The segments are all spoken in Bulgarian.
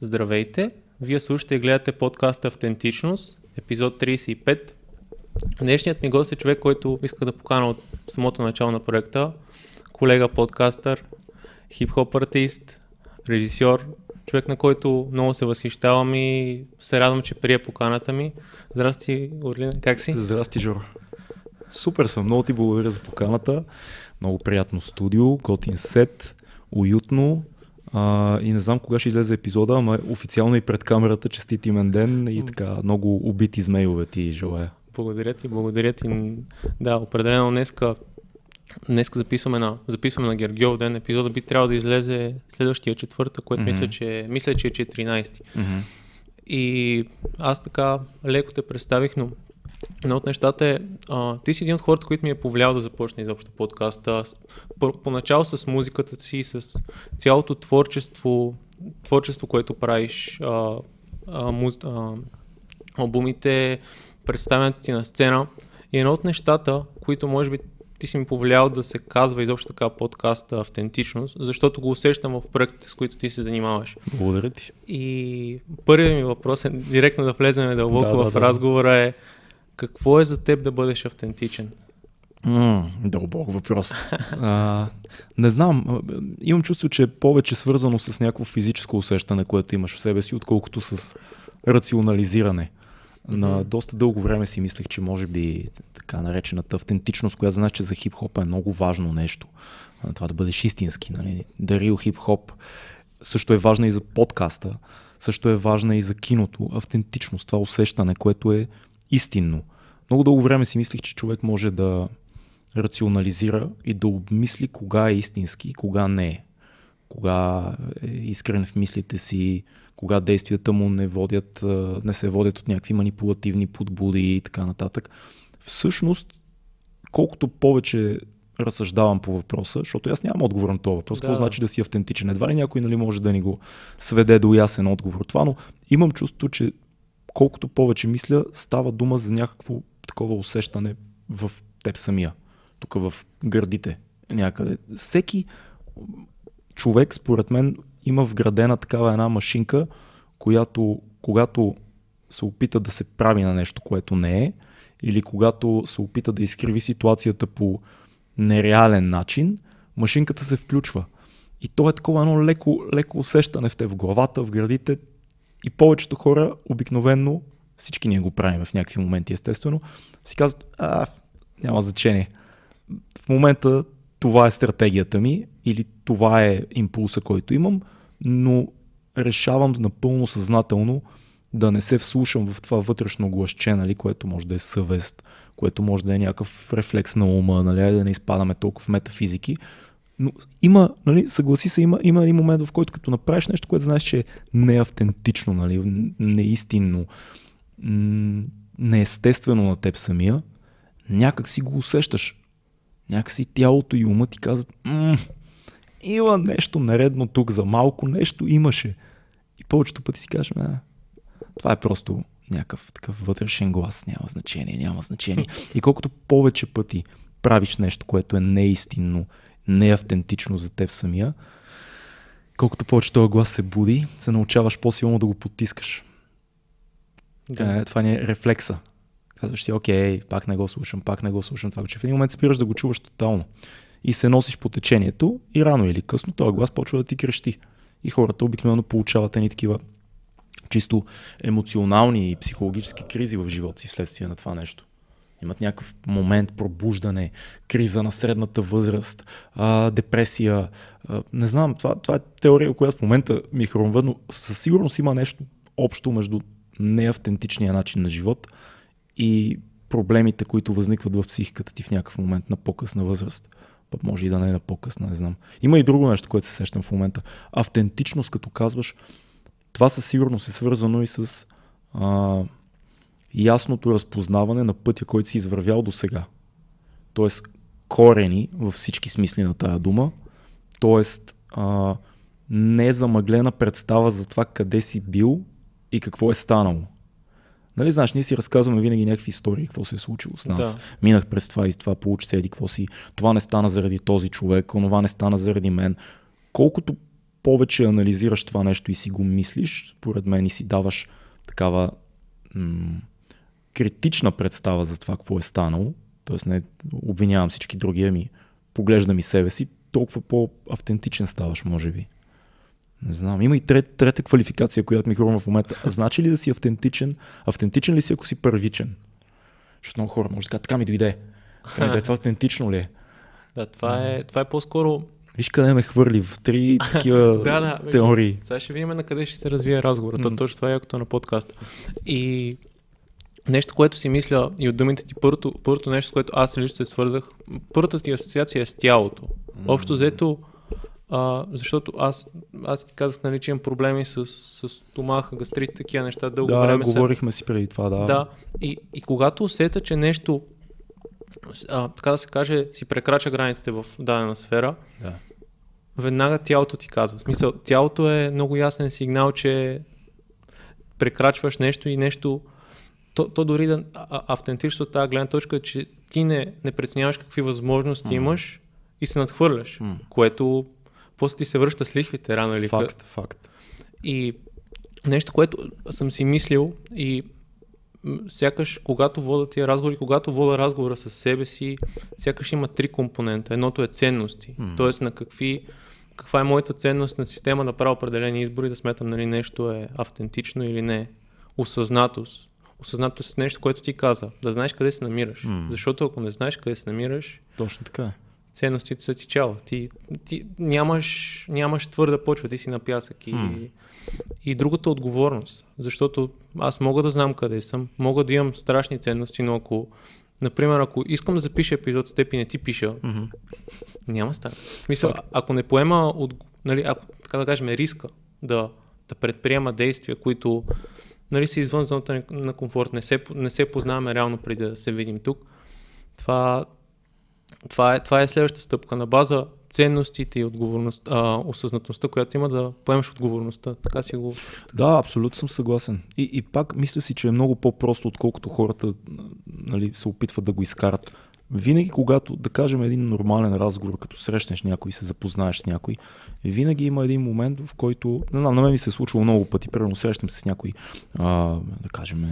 Здравейте! Вие слушате и гледате подкаста Автентичност, епизод 35. Днешният ми гост е човек, който иска да покана от самото начало на проекта. Колега подкастър, хип-хоп артист, режисьор, човек на който много се възхищавам и се радвам, че прие поканата ми. Здрасти, Орлина, как си? Здрасти, Жоро. Супер съм, много ти благодаря за поканата. Много приятно студио, готин сет, уютно, а, и не знам кога ще излезе епизода, ама официално и пред камерата честит имен ден и така много убити с мейлове ти желая. Благодаря ти, благодаря ти. Да, определено днеска, днеска записваме на, записваме на Гергиов ден. Епизода би трябвало да излезе следващия четвърта, което mm-hmm. мисля, че, мисля, че е 14. Mm-hmm. И аз така леко те представих, но Едно от нещата е, а, ти си един от хората, които ми е повлиял да започне изобщо подкаста. По, поначало с музиката си, с цялото творчество, творчество, което правиш, а, а, муз, а, албумите, представянето ти на сцена. И едно от нещата, които може би ти си ми повлиял да се казва изобщо така подкаста автентичност, защото го усещам в проектите, с които ти се занимаваш. Благодаря ти. И първият ми въпрос е директно да влезем дълбоко да, в да, разговора е какво е за теб да бъдеш автентичен? Mm, дълбок въпрос. а, не знам. Имам чувство, че е повече свързано с някакво физическо усещане, което имаш в себе си, отколкото с рационализиране. На доста дълго време си мислех, че може би така наречената автентичност, която знаеш, че за хип-хоп е много важно нещо. Това да бъдеш истински. Нали? Дарил хип-хоп също е важна и за подкаста, също е важна и за киното. Автентичност, това усещане, което е истинно. Много дълго време си мислих, че човек може да рационализира и да обмисли кога е истински и кога не е. Кога е искрен в мислите си, кога действията му не, водят, не се водят от някакви манипулативни подбуди и така нататък. Всъщност, колкото повече разсъждавам по въпроса, защото аз нямам отговор на този въпрос. Да. Какво значи да си автентичен? Едва ли някой нали, може да ни го сведе до ясен отговор това, но имам чувство, че колкото повече мисля, става дума за някакво такова усещане в теб самия. Тук в гърдите някъде. Всеки човек, според мен, има вградена такава една машинка, която когато се опита да се прави на нещо, което не е, или когато се опита да изкриви ситуацията по нереален начин, машинката се включва. И то е такова едно леко, леко усещане в те в главата, в градите, и повечето хора обикновенно, всички ние го правим в някакви моменти естествено, си казват, а, няма значение. В момента това е стратегията ми или това е импулса, който имам, но решавам напълно съзнателно да не се вслушам в това вътрешно гласче, нали, което може да е съвест, което може да е някакъв рефлекс на ума, нали, да не изпадаме толкова в метафизики, но има, нали, съгласи се, има, има един момент, в който като направиш нещо, което знаеш, че е неавтентично, нали, неистинно, неестествено на теб самия, някак си го усещаш. Някак си тялото и умът ти казват, има нещо наредно тук, за малко нещо имаше. И повечето пъти си кажеш, това е просто някакъв такъв вътрешен глас, няма значение, няма значение. И колкото повече пъти правиш нещо, което е неистинно, неавтентично за теб самия, колкото повече този глас се буди, се научаваш по-силно да го потискаш. Да. Е, това ни е рефлекса. Казваш си, окей, пак не го слушам, пак не го слушам това, че в един момент спираш да го чуваш тотално. И се носиш по течението и рано или късно този глас почва да ти крещи. И хората обикновено получават едни такива чисто емоционални и психологически кризи в живота си вследствие на това нещо имат някакъв момент, пробуждане, криза на средната възраст, а, депресия. А, не знам, това, това е теория, която в момента ми хрумва, но със сигурност има нещо общо между неавтентичния начин на живот и проблемите, които възникват в психиката ти в някакъв момент на по-късна възраст. Пък може и да не е на по-късна, не знам. Има и друго нещо, което се сещам в момента. Автентичност, като казваш, това със сигурност е свързано и с а, ясното разпознаване на пътя, който си извървял до сега. Тоест, корени във всички смисли на тая дума, т.е. незамъглена представа за това къде си бил и какво е станало. Нали, знаеш, ние си разказваме винаги някакви истории, какво се е случило с нас. Да. Минах през това и това, получи се еди какво си. Това не стана заради този човек, онова не стана заради мен. Колкото повече анализираш това нещо и си го мислиш, според мен и си даваш такава м- критична представа за това какво е станало, т.е. не обвинявам всички други, ами поглеждам и себе си, толкова по-автентичен ставаш, може би. Не знам. Има и трет, трета квалификация, която ми хрумва в момента. Значи ли да си автентичен? Автентичен ли си, ако си първичен? Защото много хора може да кажат, така ми дойде. Така ми дойде. Това автентично ли е? Да, това е, това е по-скоро... Виж къде ме хвърли в три такива да, да, теории. Сега ще видим на къде ще се развие разговорът. Mm. Точно това е якото на подкаста. И нещо, което си мисля и от думите ти, първото, първото нещо, с което аз лично се свързах, първата ти асоциация е с тялото. Общо взето, а, защото аз, аз ти казах, нали, че имам проблеми с, с стомаха, гастрит, такива неща. Дълго да, време говорихме си преди това, да. Да, и, и когато усета, че нещо, а, така да се каже, си прекрача границите в дадена сфера, да. веднага тялото ти казва. В смисъл, тялото е много ясен сигнал, че прекрачваш нещо и нещо, то, то дори да автентично от тази гледна точка, че ти не, не преценяваш какви възможности mm. имаш и се надхвърляш, mm. което после ти се връща с лихвите рано или Факт, факт. И нещо, което съм си мислил и сякаш когато вода тия разговори, когато вода разговора с себе си, сякаш има три компонента. Едното е ценности, mm. т.е. на какви, каква е моята ценност на система да правя определени избори, да сметам нали нещо е автентично или не. Осъзнатост. Осъзнатост е нещо, което ти каза. Да знаеш къде се намираш. Mm. Защото ако не знаеш къде се намираш, точно така е ценностите са ти чао. Ти, ти нямаш, нямаш твърда почва, ти си на пясък. И, mm. и другата отговорност. Защото аз мога да знам къде съм, мога да имам страшни ценности, но ако, например, ако искам да запиша епизод с теб и не ти пиша, mm-hmm. няма стане. В смисъл, ако не поема, от, нали, ако, така да кажем, риска да, да предприема действия, които нали, са извън зоната на комфорт, не се, не се познаваме реално преди да се видим тук, това, това е, това е следващата стъпка на база ценностите и отговорност, а, осъзнатостта, която има да поемеш отговорността. Така си го. Да, абсолютно съм съгласен. И, и пак мисля си, че е много по-просто, отколкото хората нали, се опитват да го изкарат винаги, когато, да кажем, един нормален разговор, като срещнеш някой и се запознаеш с някой, винаги има един момент, в който, не знам, на мен ми се е случвало много пъти, примерно срещам се с някой, а, да кажем,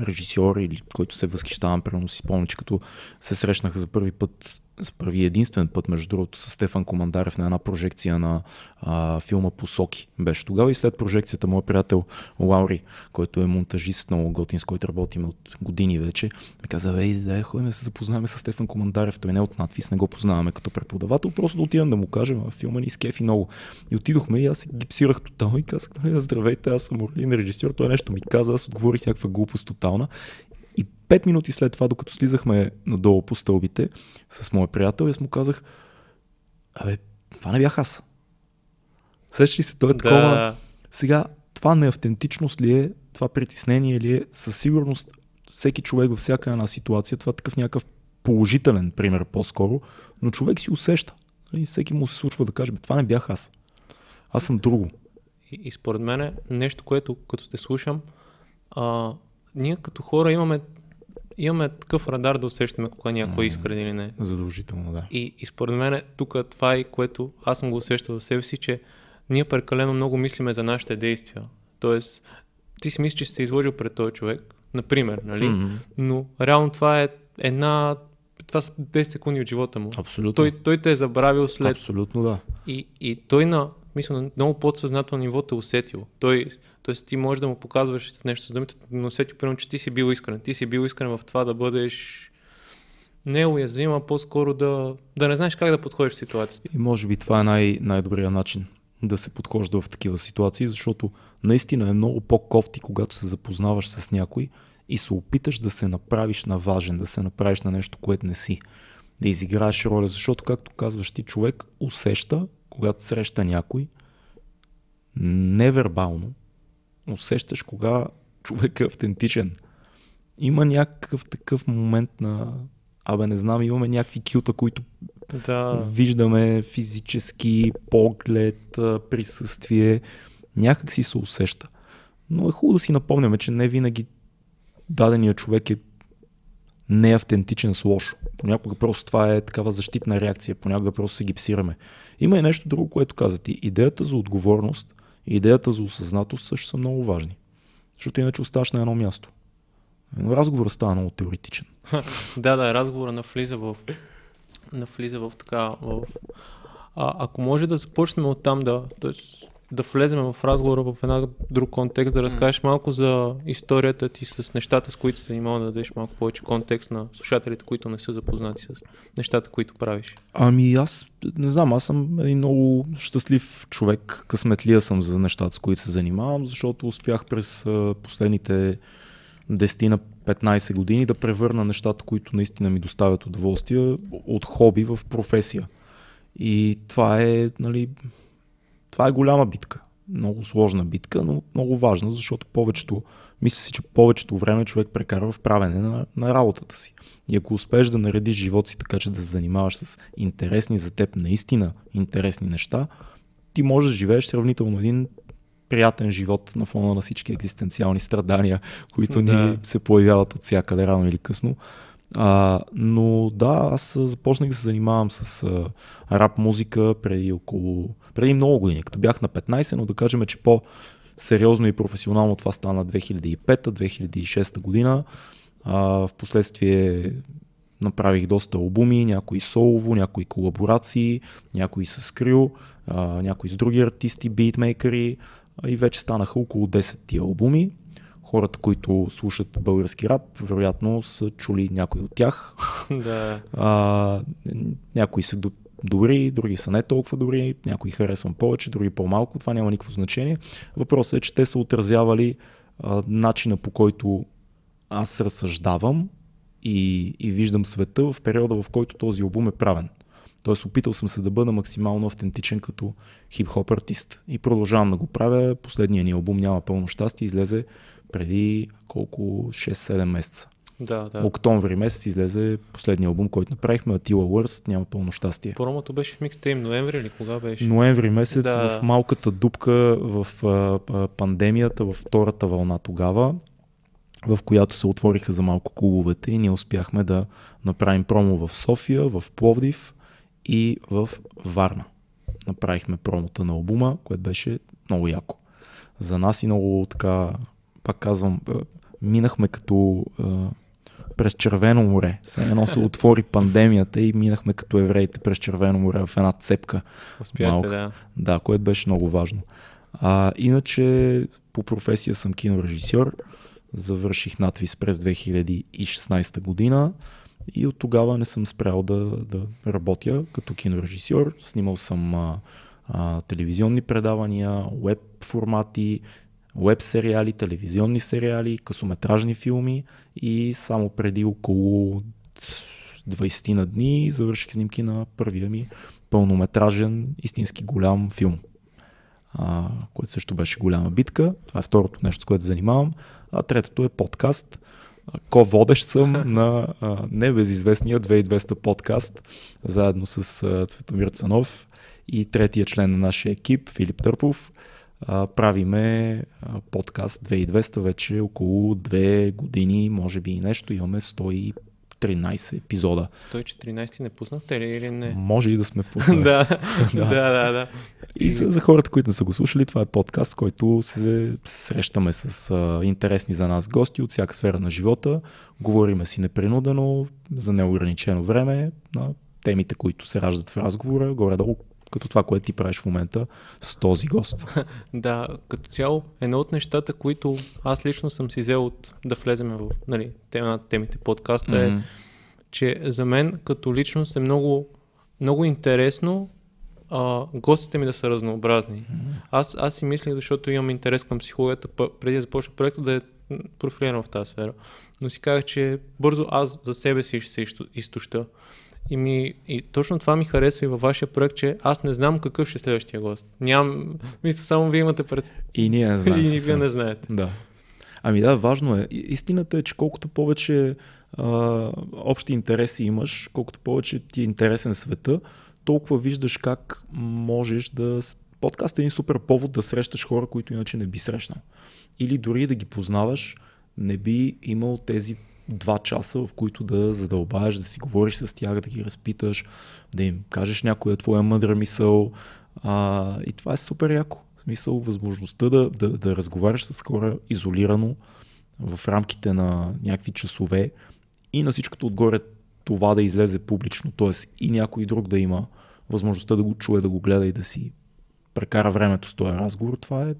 режисьор или който се възхищавам, примерно си спомням, че като се срещнаха за първи път за първи единствен път, между другото, с Стефан Командарев на една прожекция на а, филма Посоки. Беше тогава и след прожекцията моят приятел Лаури, който е монтажист много готин, с който работим от години вече, ми каза, ей, да, ходим да се запознаваме с Стефан Командарев. Той не е от надвис, не го познаваме като преподавател, просто да отидем да му кажем, а филма ни скефи много. И отидохме и аз се гипсирах тотално и казах, нали, здравейте, аз съм Орлин режисьор, той нещо ми каза, аз отговорих някаква глупост тотална. И пет минути след това, докато слизахме надолу по стълбите с моя приятел, аз му казах, абе, това не бях аз. Сещаш ли се, той е такова. Да. Сега, това неавтентичност ли е, това притеснение ли е, със сигурност всеки човек във всяка една ситуация, това е такъв някакъв положителен пример по-скоро, но човек си усеща. И нали, всеки му се случва да каже, бе, това не бях аз. Аз съм друго. И, и според мен е нещо, което като те слушам, а, ние като хора имаме, имаме такъв радар да усещаме кога някой е искрен или не. Задължително, да. И, и според мен тук това е което аз съм го усещал в себе си, че ние прекалено много мислиме за нашите действия. Тоест, ти си мислиш, че си се изложил пред този човек, например, нали? Mm-hmm. Но реално това е една това са 10 секунди от живота му. Абсолютно. Той, той те е забравил след. Абсолютно, да. И, и той на, мисля, на много подсъзнателно ниво те усетил. Той, т.е. ти можеш да му показваш нещо за думите, но усетил, примерно, че ти си бил искрен. Ти си бил искрен в това да бъдеш не уязвим, а по-скоро да, да не знаеш как да подходиш в ситуацията. И може би това е най- най-добрият начин да се подхожда в такива ситуации, защото наистина е много по-кофти, когато се запознаваш с някой и се опиташ да се направиш на важен, да се направиш на нещо, което не си. Да изиграеш роля, защото, както казваш ти, човек усеща когато среща някой, невербално усещаш кога човек е автентичен. Има някакъв такъв момент на абе не знам, имаме някакви кюта, които да. виждаме физически, поглед, присъствие, някак си се усеща. Но е хубаво да си напомняме, че не винаги дадения човек е неавтентичен с лошо. Понякога просто това е такава защитна реакция, понякога просто се гипсираме. Има и нещо друго, което казати. Идеята за отговорност и идеята за осъзнатост също са много важни. Защото иначе оставаш на едно място. Разговорът става много теоретичен. да, да, разговора навлиза в, навлиза в така, в... А, ако може да започнем от там да, т.е да влезем в разговора в една друг контекст, да разкажеш малко за историята ти с нещата, с които се занимава, да дадеш малко повече контекст на слушателите, които не са запознати с нещата, които правиш. Ами аз не знам, аз съм един много щастлив човек, късметлия съм за нещата, с които се занимавам, защото успях през последните 10 на 15 години да превърна нещата, които наистина ми доставят удоволствие от хоби в професия. И това е, нали, това е голяма битка. Много сложна битка, но много важна, защото повечето, мисля си, че повечето време човек прекарва в правене на, на работата си. И ако успееш да наредиш живота си така, че да се занимаваш с интересни за теб, наистина интересни неща, ти можеш да живееш сравнително един приятен живот на фона на всички екзистенциални страдания, които да. ни се появяват от всякъде рано или късно. А, но да, аз започнах да се занимавам с а, рап музика преди около преди много години, като бях на 15, но да кажем, че по-сериозно и професионално това стана 2005-2006 година. А, в последствие направих доста албуми, някои солово, някои колаборации, някои с Крю, а, някои с други артисти, битмейкъри и вече станаха около 10 тия албуми. Хората, които слушат български рап, вероятно са чули някои от тях. Да. А, някои са добри, други са не толкова добри, някои харесвам повече, други по-малко, това няма никакво значение. Въпросът е, че те са отразявали а, начина по който аз разсъждавам и, и виждам света в периода, в който този албум е правен. Тоест опитал съм се да бъда максимално автентичен като хип-хоп артист. И продължавам да го правя. Последният ни албум няма пълно щастие, излезе преди колко 6-7 месеца. Да, да. Октомври месец излезе последния албум, който направихме, Атила Wurst, няма пълно щастие. Промото беше в микстейм ноември или кога беше? Ноември месец, да. в малката дупка в а, а, пандемията, във втората вълна тогава, в която се отвориха за малко клубовете и ние успяхме да направим промо в София, в Пловдив и в Варна. Направихме промота на албума, което беше много яко. За нас и много така, пак казвам, минахме като през Червено море. Все едно се отвори пандемията и минахме като евреите през Червено море в една цепка. Успяхте, да. Да, което беше много важно. А, иначе по професия съм кинорежисьор. Завърших надвис през 2016 година и от тогава не съм спрял да, да работя като кинорежисьор. Снимал съм а, а, телевизионни предавания, веб формати, веб сериали, телевизионни сериали, късометражни филми и само преди около 20 на дни завърших снимки на първия ми пълнометражен, истински голям филм, а, което също беше голяма битка. Това е второто нещо, с което занимавам. А третото е подкаст. Ко-водещ съм на а, небезизвестния 2200 подкаст, заедно с а, Цветомир Цанов и третия член на нашия екип, Филип Търпов а, правиме а, подкаст 2200 вече около 2 години, може би и нещо. Имаме 113 епизода. 114 не пуснахте ли или не? Може и да сме пуснали. да, да, да, да. И за, за хората, които не са го слушали, това е подкаст, който се срещаме с а, интересни за нас гости от всяка сфера на живота. Говориме си непринудено, за неограничено време на темите, които се раждат в разговора, горе-долу като това, което ти правиш в момента с този гост. да, като цяло, едно от нещата, които аз лично съм си взел от да влезем в нали, тема, темите подкаста mm-hmm. е, че за мен като личност е много, много интересно а, гостите ми да са разнообразни. Mm-hmm. Аз, аз си мислех, защото имам интерес към психологията, преди да започна проекта, да е профилиран в тази сфера. Но си казах, че бързо аз за себе си ще се изтоща. И, ми, и точно това ми харесва и във вашия проект, че аз не знам какъв ще е следващия гост. Нямам, мисля, само вие имате пред... И ние не знаем. и вие не знаете. Да. Ами да, важно е. Истината е, че колкото повече а, общи интереси имаш, колкото повече ти е интересен света, толкова виждаш как можеш да... Подкаст е един супер повод да срещаш хора, които иначе не би срещнал. Или дори да ги познаваш, не би имал тези два часа, в които да задълбаеш, да си говориш с тях, да ги разпиташ, да им кажеш някоя твоя мъдра мисъл. А, и това е супер яко. В смисъл, възможността да, да, да разговаряш с хора изолирано в рамките на някакви часове и на всичкото отгоре това да излезе публично, т.е. и някой друг да има възможността да го чуе, да го гледа и да си прекара времето с този разговор, това е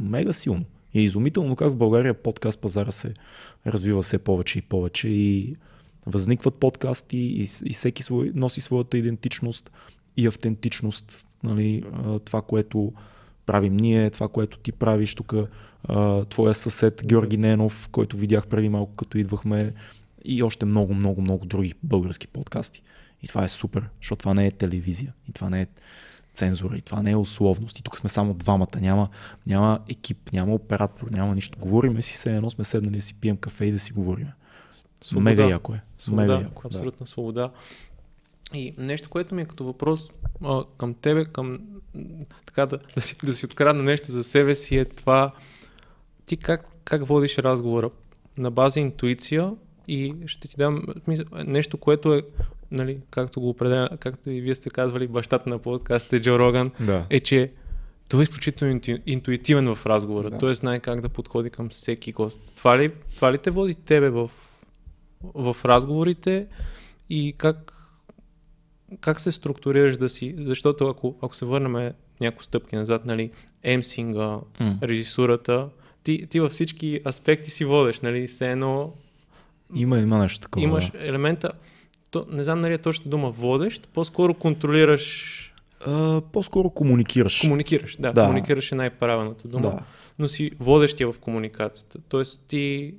мега силно. И е изумително как в България подкаст пазара се развива все повече и повече и възникват подкасти и, и всеки свой, носи своята идентичност и автентичност. Нали, това, което правим ние, това, което ти правиш тук, твоя съсед Георги Ненов, който видях преди малко, като идвахме, и още много, много, много други български подкасти. И това е супер, защото това не е телевизия. И това не е цензура. И това не е условност. И тук сме само двамата. Няма, няма екип, няма оператор, няма нищо. Говориме си се едно, сме седнали да си пием кафе и да си говорим. Свобода. Мега яко е. Свобода, Мега яко, е, абсолютна да. свобода. И нещо, което ми е като въпрос а, към тебе, към така да, да, си, да си открадна нещо за себе си е това ти как, как водиш разговора? На база интуиция и ще ти дам нещо, което е, нали, както го определя, както и вие сте казвали, бащата на подкаста е Джо Роган, да. е, че той е изключително интуитивен в разговора. Да. Той знае как да подходи към всеки гост. Това ли, това ли те води тебе в, в разговорите и как, как се структурираш да си, защото ако, ако се върнем някои стъпки назад, нали, емсинга, mm. режисурата, ти, ти във всички аспекти си водеш, нали, все едно има, има нещо такова. Имаш да. елемента, то, не знам нали е точно дума водещ, по-скоро контролираш. А, по-скоро комуникираш. Комуникираш, да, да. Комуникираш е най-правилната дума. Да. Но си водещия в комуникацията. Тоест ти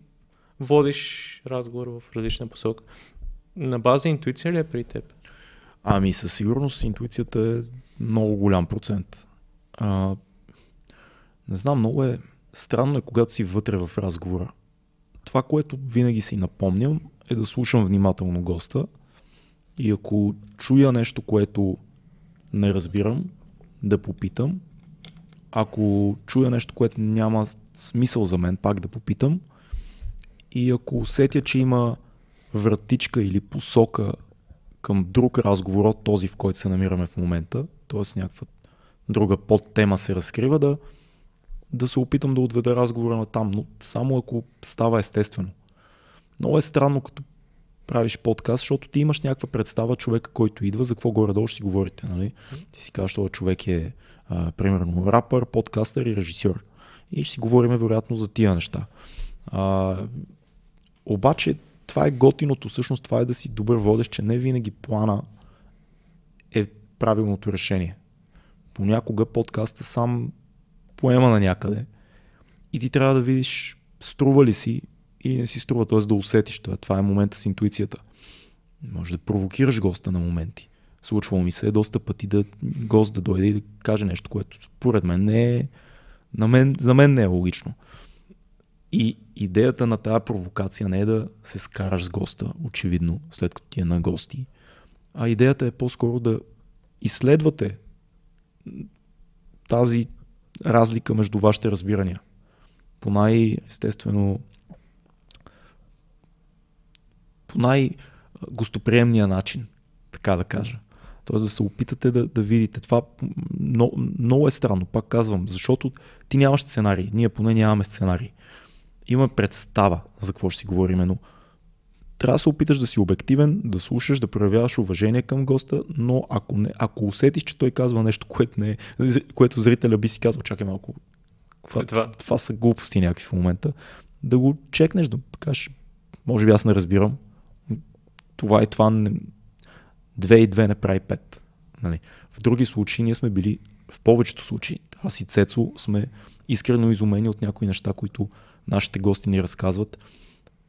водиш разговор в различна посока. На база интуиция ли е при теб? Ами със сигурност интуицията е много голям процент. А, не знам, много е странно е когато си вътре в разговора това, което винаги си напомням, е да слушам внимателно госта и ако чуя нещо, което не разбирам, да попитам. Ако чуя нещо, което няма смисъл за мен, пак да попитам. И ако усетя, че има вратичка или посока към друг разговор от този, в който се намираме в момента, т.е. някаква друга подтема се разкрива, да, да се опитам да отведа разговора на там, но само ако става естествено. Много е странно, като правиш подкаст, защото ти имаш някаква представа човека, който идва, за какво горе-долу ще си говорите. Нали? Ти си кажеш, че човек е а, примерно рапър, подкастър и режисьор. И ще си говорим вероятно за тия неща. А, обаче това е готиното, всъщност това е да си добър водещ, че не винаги плана е правилното решение. Понякога подкаста сам поема на някъде и ти трябва да видиш струва ли си или не си струва, т.е. да усетиш това. Това е момента с интуицията. Може да провокираш госта на моменти. Случвало ми се доста пъти да гост да дойде и да каже нещо, което според мен не е, на мен, за мен не е логично. И идеята на тази провокация не е да се скараш с госта, очевидно, след като ти е на гости, а идеята е по-скоро да изследвате тази разлика между вашите разбирания. По най-естествено, по най-гостоприемния начин, така да кажа. Тоест да се опитате да, да видите това. Много, много е странно, пак казвам, защото ти нямаш сценарий. Ние поне нямаме сценарий. Има представа за какво ще си говорим, но трябва да се опиташ да си обективен, да слушаш, да проявяваш уважение към госта, но ако, не, ако усетиш, че той казва нещо, което, не, е, което зрителя би си казал, чакай малко, това, това? това са глупости някакви в момента, да го чекнеш, да кажеш, може би аз не разбирам, това и това не, две и две не прави пет. Нали. В други случаи ние сме били, в повечето случаи, аз и Цецо сме искрено изумени от някои неща, които нашите гости ни разказват,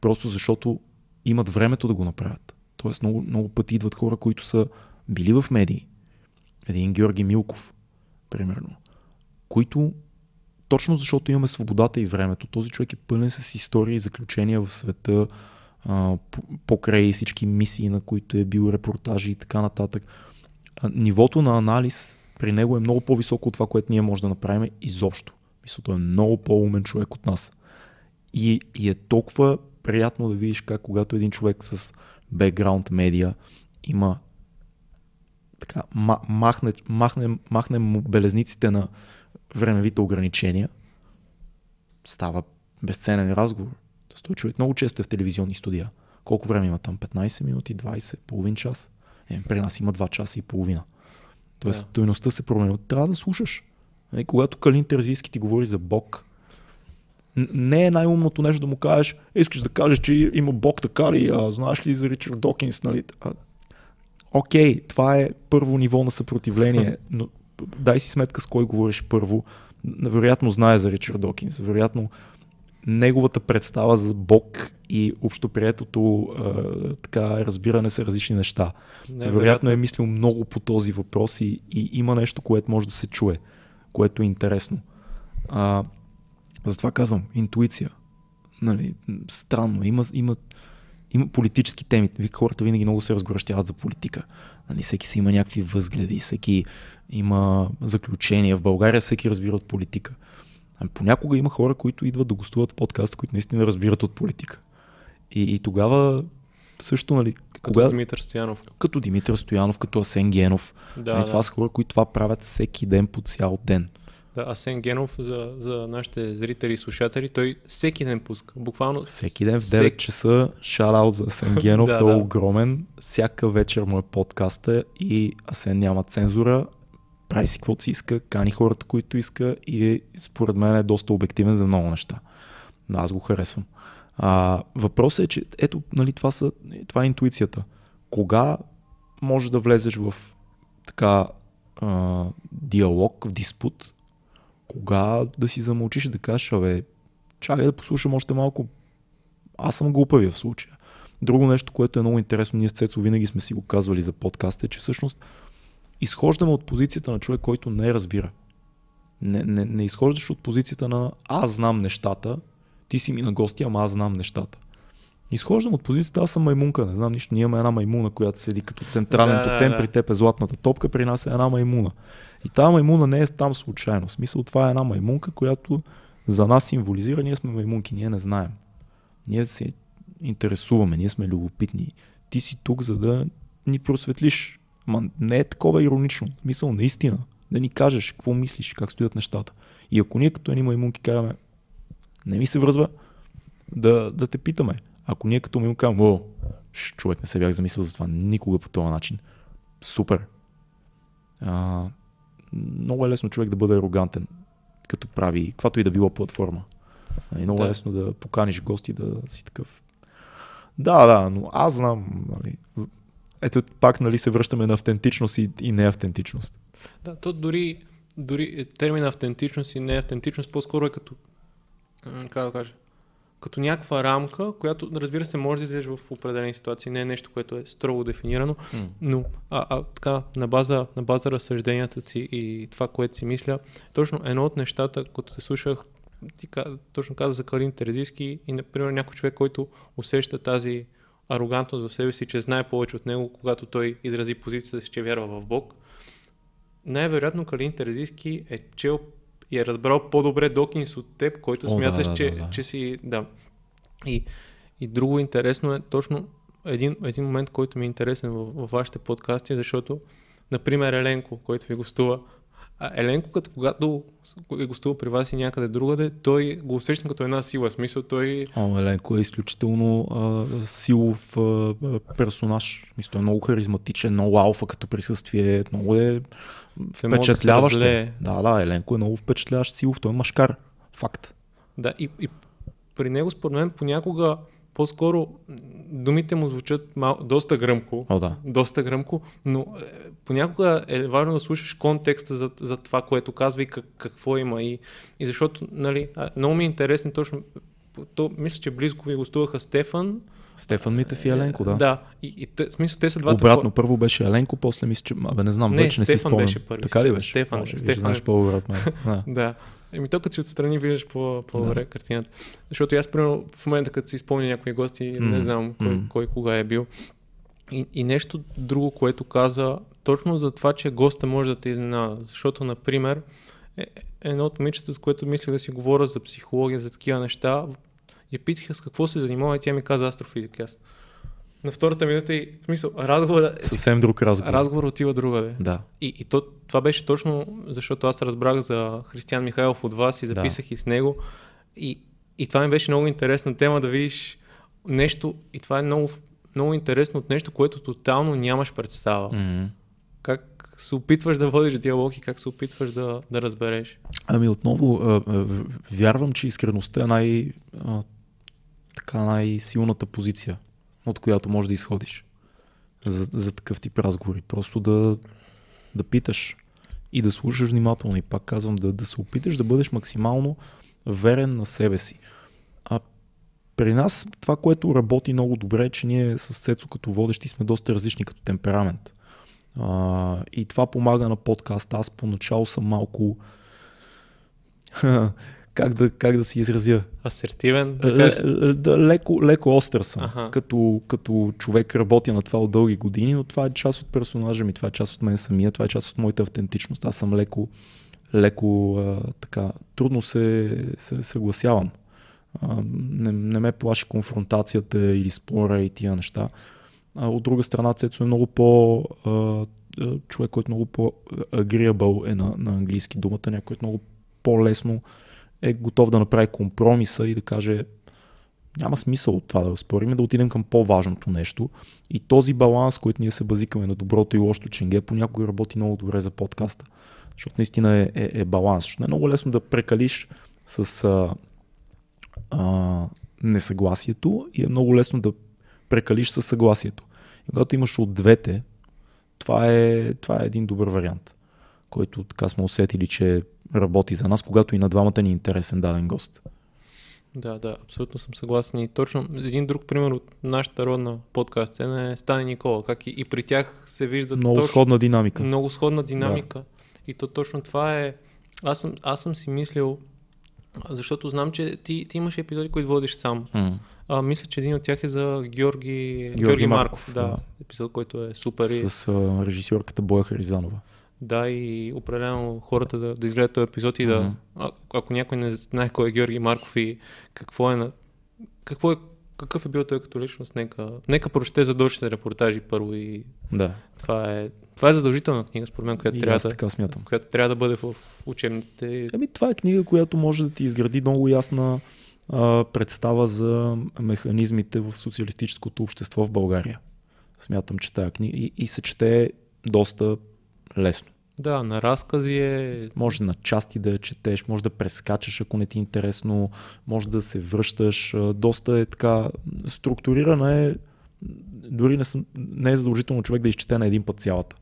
просто защото имат времето да го направят. Тоест много, много пъти идват хора, които са били в медии. Един Георги Милков, примерно, които точно защото имаме свободата и времето, този човек е пълен с истории и заключения в света, покрай всички мисии, на които е бил репортажи и така нататък. Нивото на анализ при него е много по-високо от това, което ние можем да направим изобщо. Мисля, той е много по-умен човек от нас. И, и е толкова приятно да видиш как когато един човек с бекграунд медиа има така, махне, махне, махне белезниците на времевите ограничения, става безценен разговор. Той човек много често е в телевизионни студия. Колко време има там? 15 минути, 20, половин час? Е, при нас има 2 часа и половина. Тоест, yeah. стойността се променя. Трябва да слушаш. Е, когато Калин Терзийски ти говори за Бог, не е най-умното нещо да му кажеш, искаш да кажеш, че има Бог така ли, а, знаеш ли за Ричард Докинс, нали? А, окей, това е първо ниво на съпротивление, но дай си сметка с кой говориш първо. Вероятно знае за Ричард Докинс, вероятно неговата представа за Бог и общоприетото така, разбиране са различни неща. Не, вероятно, е мислил много по този въпрос и, и има нещо, което може да се чуе, което е интересно. А, затова казвам, интуиция. Нали, странно. Има, има, има политически теми. Вие хората винаги много се разгорещяват за политика. Нали, всеки си има някакви възгледи, всеки има заключения. В България всеки разбира от политика. Ами понякога има хора, които идват да гостуват в подкаст, които наистина разбират от политика. И, и тогава също, нали, като кога... Димитър Стоянов. Като Димитър Стоянов, като Асен Генов. Да, нали, да. Това са хора, които това правят всеки ден по цял ден. Да, Асен Генов за, за нашите зрители и слушатели, той всеки ден пуска. Буквално. Всеки ден в 9 всек... часа шараут за Асен Генов, да, той е да. огромен. Всяка вечер му е подкаста и Асен няма цензура, прави си каквото си иска, кани хората, които иска и според мен е доста обективен за много неща. Но аз го харесвам. А, въпросът е, че ето, нали, това, са, това е интуицията. Кога можеш да влезеш в така а, диалог, в диспут, кога да си замълчиш и да кажеш, абе, чакай да послушам още малко. Аз съм глупавия в случая. Друго нещо, което е много интересно, ние с Цецо винаги сме си го казвали за подкаста, е, че всъщност изхождаме от позицията на човек, който не разбира. Не, не, не изхождаш от позицията на аз знам нещата, ти си ми на гости, ама аз знам нещата. Изхождам от позицията, аз съм маймунка, не знам нищо. Ние имаме една маймуна, която седи като централен да, тотем, да, да. при теб е златната топка, при нас е една маймуна. И тази маймуна не е там случайно. В смисъл това е една маймунка, която за нас символизира, ние сме маймунки, ние не знаем. Ние се интересуваме, ние сме любопитни. Ти си тук, за да ни просветлиш. Ма не е такова иронично. Мисъл наистина. Да ни кажеш какво мислиш, как стоят нещата. И ако ние като едни маймунки караме, не ми се връзва, да, да те питаме. Ако ние като маймунки казваме, о, човек не се бях замислил за това никога по този начин. Супер. А, много е лесно човек да бъде арогантен, като прави каквато и да било платформа. Нали, много да. е лесно да поканиш гости да си такъв. Да, да, но аз знам. Нали, ето пак нали, се връщаме на автентичност и, и неавтентичност. Да, то дори, дори термин автентичност и неавтентичност по-скоро е като, как да кажа, като някаква рамка, която, разбира се, може да излезеш в определени ситуации. Не е нещо, което е строго дефинирано, mm. но а, а, така, на база, на база разсъжденията си и това, което си мисля, точно едно от нещата, като се слушах, ти точно каза за Калин Терезийски и, например, някой човек, който усеща тази арогантност в себе си, че знае повече от него, когато той изрази позицията си, че вярва в Бог. Най-вероятно Калин Терезийски е чел и е разбрал по-добре Докинс от теб, който О, смяташ, да, да, че, да, да. че си... Да. И, и друго интересно е точно един, един момент, който ми е интересен в, в вашите подкасти, защото, например, Еленко, който ви гостува, Еленко, като когато е гостувал при вас и някъде другаде, той го усещам като една сила. Смисъл, той... О, Еленко е изключително а, силов а, персонаж. Мисля, той е много харизматичен, много алфа като присъствие, много е впечатляващ. Да, да, да, Еленко е много впечатляващ силов, той е машкар. Факт. Да, и, и при него според мен понякога по-скоро думите му звучат мал, доста гръмко. О, да. Доста гръмко, но е, понякога е важно да слушаш контекста за, за това, което казва и как, какво има. И, и защото, нали, много ми е интересен точно, то, мисля, че близко ви гостуваха Стефан, Стефан Митев и Еленко, да. Да, и, и те, смисъл, те са двата. Обратно, първо беше Еленко, после мисля, че. Абе, не знам, не, вече не си спомням. беше първи. Така ли беше? Стефан, Може, Стефан. Знаеш по-обратно. да. Еми, то като си отстрани виждаш по, по-добре да. картината. Защото аз, примерно, в момента, като си спомня някои гости, mm. не знам кой, mm. кой кога е бил. И, и нещо друго, което каза, точно за това, че госта може да те изненада. Защото, например, е, едно от момичета, с което мислех да си говоря за психология, за такива неща, я питаха с какво се занимава и тя ми каза астрофизика. Аз. На втората минута и в смисъл, разговор, Съвсем друг разговор. разговор отива другаде. Да. И, и то, това беше точно защото аз разбрах за Християн Михайлов от вас и записах да. и с него. И, и това ми беше много интересна тема да видиш нещо, и това е много, много интересно от нещо, което тотално нямаш представа. Mm-hmm. Как се опитваш да водиш диалог и как се опитваш да, да разбереш? Ами отново, вярвам, че искреността е най, така най-силната позиция, от която можеш да изходиш за, за такъв тип разговори. Просто да, да питаш и да слушаш внимателно. И пак казвам, да, да се опиташ да бъдеш максимално верен на себе си. А при нас това, което работи много добре е, че ние с Цецо като водещи сме доста различни като темперамент. А, и това помага на подкаст. Аз поначало съм малко как да, как да си изразя? Асертивен? Да, да, леко, леко остър съм. Ага. Като, като човек работя на това от дълги години, но това е част от персонажа ми, това е част от мен самия, това е част от моята автентичност. Аз съм леко, леко а, така, трудно се, се съгласявам. А, не, не ме плаши конфронтацията или спора и тия неща. А, от друга страна, Цецо е много по а, човек, който е много по-agreeable е на, на английски думата, някой е много по-лесно е готов да направи компромиса и да каже няма смисъл от това да спорим, да отидем към по-важното нещо. И този баланс, който ние се базикаме на доброто и лошото ченге, понякога работи много добре за подкаста. Защото наистина е, е, е баланс. Защото не е много лесно да прекалиш с а, а, несъгласието и е много лесно да прекалиш с съгласието. И когато имаш от двете, това е, това е един добър вариант, който така сме усетили, че работи за нас, когато и на двамата ни е интересен даден гост. Да, да, абсолютно съм съгласен. И точно един друг пример от нашата родна подкаст сцена е Стани Никола. Как и, и при тях се вижда много точно, сходна динамика. Много сходна динамика. Да. И то точно това е. Аз съм, аз съм си мислил, защото знам, че ти, ти имаш епизоди, които водиш сам. Mm. А, мисля, че един от тях е за Георги, Георги, Георги Марков. Марков да, да. Епизод, който е супер. С а, режисьорката Боя Харизанова. Да, и определено хората да, да изгледат този епизод и да, mm-hmm. а, ако някой не знае кой е Георги Марков и какво е на, какво е, какъв е бил той като личност, нека, нека прочете задължителните репортажи първо и да. това е това е задължителна книга, според мен, която, трябва да, така смятам. която трябва да бъде в учебните. Ами, това е книга, която може да ти изгради много ясна а, представа за механизмите в социалистическото общество в България. Смятам, че тази книга и, и се чете доста лесно. Да, на разкази е... Може на части да я четеш, може да прескачаш, ако не ти е интересно, може да се връщаш. Доста е така, структурирана е, дори не, съм, не е задължително човек да изчете на един път цялата.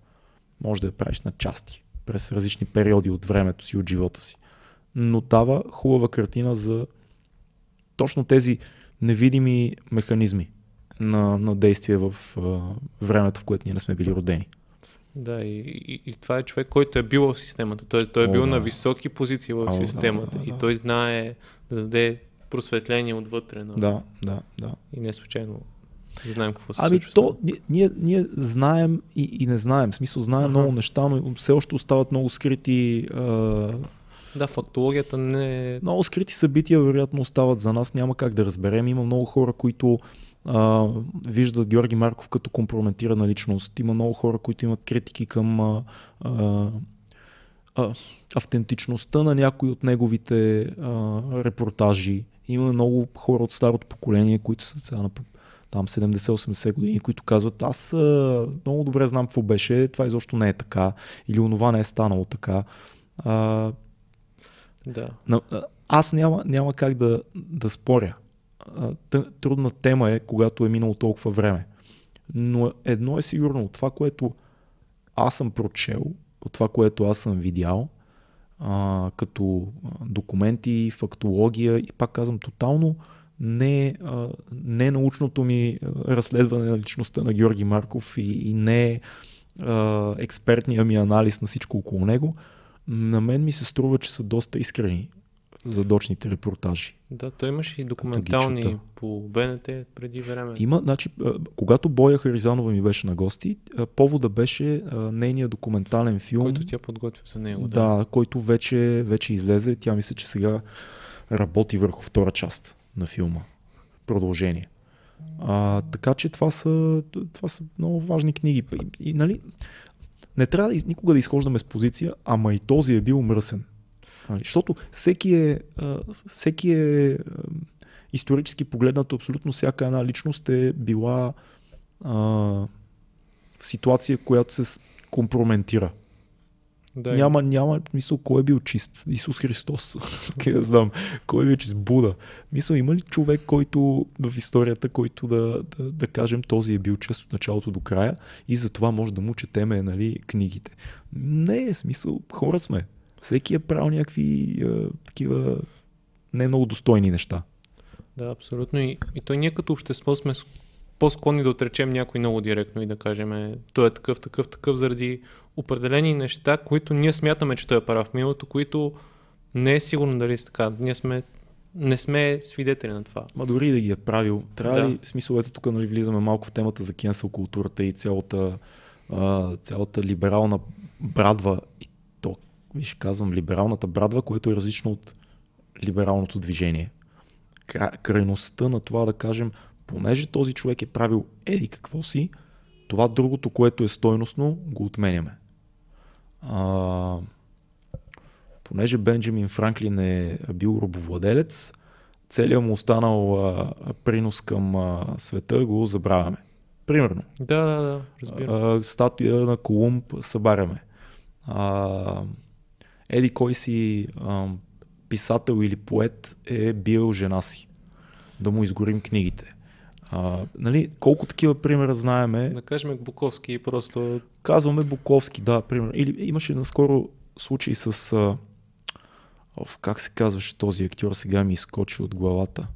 Може да я правиш на части, през различни периоди от времето си, от живота си. Но дава хубава картина за точно тези невидими механизми на, на действие в а, времето, в което ние не сме били родени. Да, и, и, и това е човек, който е бил в системата. Т.е. той е бил О, да. на високи позиции в О, системата. Да, да, да. И той знае да даде просветление отвътре. На... Да, да, да. И не случайно знаем какво се ами случва. То, ние, ние знаем и, и не знаем. В смисъл, знаем ага. много неща, но все още остават много скрити. А... Да, фактологията не е. Много скрити събития, вероятно, остават за нас. Няма как да разберем. Има много хора, които а, виждат Георги Марков като компрометирана личност. Има много хора, които имат критики към а, а, а, автентичността на някои от неговите а, репортажи. Има много хора от старото поколение, които са сега на там 70-80 години, които казват, аз а, много добре знам какво беше, това изобщо не е така, или онова не е станало така. А, да. Аз няма, няма как да, да споря трудна тема е, когато е минало толкова време. Но едно е сигурно, от това, което аз съм прочел, от това, което аз съм видял, а, като документи, фактология и пак казвам тотално не, а, не научното ми разследване на личността на Георги Марков и, и не а, експертния ми анализ на всичко около него, на мен ми се струва, че са доста искрени задочните репортажи. Да, той имаше и документални по БНТ преди време. Има, значи, когато Боя Харизанова ми беше на гости, повода беше нейният документален филм. Който тя подготвя за него. Да, да който вече, вече излезе. Тя мисля, че сега работи върху втора част на филма. продължение. А, така че това са, това са много важни книги. И, и, нали, не трябва да, никога да изхождаме с позиция, ама и този е бил мръсен. Нали, защото всеки е, всеки е исторически погледнато, абсолютно всяка една личност е била а, в ситуация, която се компрометира. Да, няма, няма мисъл, кой е бил чист? Исус Христос. не знам. Кой е бил чист? Буда. Мисъл, има ли човек, който в историята, който да, да, да кажем, този е бил чест от началото до края и за това може да му четеме нали, книгите? Не е смисъл. Хора сме. Всеки е правил някакви а, такива не много достойни неща. Да, абсолютно. И, и той ние като общество сме по-склонни да отречем някой много директно и да кажем, той е такъв, такъв, такъв, заради определени неща, които ние смятаме, че той е прав в миналото, които не е сигурно дали са така. Ние сме не сме свидетели на това. Ма дори да ги е правил, трябва да. ли, смисъл, ето тук нали, влизаме малко в темата за кенсел културата и цялата, а, цялата либерална брадва, и виж, казвам либералната брадва, което е различно от либералното движение. Крайността на това да кажем, понеже този човек е правил еди какво си, това другото, което е стойностно, го отменяме. А, понеже Бенджамин Франклин е бил робовладелец, целият му останал а, принос към а, света го забравяме. Примерно. Да, да, да, разбирам. статуя на Колумб събаряме. А, еди кой си а, писател или поет е бил жена си. Да му изгорим книгите. А, нали, колко такива примера знаеме. Да кажем Буковски просто. Казваме Буковски, да, примерно. Или имаше наскоро случай с. А, оф, как се казваше този актьор, сега ми изкочи от главата.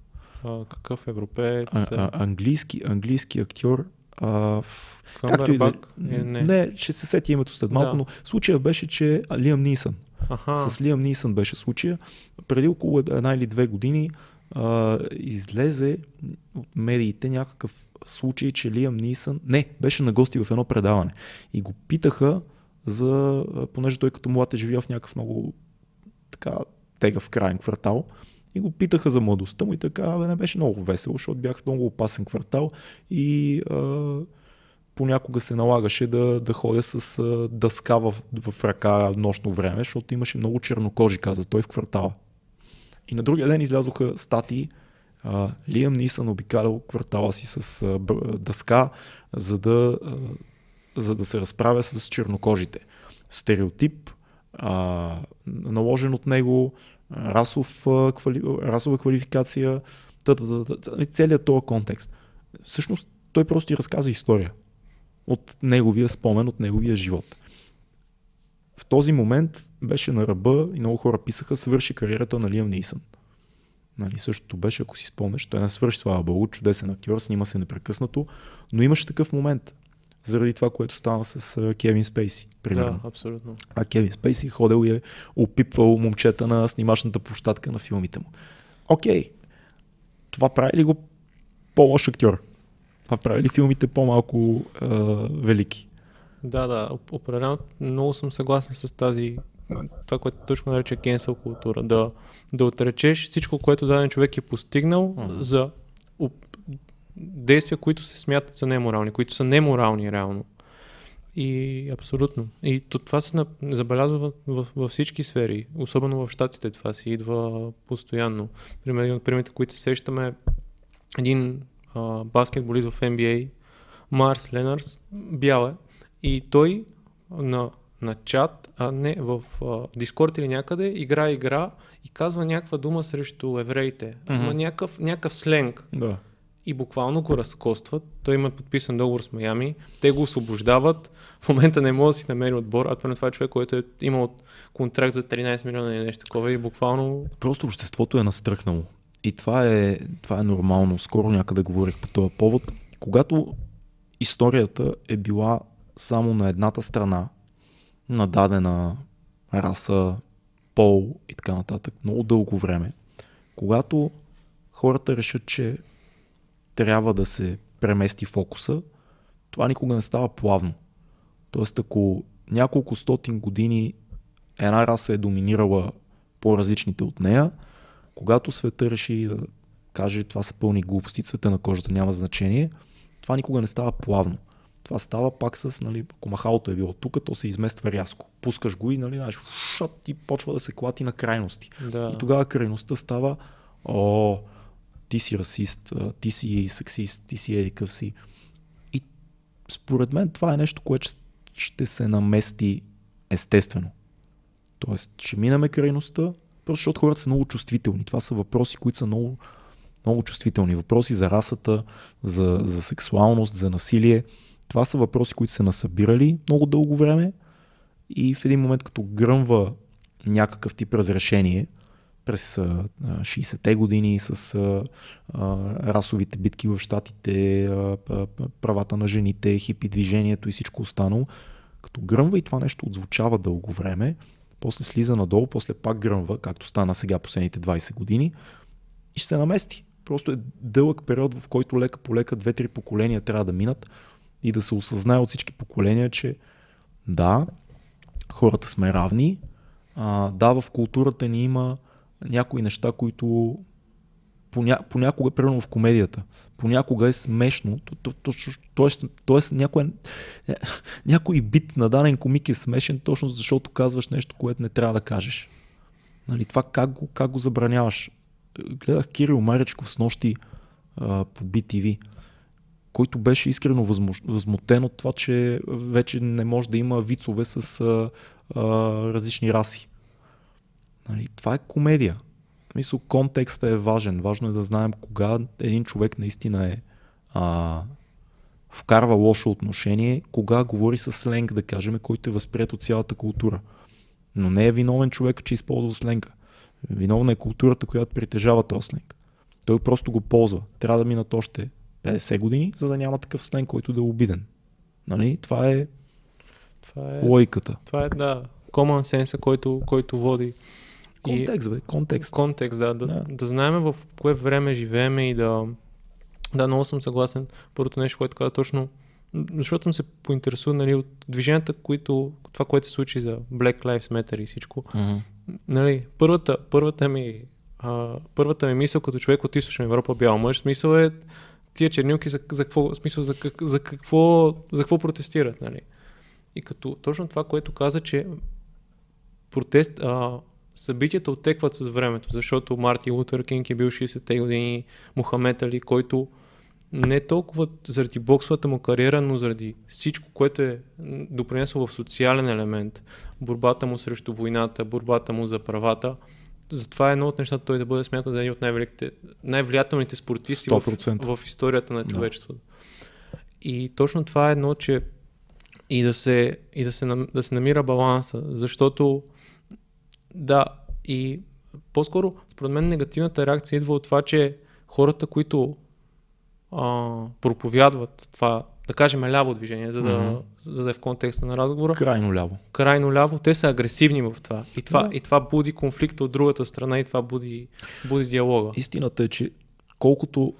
А, какъв европеец? А, а, английски, английски актьор. А, както и да, не. не, ще се сети името след малко, да. но случая беше, че Лиам Нисън. Аха. С Лиам Нисън беше случая. Преди около една или две години а, излезе от медиите някакъв случай, че Лиам Нисън, не, беше на гости в едно предаване и го питаха за, понеже той като млад е живял в някакъв много така тегав крайен квартал и го питаха за младостта му и така, бе, не беше много весело, защото бях в много опасен квартал и а, понякога се налагаше да, да ходя с а, дъска в, в ръка нощно време, защото имаше много чернокожи, каза той в квартала. И на другия ден излязоха статии. Лиам Нисън обикалял квартала си с uh, дъска, за да, uh, за да се разправя с чернокожите. Стереотип, uh, наложен от него, расов, квали, расова квалификация, целият този контекст. Всъщност той просто ти разказа история от неговия спомен, от неговия живот в този момент беше на ръба и много хора писаха, свърши кариерата на Лиам Нисън. Нали, същото беше, ако си спомнеш, той не свърши, слава Богу, чудесен актьор, снима се непрекъснато, но имаше такъв момент, заради това, което стана с Кевин Спейси. Примерно. Да, абсолютно. А Кевин Спейси ходил и е опипвал момчета на снимачната площадка на филмите му. Окей, това прави ли го по-лош актьор? Това прави ли филмите по-малко е, велики? Да, да, определено много съм съгласен с тази това, което точно нарича cancel култура. Да, да отречеш всичко, което даден човек е постигнал uh-huh. за действия, които се смятат за неморални, които са неморални реално. И абсолютно. И то, това се забелязва в, в, във всички сфери, особено в Штатите това си идва постоянно. Пример, един от примерите, които се сещаме, един а, баскетболист в NBA, Марс Ленърс, бял е, и той на, на чат, а не в Дискорд или някъде, игра игра и казва някаква дума срещу евреите. Mm-hmm. Има някакъв, някакъв сленг. Да. И буквално го разкостват. Той има подписан договор с Майами. Те го освобождават. В момента не може да си намери отбор. А това е човек, който е имал контракт за 13 милиона или нещо такова. И буквално. Просто обществото е настръхнало. И това е, това е нормално. Скоро някъде говорих по този повод. Когато историята е била само на едната страна, на дадена раса, пол и така нататък, много дълго време. Когато хората решат, че трябва да се премести фокуса, това никога не става плавно. Тоест, ако няколко стотин години една раса е доминирала по-различните от нея, когато света реши да каже това са пълни глупости, цвета на кожата няма значение, това никога не става плавно. Това става пак с, нали, ако махалото е било тук, то се измества рязко. Пускаш го и, нали, знаеш, шат и почва да се клати на крайности. Да. И тогава крайността става, о, ти си расист, ти си сексист, ти си едикъв си. И според мен това е нещо, което ще се намести естествено. Тоест, ще минаме крайността, просто защото хората са много чувствителни. Това са въпроси, които са много, много чувствителни. Въпроси за расата, за, за сексуалност, за насилие. Това са въпроси, които са насъбирали много дълго време и в един момент, като гръмва някакъв тип разрешение през 60-те години с а, а, расовите битки в щатите, правата на жените, хипи движението и всичко останало, като гръмва и това нещо отзвучава дълго време, после слиза надолу, после пак гръмва, както стана сега последните 20 години и ще се намести. Просто е дълъг период, в който лека по лека две-три поколения трябва да минат и да се осъзнае от всички поколения, че да, хората сме равни, а, да, в културата ни има някои неща, които поня, понякога, примерно в комедията, понякога е смешно, т.е. някой, някой бит на даден комик е смешен, точно защото казваш нещо, което не трябва да кажеш. Нали, това как го, как го забраняваш? Гледах Кирил Маречков с нощи а, по BTV, който беше искрено възмутен от това, че вече не може да има вицове с а, а, различни раси. Нали, това е комедия. Мисля, контекстът е важен. Важно е да знаем кога един човек наистина е а, вкарва лошо отношение, кога говори с сленг, да кажем, който е възприят от цялата култура. Но не е виновен човек, че използва сленга. Виновна е културата, която притежава този сленг. Той просто го ползва. Трябва да минат още 50 години, за да няма такъв сленг, който да е обиден. Нали? Това е, това е логиката. Това е, да, common sense, който, който води Контекст, бе, контекст. Контекст, да. Да, да. да знаем в кое време живееме и да... Да, много съм съгласен. Първото нещо, което каза точно, защото съм се поинтересувал нали, от движенията, които, това, което се случи за Black Lives Matter и всичко. Mm-hmm. Нали, първата, първата ми а, първата ми мисъл като човек от източна Европа, бял мъж, смисъл е тия чернилки за, за какво, смисъл за, как, за какво, за какво протестират, нали? И като точно това, което каза, че протест, а, събитията оттекват с времето, защото Мартин Лутер Кинг е бил 60-те години, Мухамед Али, който не толкова заради боксовата му кариера, но заради всичко, което е допринесло в социален елемент, борбата му срещу войната, борбата му за правата, затова е едно от нещата той да бъде смятан за един от най-великите, най-влиятелните спортисти в, в историята на човечеството. Да. И точно това е едно, че и да се, и да се, да се намира баланса, защото да, и по-скоро, според мен, негативната реакция идва от това, че хората, които а, проповядват това, да кажем ляво движение, за да, mm-hmm. за да е в контекста на разговора. Крайно ляво. Крайно ляво, те са агресивни в това. И това, да. и това буди конфликта от другата страна и това буди, буди диалога. Истината е, че колкото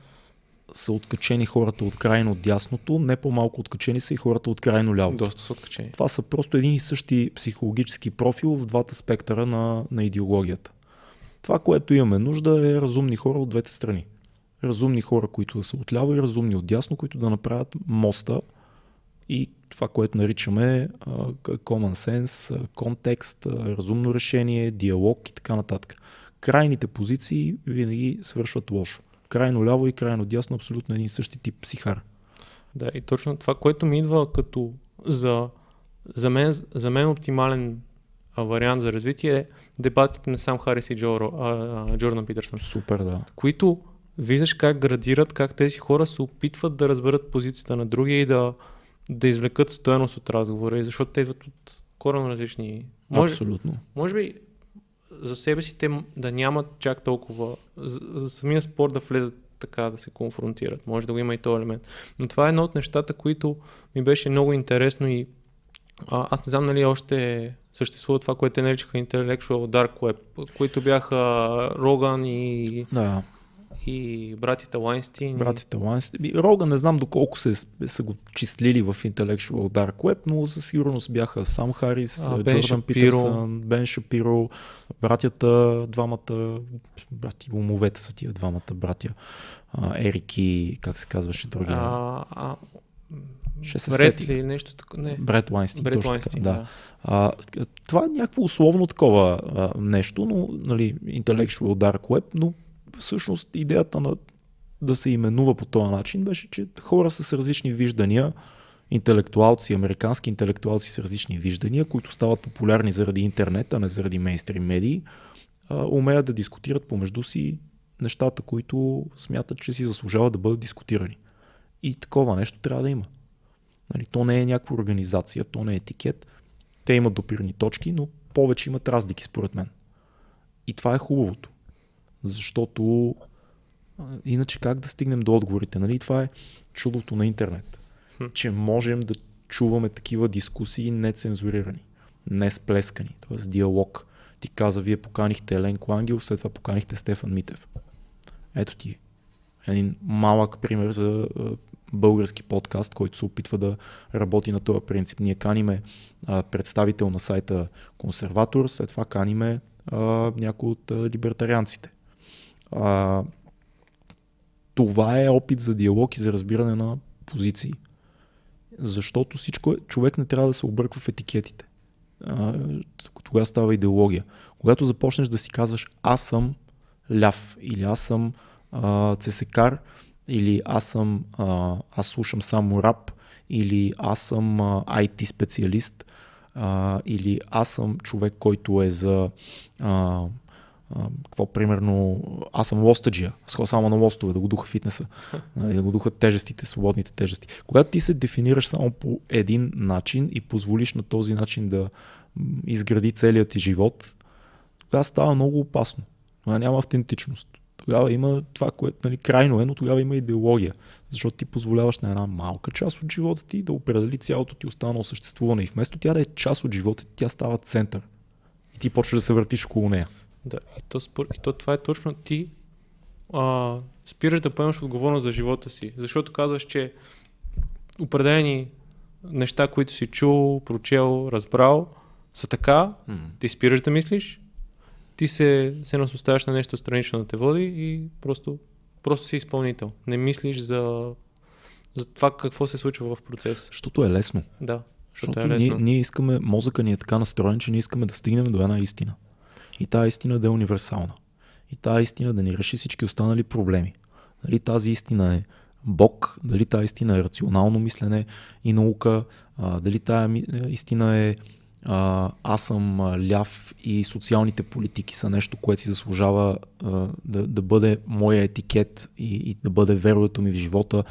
са откачени хората от крайно дясното, не по-малко откачени са и хората от крайно ляво. Доста са откачени. Това са просто един и същи психологически профил в двата спектъра на, на идеологията. Това, което имаме нужда е разумни хора от двете страни. Разумни хора, които да са отляво и разумни от дясно, които да направят моста и това, което наричаме common sense, контекст, разумно решение, диалог и така нататък. Крайните позиции винаги свършват лошо крайно ляво и крайно дясно абсолютно един и същи тип психар. Да, и точно това, което ми идва като за, за, мен, за мен оптимален а, вариант за развитие е дебатите на сам Харис и Джо, а, а, Джордан Питърсън. Супер, да. Които виждаш как градират, как тези хора се опитват да разберат позицията на другия и да, да извлекат стоеност от разговора, защото те идват от коренно различни. Може, Абсолютно. Може би за себе си те да нямат чак толкова, за, за самия спор да влезат така да се конфронтират. Може да го има и този елемент. Но това е едно от нещата, които ми беше много интересно и а, аз не знам нали още съществува това, което те наричаха Intellectual Dark Web, които бяха Роган и, да. И братята Лайнстин. Братята Лайнстин. Рога не знам доколко се, са го числили в Intellectual Dark Web, но със сигурност бяха Сам Харис, а, Джордан Питерсън, Бен Шапиро, братята, двамата, брати, умовете са тия двамата братя. Ерик и, как се казваше другия? А, а, ще се Бред сети. ли нещо такова? Не. Бред Лайнстин, Бред точно Лайнстин, така, да. А, това е някакво условно такова а, нещо, но нали, Intellectual Dark Web, но всъщност идеята на да се именува по този начин беше, че хора с различни виждания, интелектуалци, американски интелектуалци с различни виждания, които стават популярни заради интернет, а не заради мейнстрим медии, умеят да дискутират помежду си нещата, които смятат, че си заслужават да бъдат дискутирани. И такова нещо трябва да има. Нали, то не е някаква организация, то не е етикет. Те имат допирни точки, но повече имат разлики според мен. И това е хубавото. Защото иначе как да стигнем до отговорите? Нали? Това е чудото на интернет. Хм. Че можем да чуваме такива дискусии нецензурирани, не сплескани, т.е. диалог. Ти каза, вие поканихте Елен Клангел, след това поканихте Стефан Митев. Ето ти един малък пример за български подкаст, който се опитва да работи на този принцип. Ние каниме а, представител на сайта консерватор, след това каниме а, някой от а, либертарианците. А, това е опит за диалог и за разбиране на позиции. Защото всичко е, човек не трябва да се обърква в етикетите. Тогава става идеология. Когато започнеш да си казваш аз съм ляв или аз съм а, цесекар или аз съм а, аз слушам само рап или аз съм а, IT специалист а, или аз съм човек, който е за а, а, какво примерно, аз съм лостаджия, аз само на лостове, да го духа фитнеса, нали, да го духат тежестите, свободните тежести. Когато ти се дефинираш само по един начин и позволиш на този начин да изгради целият ти живот, тогава става много опасно. Тогава няма автентичност. Тогава има това, което нали, крайно е, но тогава има идеология. Защото ти позволяваш на една малка част от живота ти да определи цялото ти останало съществуване. И вместо тя да е част от живота ти, тя става център. И ти почваш да се въртиш около нея. Да, и то, спор... и то това е точно ти а, спираш да поемаш отговорност за живота си. Защото казваш, че определени неща, които си чул, прочел, разбрал, са така, Mm. ти спираш да мислиш, ти се, се оставяш на нещо странично да те води и просто, просто си изпълнител. Не мислиш за, за това какво се случва в процес. Защото е лесно. Да, защото, Защото е лесно. ние, ние искаме, мозъка ни е така настроен, че ние искаме да стигнем до една истина. И тази истина да е универсална. И тази истина да ни реши всички останали проблеми. Дали тази истина е Бог, дали тази истина е рационално мислене и наука, а, дали тази е, истина е а, аз съм ляв и социалните политики са нещо, което си заслужава а, да, да бъде моя етикет и, и да бъде веруето ми в живота,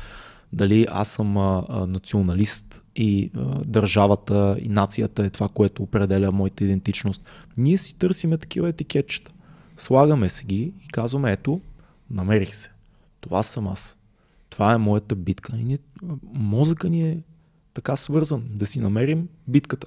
дали аз съм а, националист и а, държавата и нацията е това, което определя моята идентичност. Ние си търсиме такива етикетчета. Слагаме се ги и казваме, ето, намерих се. Това съм аз. Това е моята битка. И ние, мозъка ни е така свързан да си намерим битката.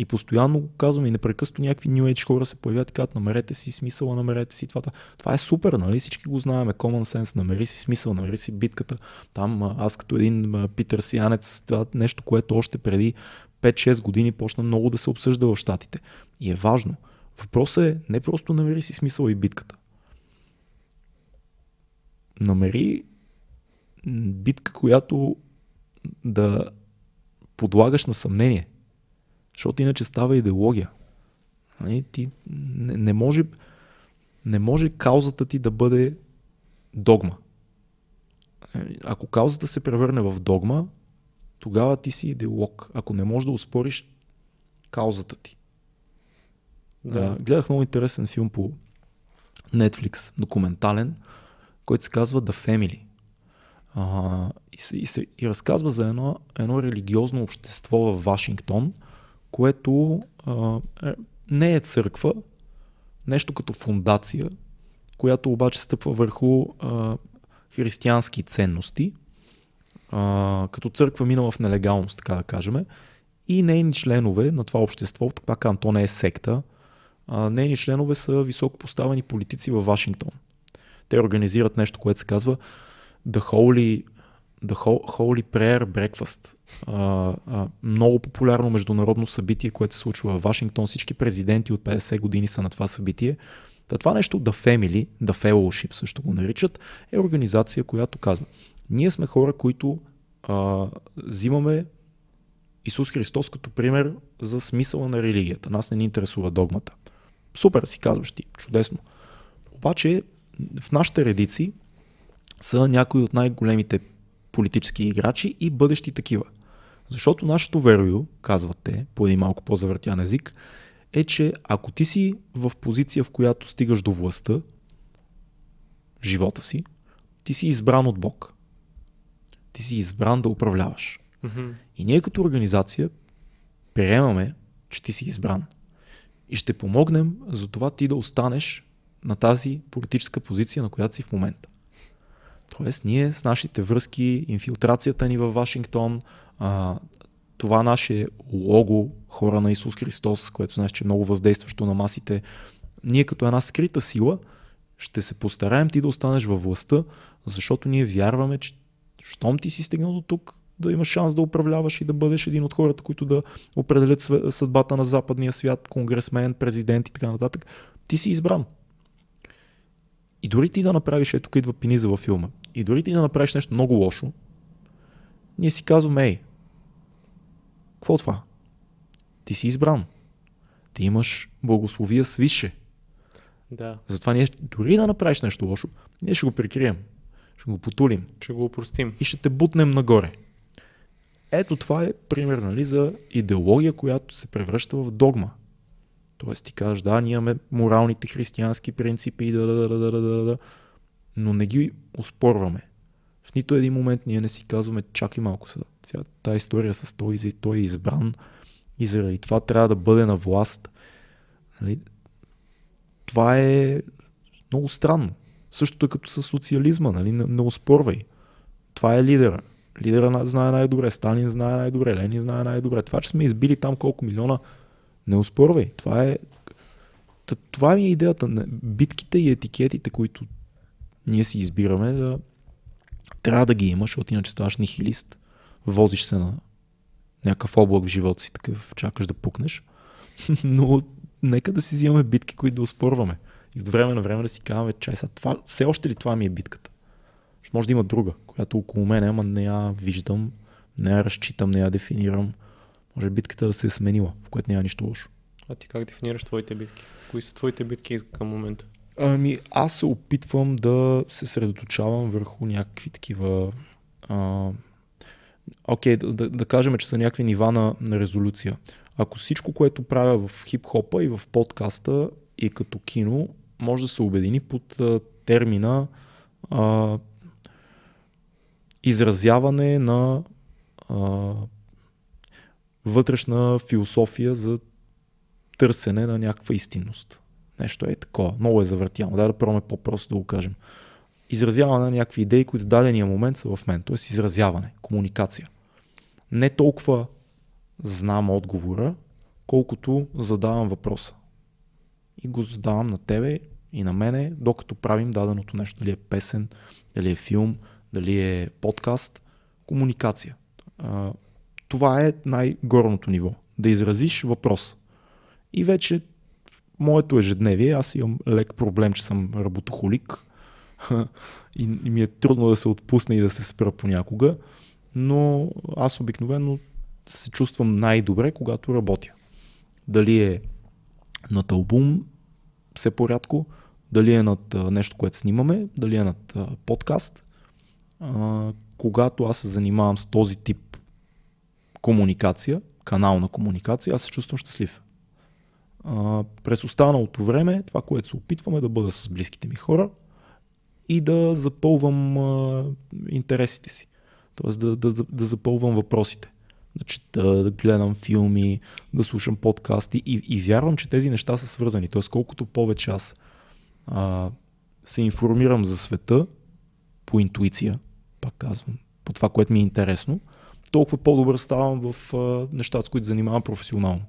И постоянно го казваме и непрекъснато някакви New Age хора се появят и казват, намерете си смисъла, намерете си това. Това е супер, нали? Всички го знаем. Common sense, намери си смисъл, намери си битката. Там аз като един Питър Сианец, това нещо, което още преди 5-6 години почна много да се обсъжда в Штатите. И е важно. Въпросът е не просто намери си смисъл и битката. Намери битка, която да подлагаш на съмнение. Защото иначе става идеология. Нали, Ти не, не, може, не може каузата ти да бъде догма. Ако каузата се превърне в догма, тогава ти си идеолог. Ако не можеш да успориш каузата ти. Да. А, гледах много интересен филм по Netflix, документален, който се казва The Family. А, и, се, и, се, и разказва за едно, едно религиозно общество в Вашингтон, което а, е, не е църква, нещо като фундация, която обаче стъпва върху а, християнски ценности, а, като църква минала в нелегалност, така да кажем, и нейни членове на това общество, казвам, то не е секта, а, нейни членове са високо поставени политици във Вашингтон. Те организират нещо, което се казва The Holy, The Holy Prayer Breakfast. А, а, много популярно международно събитие, което се случва в Вашингтон. Всички президенти от 50 години са на това събитие. Та това нещо, The Family, The Fellowship също го наричат, е организация, която казва, ние сме хора, които а, взимаме Исус Христос като пример за смисъла на религията. Нас не ни интересува догмата. Супер, си казваш ти, чудесно. Обаче в нашите редици са някои от най-големите политически играчи и бъдещи такива. Защото нашето верою, казват те, по един малко по-завъртян език, е, че ако ти си в позиция, в която стигаш до властта, в живота си, ти си избран от Бог. Ти си избран да управляваш. Mm-hmm. И ние като организация приемаме, че ти си избран. И ще помогнем за това ти да останеш на тази политическа позиция, на която си в момента. Тоест, ние с нашите връзки, инфилтрацията ни във Вашингтон, това наше лого, хора на Исус Христос, което знаеш, че е много въздействащо на масите, ние като една скрита сила ще се постараем ти да останеш във властта, защото ние вярваме, че щом ти си стигнал до тук, да имаш шанс да управляваш и да бъдеш един от хората, които да определят съдбата на западния свят, конгресмен, президент и така нататък, ти си избран. И дори ти да направиш, ето тук идва пиниза във филма, и дори ти да направиш нещо много лошо, ние си казваме, ей, какво това? Ти си избран. Ти имаш благословия свише. Да. Затова ние дори да направиш нещо лошо, ние ще го прикрием. Ще го потулим. Ще го опростим. И ще те бутнем нагоре. Ето това е пример нали, за идеология, която се превръща в догма. Тоест ти кажеш, да, ние имаме моралните християнски принципи, да, да, да, да, да, да, да, но не ги успорваме. В нито един момент ние не си казваме, чакай малко сега, цялата тази история с той, той е избран и заради това трябва да бъде на власт. Нали? Това е много странно. Същото е като с социализма, нали? не, не успорвай. Това е лидера. Лидера знае най-добре, Сталин знае най-добре, Ленин знае най-добре. Това, че сме избили там колко милиона, не успорвай. Това е, това ми е идеята. Битките и етикетите, които ние си избираме, да, трябва да ги имаш, защото иначе ставаш нихилист. Возиш се на някакъв облак в живота си, такъв, чакаш да пукнеш. Но нека да си взимаме битки, които да успорваме. И от време на време да си казваме, чай сега, това, все още ли това ми е битката? Ще може да има друга, която около мен, ама не я виждам, не я разчитам, не я дефинирам. Може битката да се е сменила, в което няма нищо лошо. А ти как дефинираш твоите битки? Кои са твоите битки към момента? Ами, аз се опитвам да се средоточавам върху някакви такива. Окей, да, да, да кажем, че са някакви нива на, на резолюция. Ако всичко, което правя в хип-хопа и в подкаста и като кино, може да се обедини под а, термина а, изразяване на а, вътрешна философия за търсене на някаква истинност. Нещо е такова. Много е завъртяно. Да, да пробваме по-просто да го кажем. Изразяване на някакви идеи, които в дадения момент са в мен. Тоест изразяване, комуникация. Не толкова знам отговора, колкото задавам въпроса. И го задавам на тебе и на мене, докато правим даденото нещо. Дали е песен, дали е филм, дали е подкаст. Комуникация. Това е най-горното ниво. Да изразиш въпрос. И вече моето ежедневие, аз имам лек проблем, че съм работохолик и, ми е трудно да се отпусне и да се спра понякога, но аз обикновено се чувствам най-добре, когато работя. Дали е над албум, все порядко, дали е над нещо, което снимаме, дали е над подкаст. Когато аз се занимавам с този тип комуникация, канал на комуникация, аз се чувствам щастлив. През останалото време, това, което се опитваме е да бъда с близките ми хора и да запълвам а, интересите си. Тоест да, да, да, да запълвам въпросите. Да чета, да гледам филми, да слушам подкасти и, и вярвам, че тези неща са свързани. Тоест колкото повече аз а, се информирам за света по интуиция, пак казвам, по това, което ми е интересно, толкова по-добър ставам в а, нещата, с които занимавам професионално.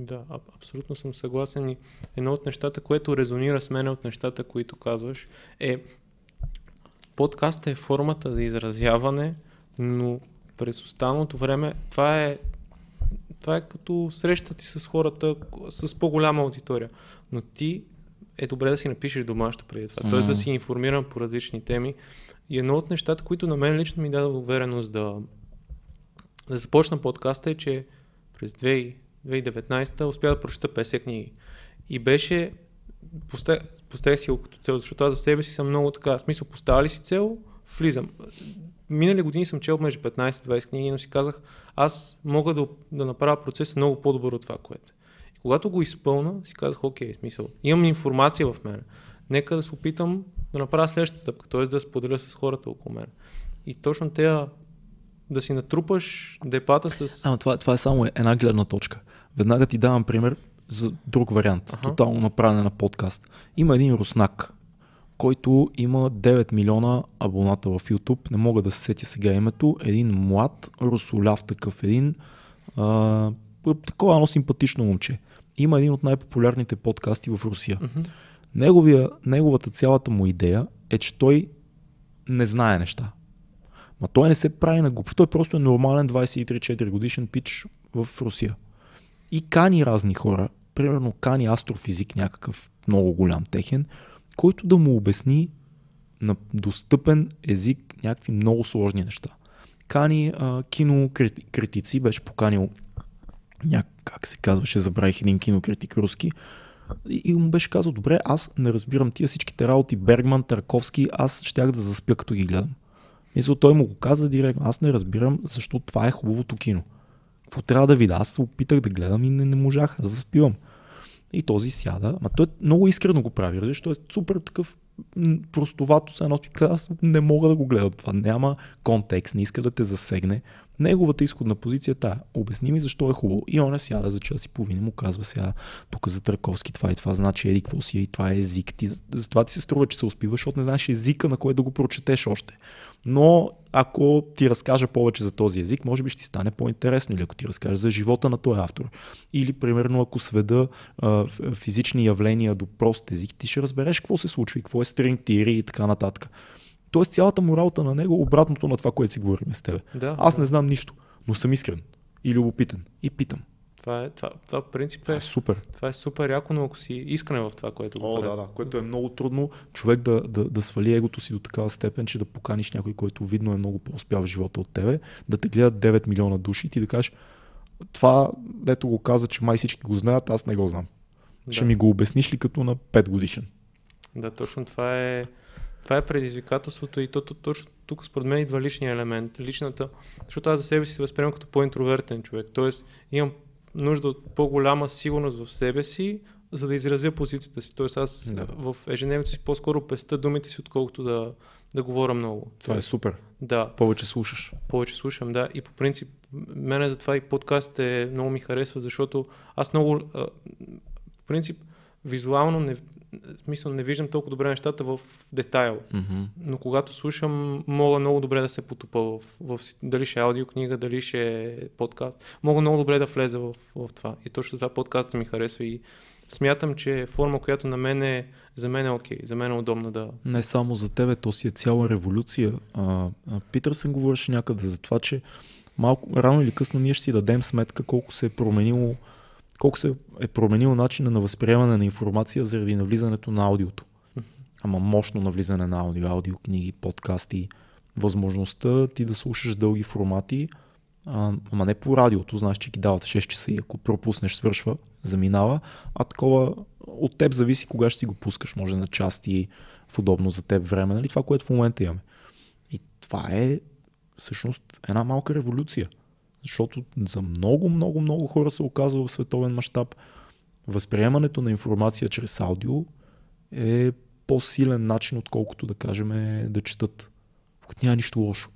Да, абсолютно съм съгласен и едно от нещата, което резонира с мен от нещата, които казваш, е подкастът е формата за изразяване, но през останалото време това е това е като среща ти с хората с по-голяма аудитория. Но ти е добре да си напишеш домашно преди това. Mm. Т.е. да си информиран по различни теми. И едно от нещата, които на мен лично ми даде увереност да, да започна подкаста е, че през 2019 успя да прочета 50 книги. И беше, поставях си го като цел, защото аз за себе си съм много така, в смисъл, поставя ли си цел, влизам. Минали години съм чел между 15-20 книги, но си казах, аз мога да, да направя процеса много по-добър от това, което. И когато го изпълна, си казах, окей, смисъл, имам информация в мен. Нека да се опитам да направя следващата стъпка, т.е. да споделя с хората около мен. И точно те да си натрупаш депата с... Ама това, това е само една гледна точка. Веднага ти давам пример за друг вариант, ага. тотално направен на подкаст. Има един руснак, който има 9 милиона абоната в YouTube. Не мога да се сетя сега името. Един млад, русоляв такъв един, а, такова едно симпатично момче. Има един от най-популярните подкасти в Русия. Uh-huh. Неговия, неговата цялата му идея е, че той не знае неща. Ма той не се прави на глупов. Той просто е нормален 23-4 годишен пич в Русия. И кани разни хора. Примерно кани астрофизик някакъв много голям техен, който да му обясни на достъпен език някакви много сложни неща. Кани а, кинокритици, беше поканил няк, как се казваше, забравих един кинокритик руски, и, и му беше казал, добре, аз не разбирам тия всичките работи, Бергман, Тарковски, аз щях да заспя като ги гледам. Мисля, той му го каза директно, аз не разбирам защо това е хубавото кино. Какво трябва да видя? Аз се опитах да гледам и не, не можах, аз заспивам. И този сяда, ма той много искрено го прави, защото е супер такъв простовато се едно аз не мога да го гледам това, няма контекст, не иска да те засегне. Неговата изходна позиция тая. Обясни ми защо е хубаво. И он е сяда за час и половина му казва сега тук за Търковски това и това значи еди какво си и това е език. Ти, затова ти се струва, че се успиваш, защото не знаеш езика, на който да го прочетеш още. Но ако ти разкажа повече за този език, може би ще ти стане по-интересно. Или ако ти разкажеш за живота на този автор. Или, примерно, ако сведа а, физични явления до прост език, ти ще разбереш какво се случва и какво е стринг и така нататък. Тоест цялата моралта на него обратното на това, което си говорим с тебе. Да, Аз да. не знам нищо, но съм искрен и любопитен и питам. Това е, това, това принцип е, това е супер. Това е супер яко, но ако си искрен в това, което го О, да, да, което е много трудно човек да, да, да свали егото си до такава степен, че да поканиш някой, който видно е много по-успял в живота от тебе, да те гледат 9 милиона души и ти да кажеш това, дето го каза, че май всички го знаят, аз не го знам. Да. Ще ми го обясниш ли като на 5 годишен? Да, точно това е това е предизвикателството и то, то, точно тук според мен идва личния елемент, личната, защото аз за себе си се възприемам като по-интровертен човек, т.е. имам нужда от по-голяма сигурност в себе си, за да изразя позицията си. Тоест аз да. в ежедневието си по-скоро песта думите си, отколкото да, да говоря много. Това е супер. Да. Повече слушаш. Повече слушам, да. И по принцип, мене затова и подкаст е много ми харесва, защото аз много, по принцип, визуално не, смисъл не виждам толкова добре нещата в детайл. Mm-hmm. Но когато слушам, мога много добре да се потупа в, в, дали ще е аудиокнига, дали ще е подкаст. Мога много добре да влеза в, в това. И точно това подкаста ми харесва и смятам, че е форма, която на мен е, за мен е окей, за мен е удобна да... Не само за тебе, то си е цяла революция. А, а, Питърсън говореше някъде за това, че малко, рано или късно ние ще си дадем сметка колко се е променило колко се е променил начина на възприемане на информация заради навлизането на аудиото. Ама мощно навлизане на аудио, аудиокниги, подкасти, възможността ти да слушаш дълги формати, а, ама не по радиото, знаеш, че ги дават 6 часа и ако пропуснеш, свършва, заминава, а такова от теб зависи кога ще си го пускаш, може на части в удобно за теб време, нали? това, което в момента имаме. И това е всъщност една малка революция. Защото за много, много, много хора се оказва в световен мащаб възприемането на информация чрез аудио е по-силен начин, отколкото да кажем да четат. В няма нищо лошо.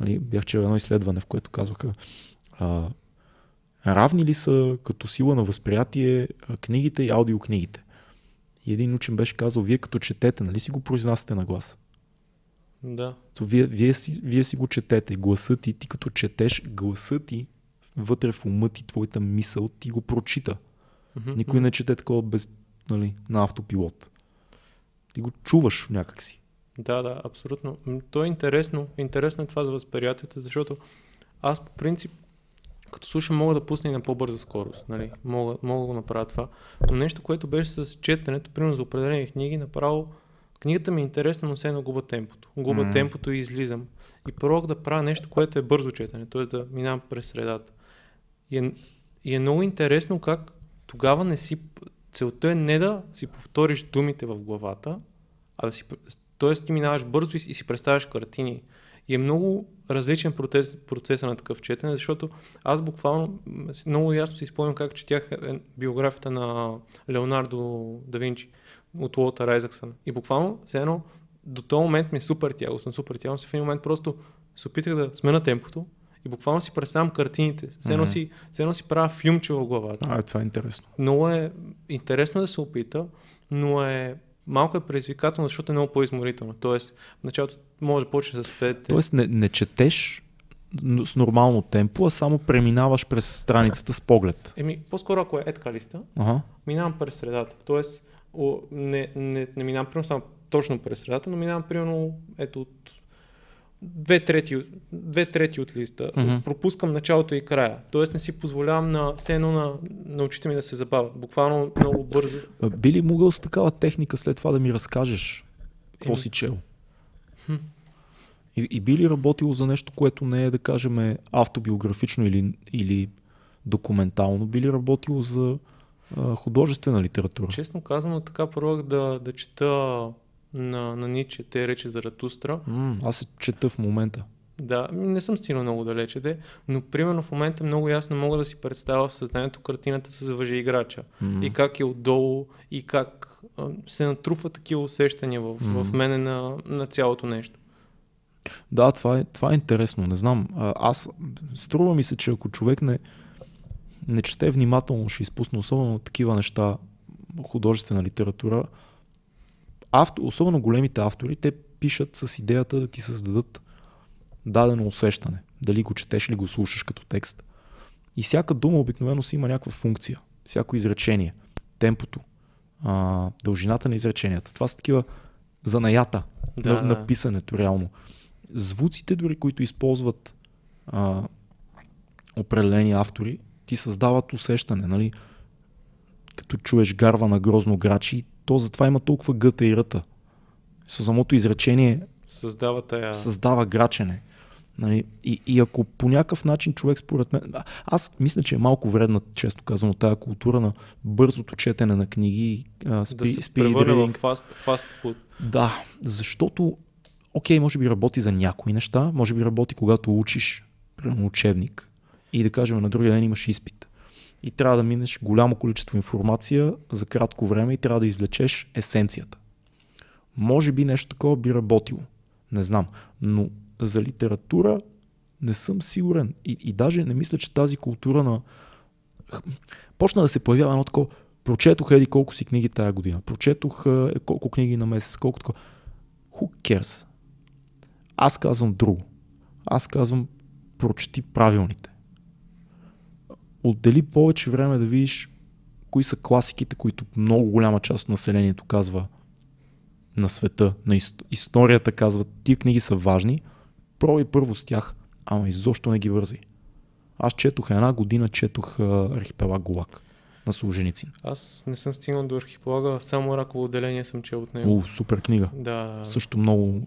Нали, бях чел едно изследване, в което казваха а, равни ли са като сила на възприятие книгите и аудиокнигите. И един учен беше казал, вие като четете, нали си го произнасяте на глас? Да. То вие, вие, си, вие си го четете. Гласът ти, ти като четеш, гласът ти вътре в ума ти, твоята мисъл, ти го прочита. Mm-hmm. Никой не чете такова без, нали, на автопилот. Ти го чуваш някакси. Да, да, абсолютно. То е интересно. Интересно е това за възприятията, защото аз по принцип като слушам, мога да пусна и на по-бърза скорост. Нали? Мога, мога да го направя това. Но нещо, което беше с четенето, примерно за определени книги, направо книгата ми е интересна, но все едно губа темпото. Губа mm. темпото и излизам. И пробвах да правя нещо, което е бързо четене, т.е. да минавам през средата. И е, и е много интересно как тогава не си... Целта е не да си повториш думите в главата, а да си... Тоест ти минаваш бързо и, и си представяш картини. И е много различен процес, процеса на такъв четене, защото аз буквално много ясно си спомням как четях е, биографията на Леонардо да Винчи от Уолтер Айзаксън. И буквално, все едно, до този момент ми е супер тяло, супер тяло, в един момент просто се опитах да смена темпото и буквално си представям картините. Все едно, mm-hmm. си, все едно си правя филмче в главата. А, това е интересно. Много е интересно да се опита, но е малко е предизвикателно, защото е много по-изморително. Тоест, в началото може да почне с 5. Тоест, не, не четеш с нормално темпо, а само преминаваш през страницата с поглед. Еми, по-скоро ако е така листа, ага. минавам през средата. Тоест, о, не, не, не минавам примерно само точно през средата, но минавам примерно ето от две трети, две трети от листа. Mm-hmm. Пропускам началото и края. Тоест не си позволявам на все едно на, на очите ми да се забавят. Буквално много бързо. Би ли могъл с такава техника след това да ми разкажеш какво си чел? И, и би ли работило за нещо, което не е, да кажем, автобиографично или, или документално? Би ли работило за а, художествена литература? Честно казано, така пробвах да, да чета на, на Ниче, те рече за Ратустра. Mm, аз се чета в момента. Да, не съм стигнал много далече, де, но примерно в момента много ясно мога да си представя в съзнанието картината с въже играча. Mm-hmm. И как е отдолу, и как а, се натрупва такива усещания в, mm-hmm. в мене на, на цялото нещо. Да, това е, това е интересно. Не знам. Аз струва ми се, че ако човек не, не чете внимателно, ще изпусне особено такива неща, художествена литература, автор, особено големите автори, те пишат с идеята да ти създадат дадено усещане. Дали го четеш или го слушаш като текст. И всяка дума обикновено си има някаква функция. Всяко изречение. Темпото. А, дължината на изреченията. Това са такива занаята да, на, на писането реално. Звуците дори, които използват а, определени автори, ти създават усещане. Нали? Като чуеш гарва на грозно грачи, то затова има толкова гъта и ръта. С самото изречение създава, тая... създава грачене. Нали? И, и ако по някакъв начин човек според мен... Аз мисля, че е малко вредна, често казано, тази култура на бързото четене на книги, спи, да се превърне в фаст, фаст фуд. Да, защото окей, може би работи за някои неща, може би работи когато учиш, примерно учебник, и да кажем на другия ден имаш изпит и трябва да минеш голямо количество информация за кратко време и трябва да извлечеш есенцията. Може би нещо такова би работило. Не знам. Но за литература не съм сигурен. И, и даже не мисля, че тази култура на... Почна да се появява едно такова. Прочетох еди колко си книги тая година. Прочетох е, колко книги на месец, колко такова. Who cares? Аз казвам друго. Аз казвам прочети правилните отдели повече време да видиш кои са класиките, които много голяма част от населението казва на света, на историята казват, тия книги са важни, пробай първо с тях, ама изобщо не ги вързи. Аз четох една година, четох Архипелаг Голак на Солженици. Аз не съм стигнал до архипелага, само раково отделение съм чел от него. О, супер книга. Да. Също много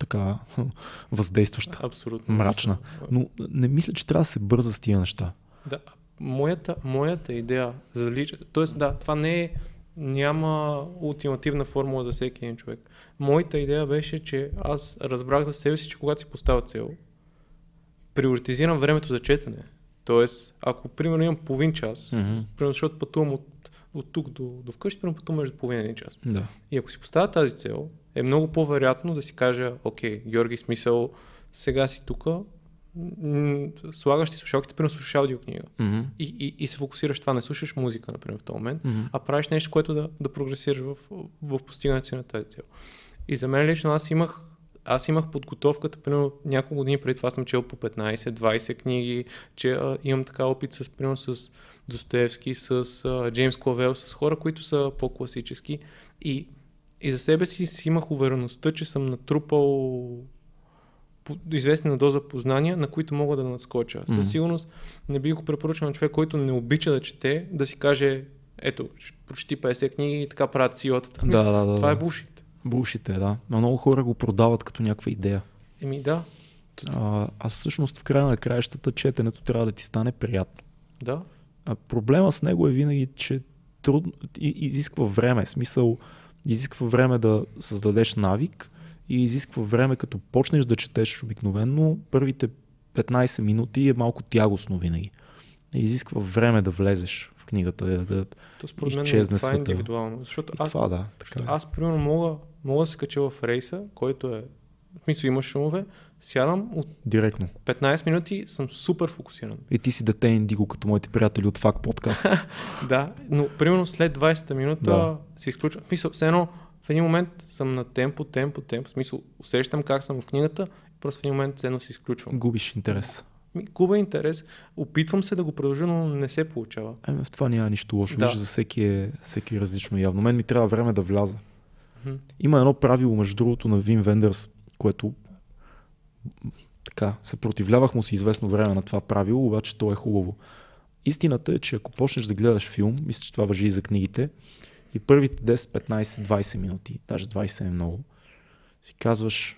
така въздействаща. Абсолютно. Мрачна. Но не мисля, че трябва да се бърза с тия неща. Да, моята, моята идея за личен... Тоест, да, това не е... Няма ултимативна формула за всеки един човек. Моята идея беше, че аз разбрах за себе си, че когато си поставя цел, приоритизирам времето за четене. Тоест, ако примерно имам половин час, mm-hmm. примерно защото пътувам от, от тук до, до вкъщи, примерно пътувам между половин и един час. Да. И ако си поставя тази цел, е много по-вероятно да си кажа, окей, Георги, смисъл, сега си тук, слагаш си слушалките, примерно слушаш аудиокнига mm-hmm. и, и, и се фокусираш това, не слушаш музика, например, в този момент, mm-hmm. а правиш нещо, което да, да прогресираш в, в постигането си на тази цел. И за мен лично аз имах аз имах подготовката, примерно няколко години преди това съм чел по 15-20 книги, че а, имам така опит с, примерно, с Достоевски, с а, Джеймс Клавел, с хора, които са по-класически и и за себе си си имах увереността, че съм натрупал известна доза познания, на които мога да надскоча. Mm-hmm. Със сигурност не бих го препоръчал на човек, който не обича да чете, да си каже, ето, прочети 50 книги и така правят силата. Да, да, да, това да. е бушит. Бушите, да. Но много хора го продават като някаква идея. Еми да. А, а всъщност в края на краищата четенето трябва да ти стане приятно. Да. А проблема с него е винаги, че трудно, изисква време. Смисъл, изисква време да създадеш навик и изисква време, като почнеш да четеш обикновенно, първите 15 минути е малко тягостно винаги. Изисква време да влезеш в книгата, да, да То според мен изчезне това е индивидуално. Защото аз, Това да, така е. аз примерно мога, мога да се кача в рейса, който е, смисъл има шумове, сядам от Директно. 15 минути съм супер фокусиран. И ти си дете индиго, като моите приятели от факт подкаста. Да, но примерно след 20-та минута Да. се изключва. Смисъл, все едно в един момент съм на темпо, темпо, темпо. В смисъл, усещам как съм в книгата, просто в един момент едно се изключвам. Губиш интерес. Губа интерес. Опитвам се да го продължа, но не се получава. Еми, в това няма нищо лошо. Да. Виж, за всеки е, всеки е различно явно. Мен ми трябва време да вляза. Мгм. Има едно правило, между другото, на Вин Вендърс, което така, съпротивлявах му си известно време на това правило, обаче то е хубаво. Истината е, че ако почнеш да гледаш филм, мисля, че това въжи и за книгите, и първите 10, 15, 20 минути, даже 20 е много, си казваш,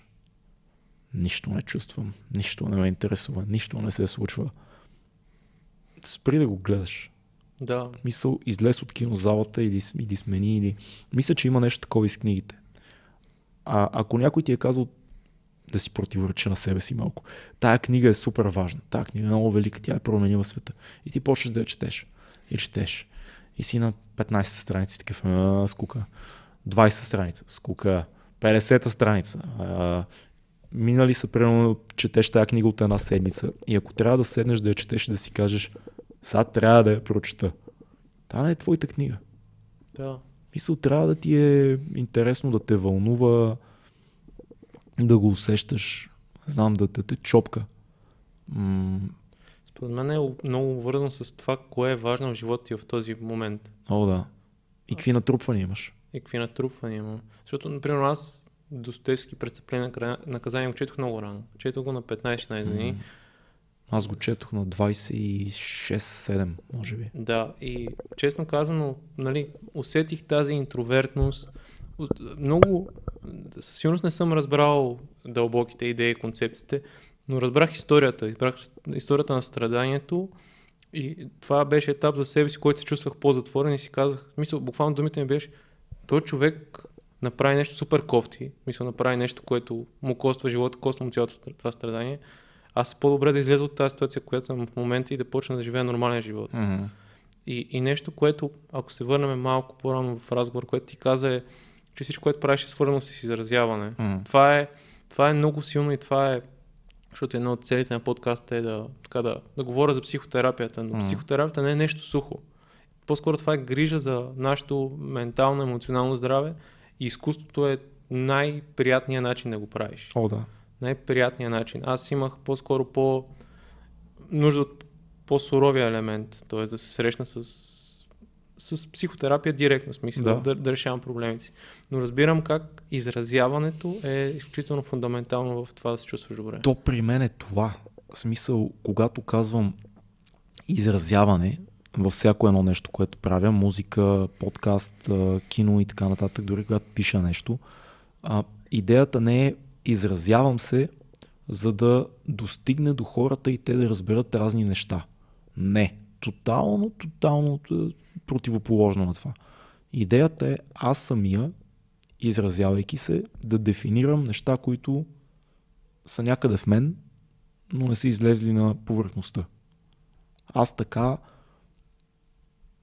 нищо не чувствам, нищо не ме интересува, нищо не се случва. Спри да го гледаш. Да. Мисъл, излез от кинозалата или, или смени, или... Мисля, че има нещо такова и с книгите. А ако някой ти е казал да си противоречи на себе си малко, тая книга е супер важна, тая книга е много велика, тя е променила света. И ти почнеш да я четеш. И четеш. И си на 15 страница си такъв, а, скука. 20 страница, скука. 50-та страница. А, минали са, примерно, четеш тази книга от една седмица. И ако трябва да седнеш да я четеш и да си кажеш, сега трябва да я прочета. Това не е твоята книга. Да. Мисъл, трябва да ти е интересно да те вълнува, да го усещаш, знам, да те, те чопка. М- Според мен е много вързано с това, кое е важно в живота ти в този момент. О, да. И какви натрупвания имаш? И какви натрупвания има. Защото, например, аз Достоевски престъпление на наказание го четох много рано. Четох го на 15-16 години. Аз го четох на 26-7, може би. Да, и честно казано, нали, усетих тази интровертност. Много, със сигурност не съм разбрал дълбоките идеи концепциите, но разбрах историята. Разбрах историята на страданието и това беше етап за себе си, който се чувствах по-затворен и си казах, мисля, буквално думите ми беше, той човек направи нещо супер кофти, мисля, направи нещо, което му коства живота, коства му цялото това страдание. Аз е по-добре да излеза от тази ситуация, която съм в момента и да почна да живея нормален живот. Mm-hmm. И, и нещо, което, ако се върнем малко по-рано в разговор, което ти каза е, че всичко, което правиш е свързано с изразяване. Mm-hmm. Това е, това е много силно и това е, защото една от целите на подкаста е да, така да, да говоря за психотерапията, но Мгм. психотерапията не е нещо сухо. По-скоро това е грижа за нашето ментално, емоционално здраве и изкуството е най-приятният начин да го правиш. О, да. Най-приятният начин. Аз имах по-скоро по нужда от по-суровия елемент, т.е. да се срещна с, с психотерапия директно, смисъл Да. да. Да, решавам проблемите си. Но разбирам как изразяването е изключително фундаментално в това да се чувстваш добре. То при мен е това. В смисъл, когато казвам изразяване във всяко едно нещо, което правя, музика, подкаст, кино и така нататък, дори когато пиша нещо, а, идеята не е изразявам се, за да достигне до хората и те да разберат разни неща. Не. Тотално, тотално противоположно на това. Идеята е аз самия, изразявайки се, да дефинирам неща, които са някъде в мен, но не са излезли на повърхността. Аз така,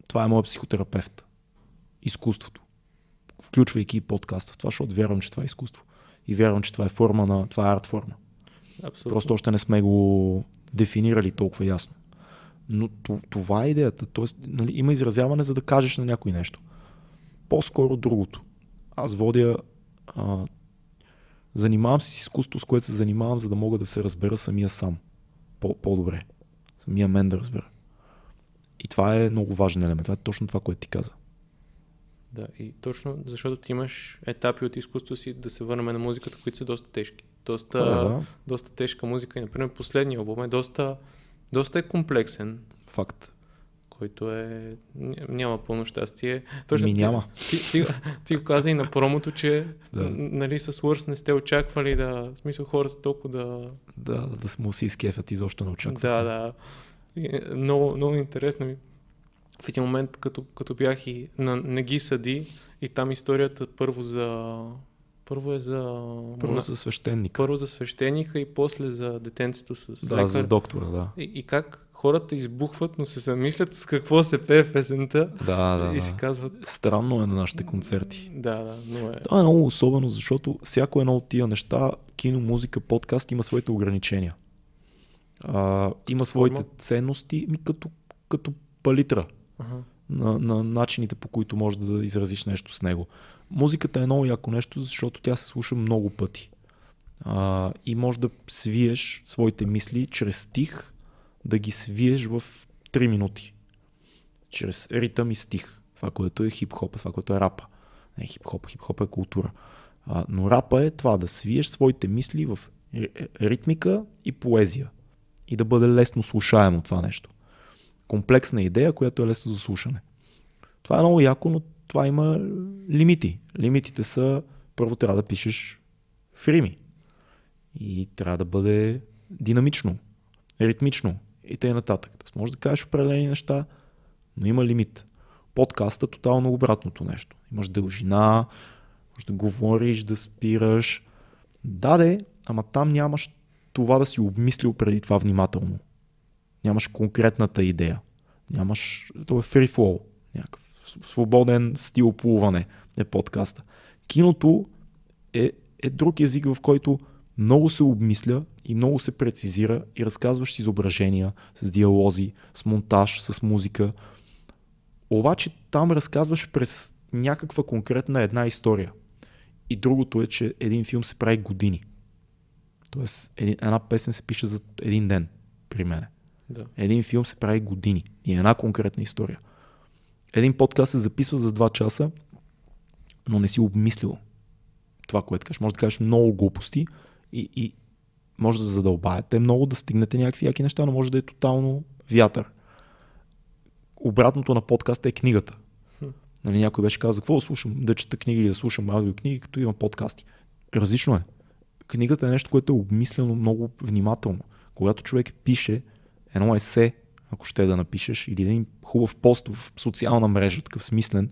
това е моят психотерапевт. Изкуството. Включвайки и подкаста в това, защото вярвам, че това е изкуство. И вярвам, че това е форма на, това е арт форма. Абсолютно. Просто още не сме го дефинирали толкова ясно. Но това е идеята. Тоест, нали, има изразяване, за да кажеш на някой нещо. По-скоро другото. Аз водя. А, занимавам се с изкуство, с което се занимавам, за да мога да се разбера самия сам. По- по-добре. Самия мен да разбера. И това е много важен елемент. Това е точно това, което ти каза. Да, и точно защото ти имаш етапи от изкуството си да се върнем на музиката, които са доста тежки. Доста, Да, да. доста тежка музика. И, например, последния албум е доста, доста е комплексен, Факт. който е... ня- Няма пълно щастие. Ми ти- няма. Ти, ти, ти го каза и на промото, че Да. нали, с Wars не сте очаквали да... В смисъл хората толкова да... Да, да му си изкефят изобщо не очаквам. Да, да. Е, Много, много интересно ми. В един момент, като, като бях и на Не ги съди, и там историята първо за... Първо е за... Първо за свещеник. първо за свещеника и после за детенцето с Да, лекар. за доктора, да. И, и как хората избухват, но се замислят с какво се пее в песента Да, да, и си казват... Странно е на нашите концерти. Да, да, но е... Това е много особено, защото всяко едно от тия неща, кино, музика, подкаст, има своите ограничения. А, има своите Форма? ценности, ми като, като палитра Ага. на, на начините по които можеш да изразиш нещо с него. Музиката е много яко нещо, защото тя се слуша много пъти. А, и може да свиеш своите мисли чрез стих, да ги свиеш в 3 минути. Чрез ритъм и стих. Това, което е хип-хоп, това, което е рапа. Не хип-хоп, хип-хоп е култура. А, но рапа е това да свиеш своите мисли в ри- ритмика и поезия. И да бъде лесно слушаемо това нещо. Комплексна идея, която е лесна за слушане. Това е много яко, но това има лимити. Лимитите са, първо трябва да пишеш в. И трябва да бъде динамично, ритмично и т.н. нататък. Тоест може да кажеш определени неща, но има лимит. Подкаста тотално обратното нещо. Имаш дължина, може да говориш, да спираш. Да, де, ама там нямаш това да си обмислил преди това внимателно. Нямаш конкретната идея. Нямаш... То е free flow. Някакъв свободен стил плуване е подкаста. Киното е, е друг език, в който много се обмисля и много се прецизира и разказваш с изображения, с диалози, с монтаж, с музика. Обаче там разказваш през някаква конкретна една история. И другото е, че един филм се прави години. Тоест, една песен се пише за един ден, при мене. Да. Един филм се прави години и е една конкретна история. Един подкаст се записва за 2 часа, но не си обмислил това, което кажеш. Може да кажеш много глупости и, и може да задълбаете много, да стигнете някакви яки неща, но може да е тотално вятър. Обратното на подкаста е книгата. Нали, някой беше казал, какво да слушам, да чета книги или да слушам аудиокниги, като има подкасти. Различно е. Книгата е нещо, което е обмислено много внимателно. Когато човек пише едно есе, ако ще да напишеш, или един хубав пост в социална мрежа, такъв смислен,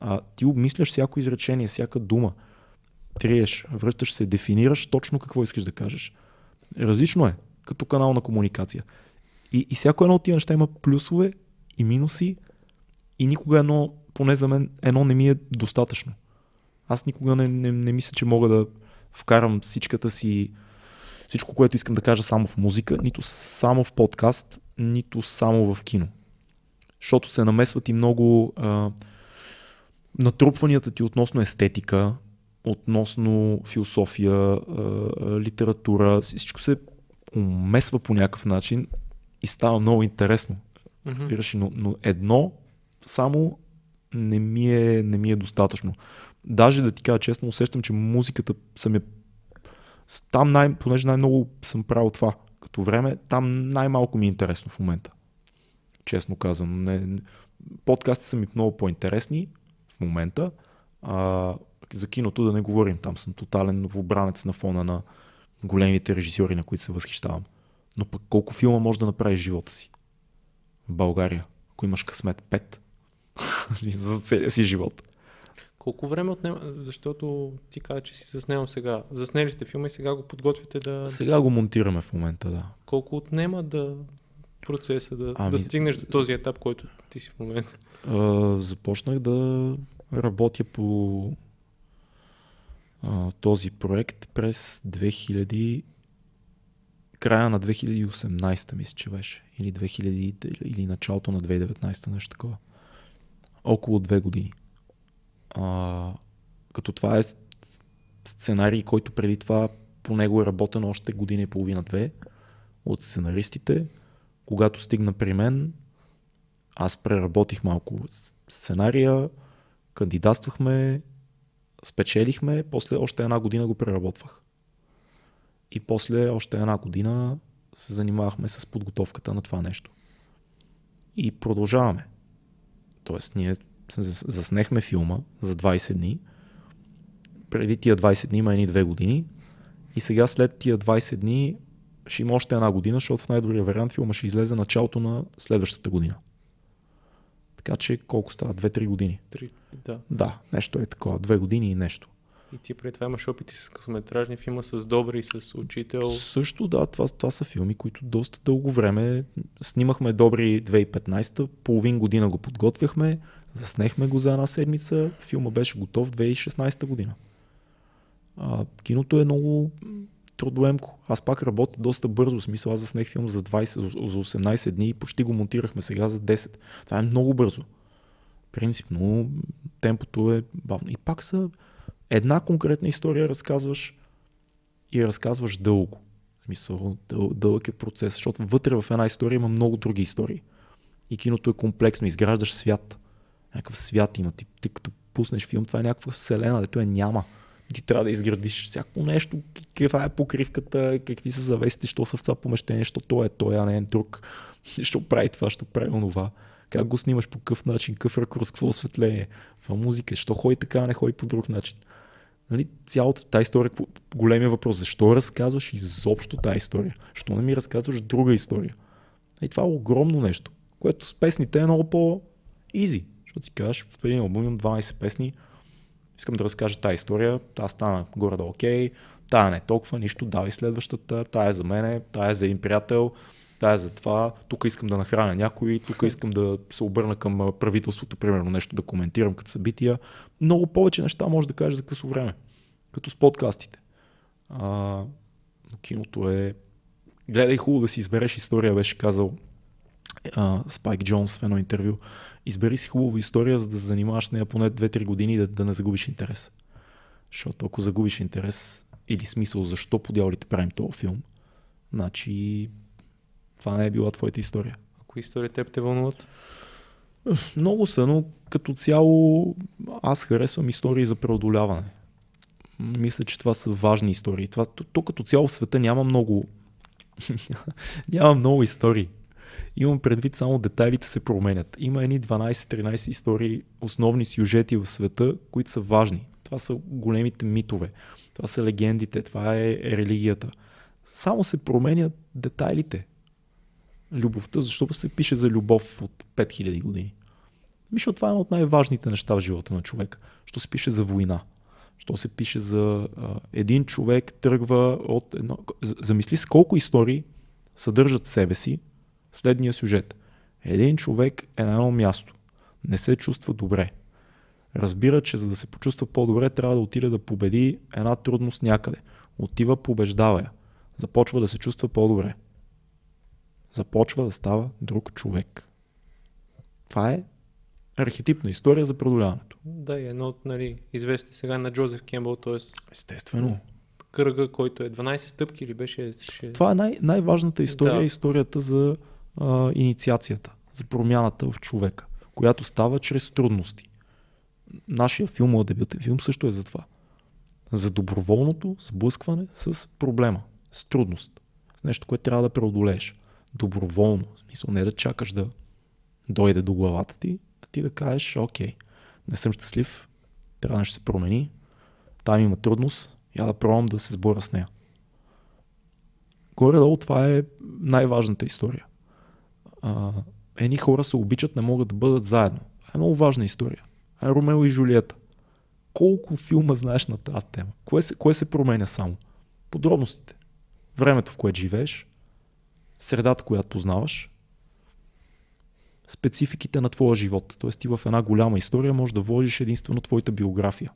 а, ти обмисляш всяко изречение, всяка дума. Триеш, връщаш се, дефинираш точно какво искаш да кажеш. Различно е, като канал на комуникация. И, и всяко едно от тия неща има плюсове и минуси и никога едно, поне за мен, едно не ми е достатъчно. Аз никога не, не, не мисля, че мога да вкарам всичката си, всичко, което искам да кажа само в музика, нито само в подкаст, нито само в кино. Защото се намесват и много а, натрупванията ти относно естетика, относно философия, а, литература, всичко се умесва по някакъв начин и става много интересно. Ли? но, но едно само не ми, е, не ми е достатъчно. Даже да ти кажа честно, усещам, че музиката съм е... Там, най, понеже най-много съм правил това като време, там най-малко ми е интересно в момента. Честно казвам. Не, подкасти са ми много по-интересни в момента. А, за киното да не говорим. Там съм тотален новобранец на фона на големите режисьори, на които се възхищавам. Но пък колко филма може да направиш живота си? В България, ако имаш късмет 5. В смисъл, за целия си живот. Колко време отнема, защото ти каза, че си заснел сега. Заснели сте филма и сега го подготвяте да... Сега го монтираме в момента, да. Колко отнема да процеса, да, Ами- да стигнеш до този етап, който ти си в момента? А, започнах да работя по а, този проект през 2000 края на 2018 мисля, че беше. Или, 2000, или началото на 2019, нещо такова. Около две години. А, като това е сценарий, който преди това по него е работено още година и половина-две от сценаристите. Когато стигна при мен, аз преработих малко сценария, Кандидатствахме, спечелихме, после още една година го преработвах. И после още една година се занимавахме с подготовката на това нещо. И продължаваме. Тоест, ние заснехме филма за 20 дни. Преди тия 20 дни има едни две години. И сега след тия 20 дни ще има още една година, защото в най-добрия вариант филма ще излезе началото на следващата година. Така че колко става? Две-три години. Три, да. Да, нещо е такова. Две години и нещо. И ти преди това имаш опити с късометражни филма, с добри, и с учител. Също да, това, това са филми, които доста дълго време снимахме добри 2015, половин година го подготвяхме, заснехме го за една седмица, филма беше готов 2016 година. А, киното е много трудоемко. Аз пак работя доста бързо, смисъл аз заснех филм за, 20, за 18 дни и почти го монтирахме сега за 10. Това е много бързо. Принципно темпото е бавно. И пак са една конкретна история разказваш и разказваш дълго. Мисъл, дъл, дълъг е процес, защото вътре в една история има много други истории. И киното е комплексно, изграждаш свят. Някакъв свят има. Ти, ти като пуснеш филм, това е някаква вселена, дето е няма. Ти трябва да изградиш всяко нещо, каква е покривката, какви са завесите, що са в това помещение, що той е той, а не е друг. Що прави това, що прави онова. Как го снимаш, по какъв начин, какъв ракурс, какво осветление, каква музика, що ходи така, не ходи по друг начин. Нали, цялата тази история, големия въпрос, защо разказваш изобщо тази история? Защо не ми разказваш друга история? И това е огромно нещо, което с песните е много по-изи. Защото си кажеш, в един албум имам 12 песни, искам да разкажа тази история, та стана горе да окей, тая не е толкова, нищо, давай следващата, тая е за мене, тая е за един приятел, тая за това, тук искам да нахраня някой, тук искам да се обърна към правителството, примерно нещо да коментирам като събития. Много повече неща може да кажеш за късо време, като с подкастите. А, но киното е... Гледай хубаво да си избереш история, беше казал Спайк Джонс в едно интервю. Избери си хубава история, за да се занимаваш с нея поне 2-3 години и да, да не загубиш интерес. Защото ако загубиш интерес или смисъл защо по правим този филм, значи това не е била твоята история. А кои истории теб те вълнуват? Много са, но като цяло аз харесвам истории за преодоляване. Мисля, че това са важни истории. Това, то, то като цяло в света няма много няма много истории. Имам предвид само детайлите се променят. Има едни 12-13 истории, основни сюжети в света, които са важни. Това са големите митове. Това са легендите, това е религията. Само се променят детайлите любовта, защото се пише за любов от 5000 години. Мисля, това е едно от най-важните неща в живота на човека. Що се пише за война. Що се пише за а, един човек тръгва от едно... Замисли с колко истории съдържат себе си следния сюжет. Един човек е на едно място. Не се чувства добре. Разбира, че за да се почувства по-добре, трябва да отиде да победи една трудност някъде. Отива, побеждава я. Започва да се чувства по-добре започва да става друг човек. Това е архетипна история за преодоляването. Да, и едно от нали, известни сега на Джозеф Кембъл, т.е. Естествено. Кръга, който е 12 стъпки или беше... Ще... Това е най- най-важната история, да. историята за а, инициацията, за промяната в човека, която става чрез трудности. Нашия филм, моят дебютен филм също е за това. За доброволното сблъскване с проблема, с трудност, с нещо, което трябва да преодолееш доброволно. В смисъл не да чакаш да дойде до главата ти, а ти да кажеш, окей, не съм щастлив, трябва да се промени, там има трудност, я да пробвам да се сбора с нея. Горе-долу това е най-важната история. А, едни хора се обичат, не могат да бъдат заедно. Това е много важна история. Ромео и Жулиета. Колко филма знаеш на тази тема? Кое се, кое се променя само? Подробностите. Времето, в което живееш, средата, която познаваш, спецификите на твоя живот. Тоест ти в една голяма история можеш да вложиш единствено твоята биография.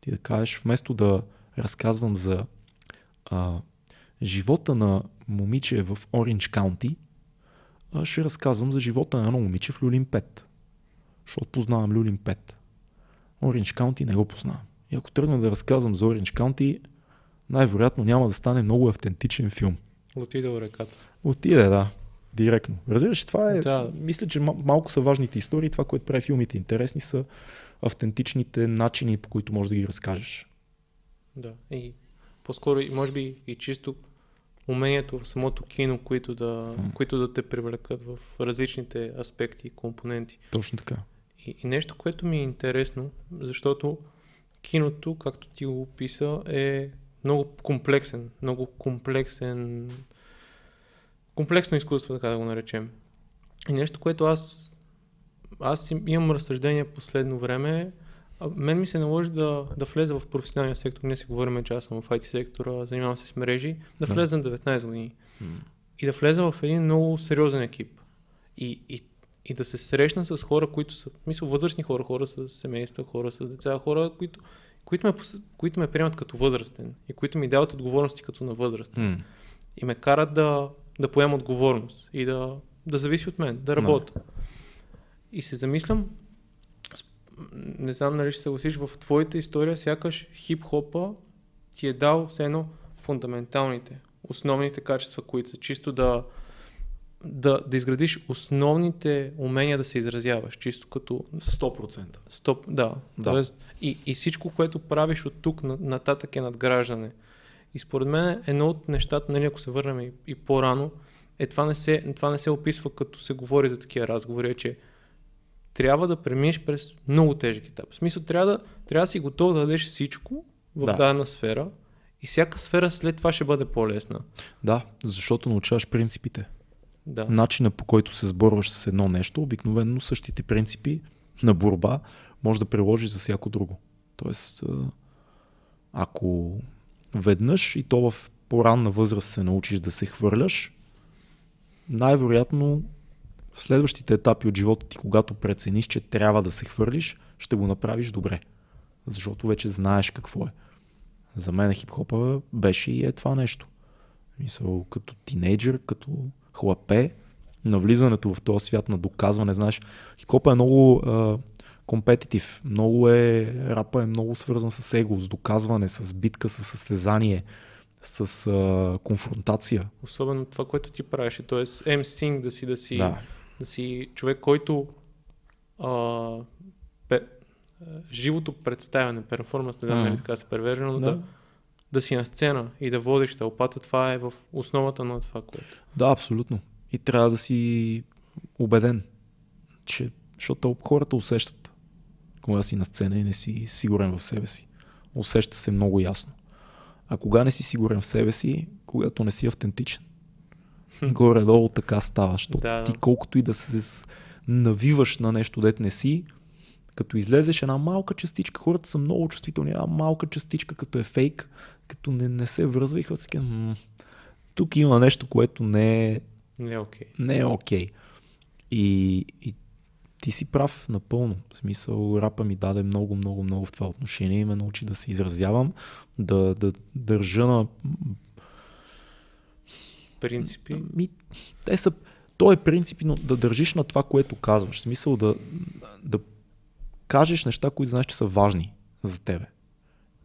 Ти да кажеш, вместо да разказвам за а, живота на момиче в Ориндж Каунти, ще разказвам за живота на едно момиче в Люлин 5. Защото познавам Люлин 5. Ориндж Каунти не го познавам. И ако тръгна да разказвам за Ориндж Каунти, най-вероятно няма да стане много автентичен филм. Отиде в реката. Отиде, да. Директно. Разбираш, това е. Да. Мисля, че малко са важните истории. Това, което прави филмите интересни, са автентичните начини, по които можеш да ги разкажеш. Да. И по-скоро, може би и чисто умението в самото кино, които да, mm. които да те привлекат в различните аспекти и компоненти. Точно така. И, и нещо, което ми е интересно, защото киното, както ти го описа, е много комплексен, много комплексен, комплексно изкуство, така да го наречем. И нещо, което аз, аз имам разсъждение последно време, мен ми се наложи да, да влеза в професионалния сектор. Ние си говорим, че аз съм в IT сектора, занимавам се с мрежи, да влеза на 19 години. Mm. И да влеза в един много сериозен екип. И, и, и да се срещна с хора, които са, мисля, възрастни хора, хора с семейства, хора с деца, хора, които, които, ме, които ме приемат като възрастен и които ми дават отговорности като на възраст. Mm. И ме карат да, да поема отговорност и да, да зависи от мен, да работя. No. И се замислям, не знам нали ще съгласиш, в твоята история сякаш хип-хопа ти е дал все едно фундаменталните, основните качества, които са чисто да, да, да изградиш основните умения да се изразяваш, чисто като... 100%. Стоп, да. да. Тоест, и, и всичко, което правиш от тук нататък е надграждане. И според мен едно от нещата, нали, ако се върнем и, и по-рано, е това не, се, това не се описва като се говори за такива разговори, е, че трябва да преминеш през много тежък етап. В смисъл, трябва да, трябва да си готов да дадеш всичко в да. дадена сфера и всяка сфера след това ще бъде по-лесна. Да, защото научаваш принципите. Да. Начина по който се сборваш с едно нещо, обикновено същите принципи на борба може да приложиш за всяко друго. Тоест, ако веднъж и то в по-ранна възраст се научиш да се хвърляш, най-вероятно в следващите етапи от живота ти, когато прецениш, че трябва да се хвърлиш, ще го направиш добре. Защото вече знаеш какво е. За мен хип-хопа беше и е това нещо. Мисъл, като тинейджър, като хлапе, навлизането в този свят на доказване, знаеш, хип-хопа е много компетитив, много е, рапа е много свързан с его, с доказване, с битка, с състезание, с а, конфронтация. Особено това, което ти правиш, т.е. MC да си, да си да да си човек, който а, пе, живото представяне, перформанс, не знам дали така се превежда, но да. да, да си на сцена и да водиш тълпата, това е в основата на това, което. Да, абсолютно. И трябва да си убеден, че, защото хората усещат, кога си на сцена и не си сигурен в себе си. Усеща се много ясно. А кога не си сигурен в себе си, когато не си автентичен. Горе-долу така става, защото да, ти колкото и да се навиваш на нещо, дет не си, като излезеш една малка частичка, хората са много чувствителни, една малка частичка, като е фейк, като не, не се връзва и хората си тук има нещо, което не е не е окей. Okay. Не е. Okay. И, и ти си прав напълно. В смисъл, рапа ми даде много, много, много в това отношение и ме научи да се изразявам, да, да държа на принципи? Ми, те са, то е принципно да държиш на това, което казваш. В смисъл да, да кажеш неща, които знаеш, че са важни за тебе.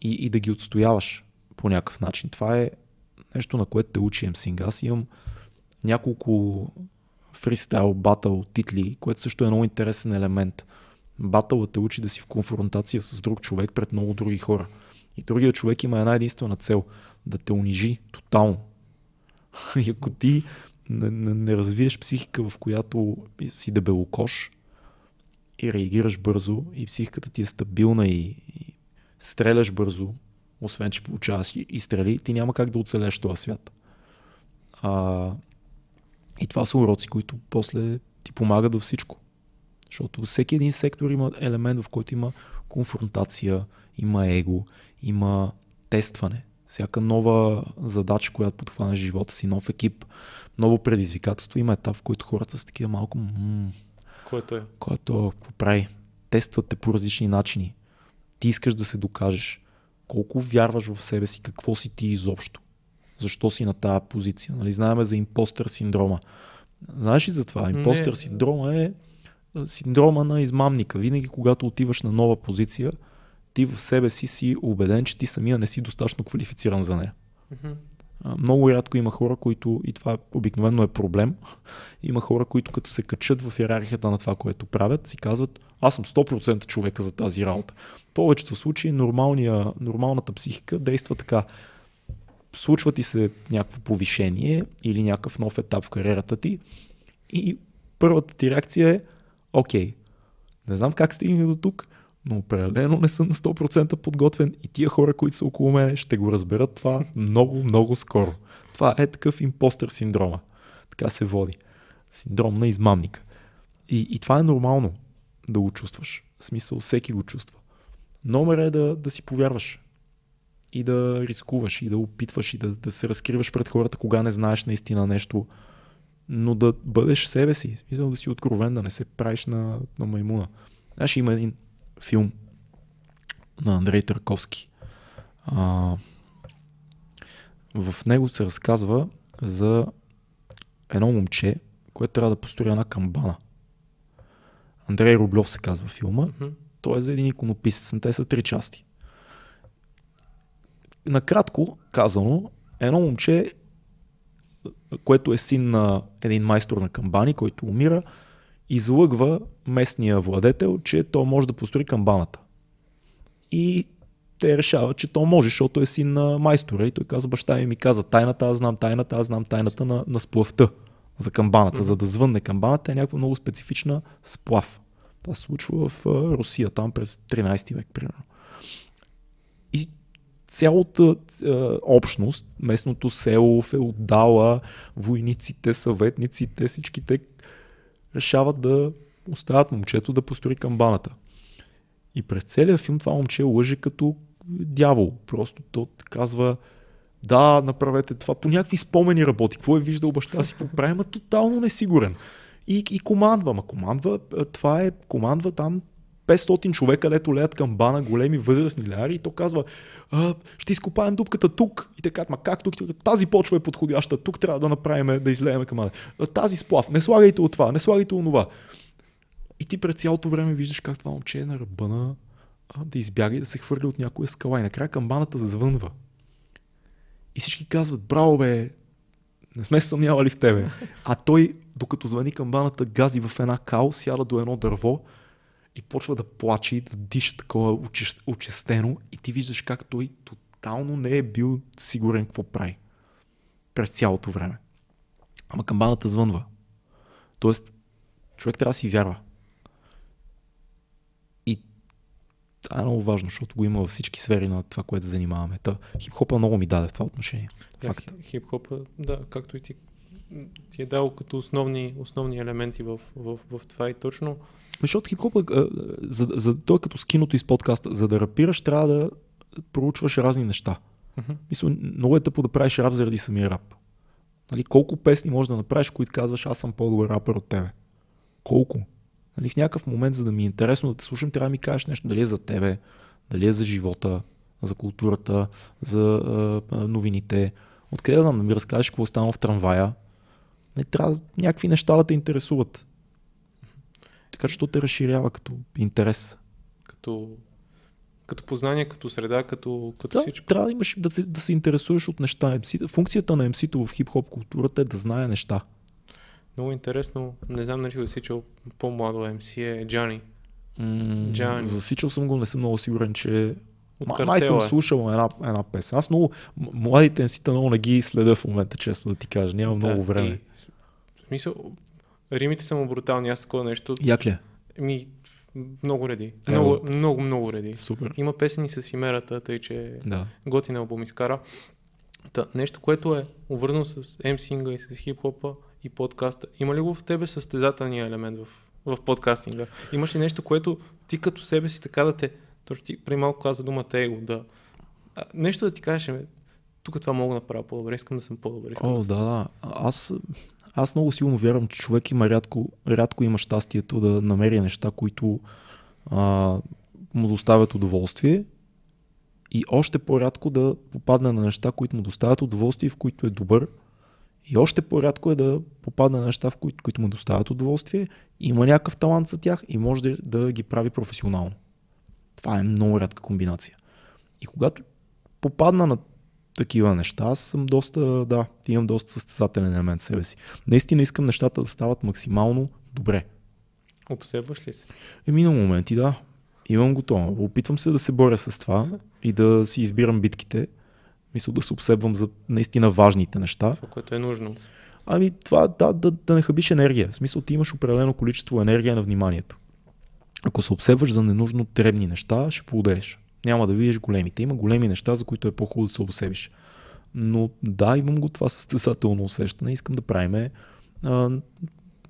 И, и да ги отстояваш по някакъв начин. Това е нещо, на което те учи MSing. Аз имам няколко фристайл батъл титли, което също е много интересен елемент. Батълът те учи да си в конфронтация с друг човек пред много други хора. И другия човек има една единствена цел да те унижи тотално. И ако ти не, не, не развиеш психика, в която си дебелокош и реагираш бързо и психиката ти е стабилна и, и стреляш бързо, освен че получаваш и, и стрели, ти няма как да оцелеш този свят. А, и това са уроци, които после ти помагат във всичко. Защото всеки един сектор има елемент, в който има конфронтация, има его, има тестване всяка нова задача, която подхванеш живота си, нов екип, ново предизвикателство, има етап, в който хората са такива малко... М- което е? Което какво прави? Тестват те по различни начини. Ти искаш да се докажеш. Колко вярваш в себе си, какво си ти изобщо. Защо си на тази позиция? Нали? Знаеме за импостър синдрома. Знаеш ли за това? Импостър синдрома е синдрома на измамника. Винаги, когато отиваш на нова позиция, ти в себе си си убеден, че ти самия не си достатъчно квалифициран за нея. Mm-hmm. много рядко има хора, които, и това обикновено е проблем, има хора, които като се качат в иерархията на това, което правят, си казват, аз съм 100% човека за тази работа. В повечето случаи нормалната психика действа така. Случва ти се някакво повишение или някакъв нов етап в кариерата ти и първата ти реакция е, окей, не знам как стигнах до тук, но определено не съм на 100% подготвен и тия хора, които са около мен, ще го разберат това много, много скоро. Това е такъв импостър синдрома. Така се води. Синдром на измамника. И, и това е нормално да го чувстваш. В смисъл, всеки го чувства. Номер е да, да си повярваш. И да рискуваш, и да опитваш, и да, да се разкриваш пред хората, кога не знаеш наистина нещо. Но да бъдеш себе си. Смисъл да си откровен, да не се правиш на, на маймуна. Знаеш, има един филм на Андрей Търковски. А, в него се разказва за едно момче, което трябва да построи една камбана. Андрей Рублев се казва филма. Mm-hmm. Той е за един иконописец. Те са три части. Накратко казано, едно момче, което е син на един майстор на камбани, който умира, излъгва местния владетел, че то може да построи камбаната. И те решават, че то може, защото е син на майстора. И той каза, баща ми ми каза тайната, аз знам тайната, аз знам тайната на, на сплъвта за камбаната. За да звънне камбаната е някаква много специфична сплав. Това се случва в Русия, там през 13 век, примерно. И цялата е, общност, местното село, феодала, войниците, съветниците, всички те решават да оставят момчето да построи камбаната. И през целия филм това момче лъже като дявол. Просто то казва, да, направете това. По някакви спомени работи. Какво е виждал баща си? Какво прави? Ма тотално несигурен. И, и командва. Ма командва, това е, командва там 500 човека, лето леят към бана, големи възрастни ляри и то казва, а, ще изкопаем дупката тук. И казват, ма как тук? Тази почва е подходяща, тук трябва да направим, да излееме към Тази сплав, не слагайте от това, не слагайте от това. И ти през цялото време виждаш как това момче е на ръба на а, да избяга и да се хвърли от някоя скала. И накрая камбаната зазвънва. И всички казват, браво бе, не сме се съмнявали в тебе. А той, докато звъни камбаната, гази в една кал, сяда до едно дърво и почва да плаче и да диша такова очистено и ти виждаш как той тотално не е бил сигурен какво прави през цялото време. Ама камбаната звънва. Тоест, човек трябва да си вярва. И това е много важно, защото го има във всички сфери на това, което занимаваме. Та, хип-хопа много ми даде в това отношение. Факт. хип-хопа, да, както и ти ти е дал като основни, основни елементи в, в, в това и точно защото хип-хопа, за, за, той е като с киното и с подкаста, за да рапираш, трябва да проучваш разни неща. Uh-huh. Мисля, много е тъпо да правиш рап заради самия рап. Нали, колко песни можеш да направиш, които казваш, аз съм по-добър рапър от тебе? Колко? Нали, в някакъв момент, за да ми е интересно да те слушам, трябва да ми кажеш нещо, дали е за тебе, дали е за живота, за културата, за а, новините. Откъде да знам да ми разкажеш какво е станало в трамвая? Не, трябва някакви неща да те интересуват. Така че то те разширява като интерес. Като, като познание, като среда, като, като да, всичко. Трябва да, имаш, да, да се интересуваш от неща. MC, функцията на MC-то в хип-хоп културата е да знае неща. Много интересно. Не знам дали го сичал по-младо MC е Джани. Mm, Джани. Засичал съм го, не съм много сигурен, че от Май съм е. слушал една, една песен. Аз много, младите MC-та много не ги следа в момента, често да ти кажа. Няма да, много време. И, в смисъл, Римите са му брутални, аз такова нещо. Як ли? Ми, много реди. Много, много, много, много реди. Супер. Има песни с Имерата, тъй че да. готин албум изкара. Та, нещо, което е увързано с емсинга и с хип-хопа и подкаста. Има ли го в тебе състезателния елемент в, в подкастинга? Имаш ли нещо, което ти като себе си така да те... Точно ти преди малко каза думата его, да... А, нещо да ти кажеш, тук това мога да направя по-добре, искам да съм по-добре. О, да, да. Аз аз много силно вярвам, че човек има рядко, рядко има щастието да намери неща, които а, му доставят удоволствие и още по-рядко да попадне на неща, които му доставят удоволствие, в които е добър. И още по-рядко е да попадне на неща, в които, които му доставят удоволствие, има някакъв талант за тях и може да, да ги прави професионално. Това е много рядка комбинация. И когато попадна на такива неща. Аз съм доста, да, имам доста състезателен елемент в себе си. Наистина искам нещата да стават максимално добре. Обсебваш ли се? Еми на моменти да. Имам готово. Опитвам се да се боря с това и да си избирам битките. Мисля да се обсебвам за наистина важните неща. Това, което е нужно. Ами това да, да, да не хабиш енергия. В смисъл ти имаш определено количество енергия на вниманието. Ако се обсебваш за ненужно дребни неща, ще поудееш. Няма да видиш големите. Има големи неща, за които е по-хубаво да се обсебиш. Но да, имам го това състезателно усещане. Искам да правим а,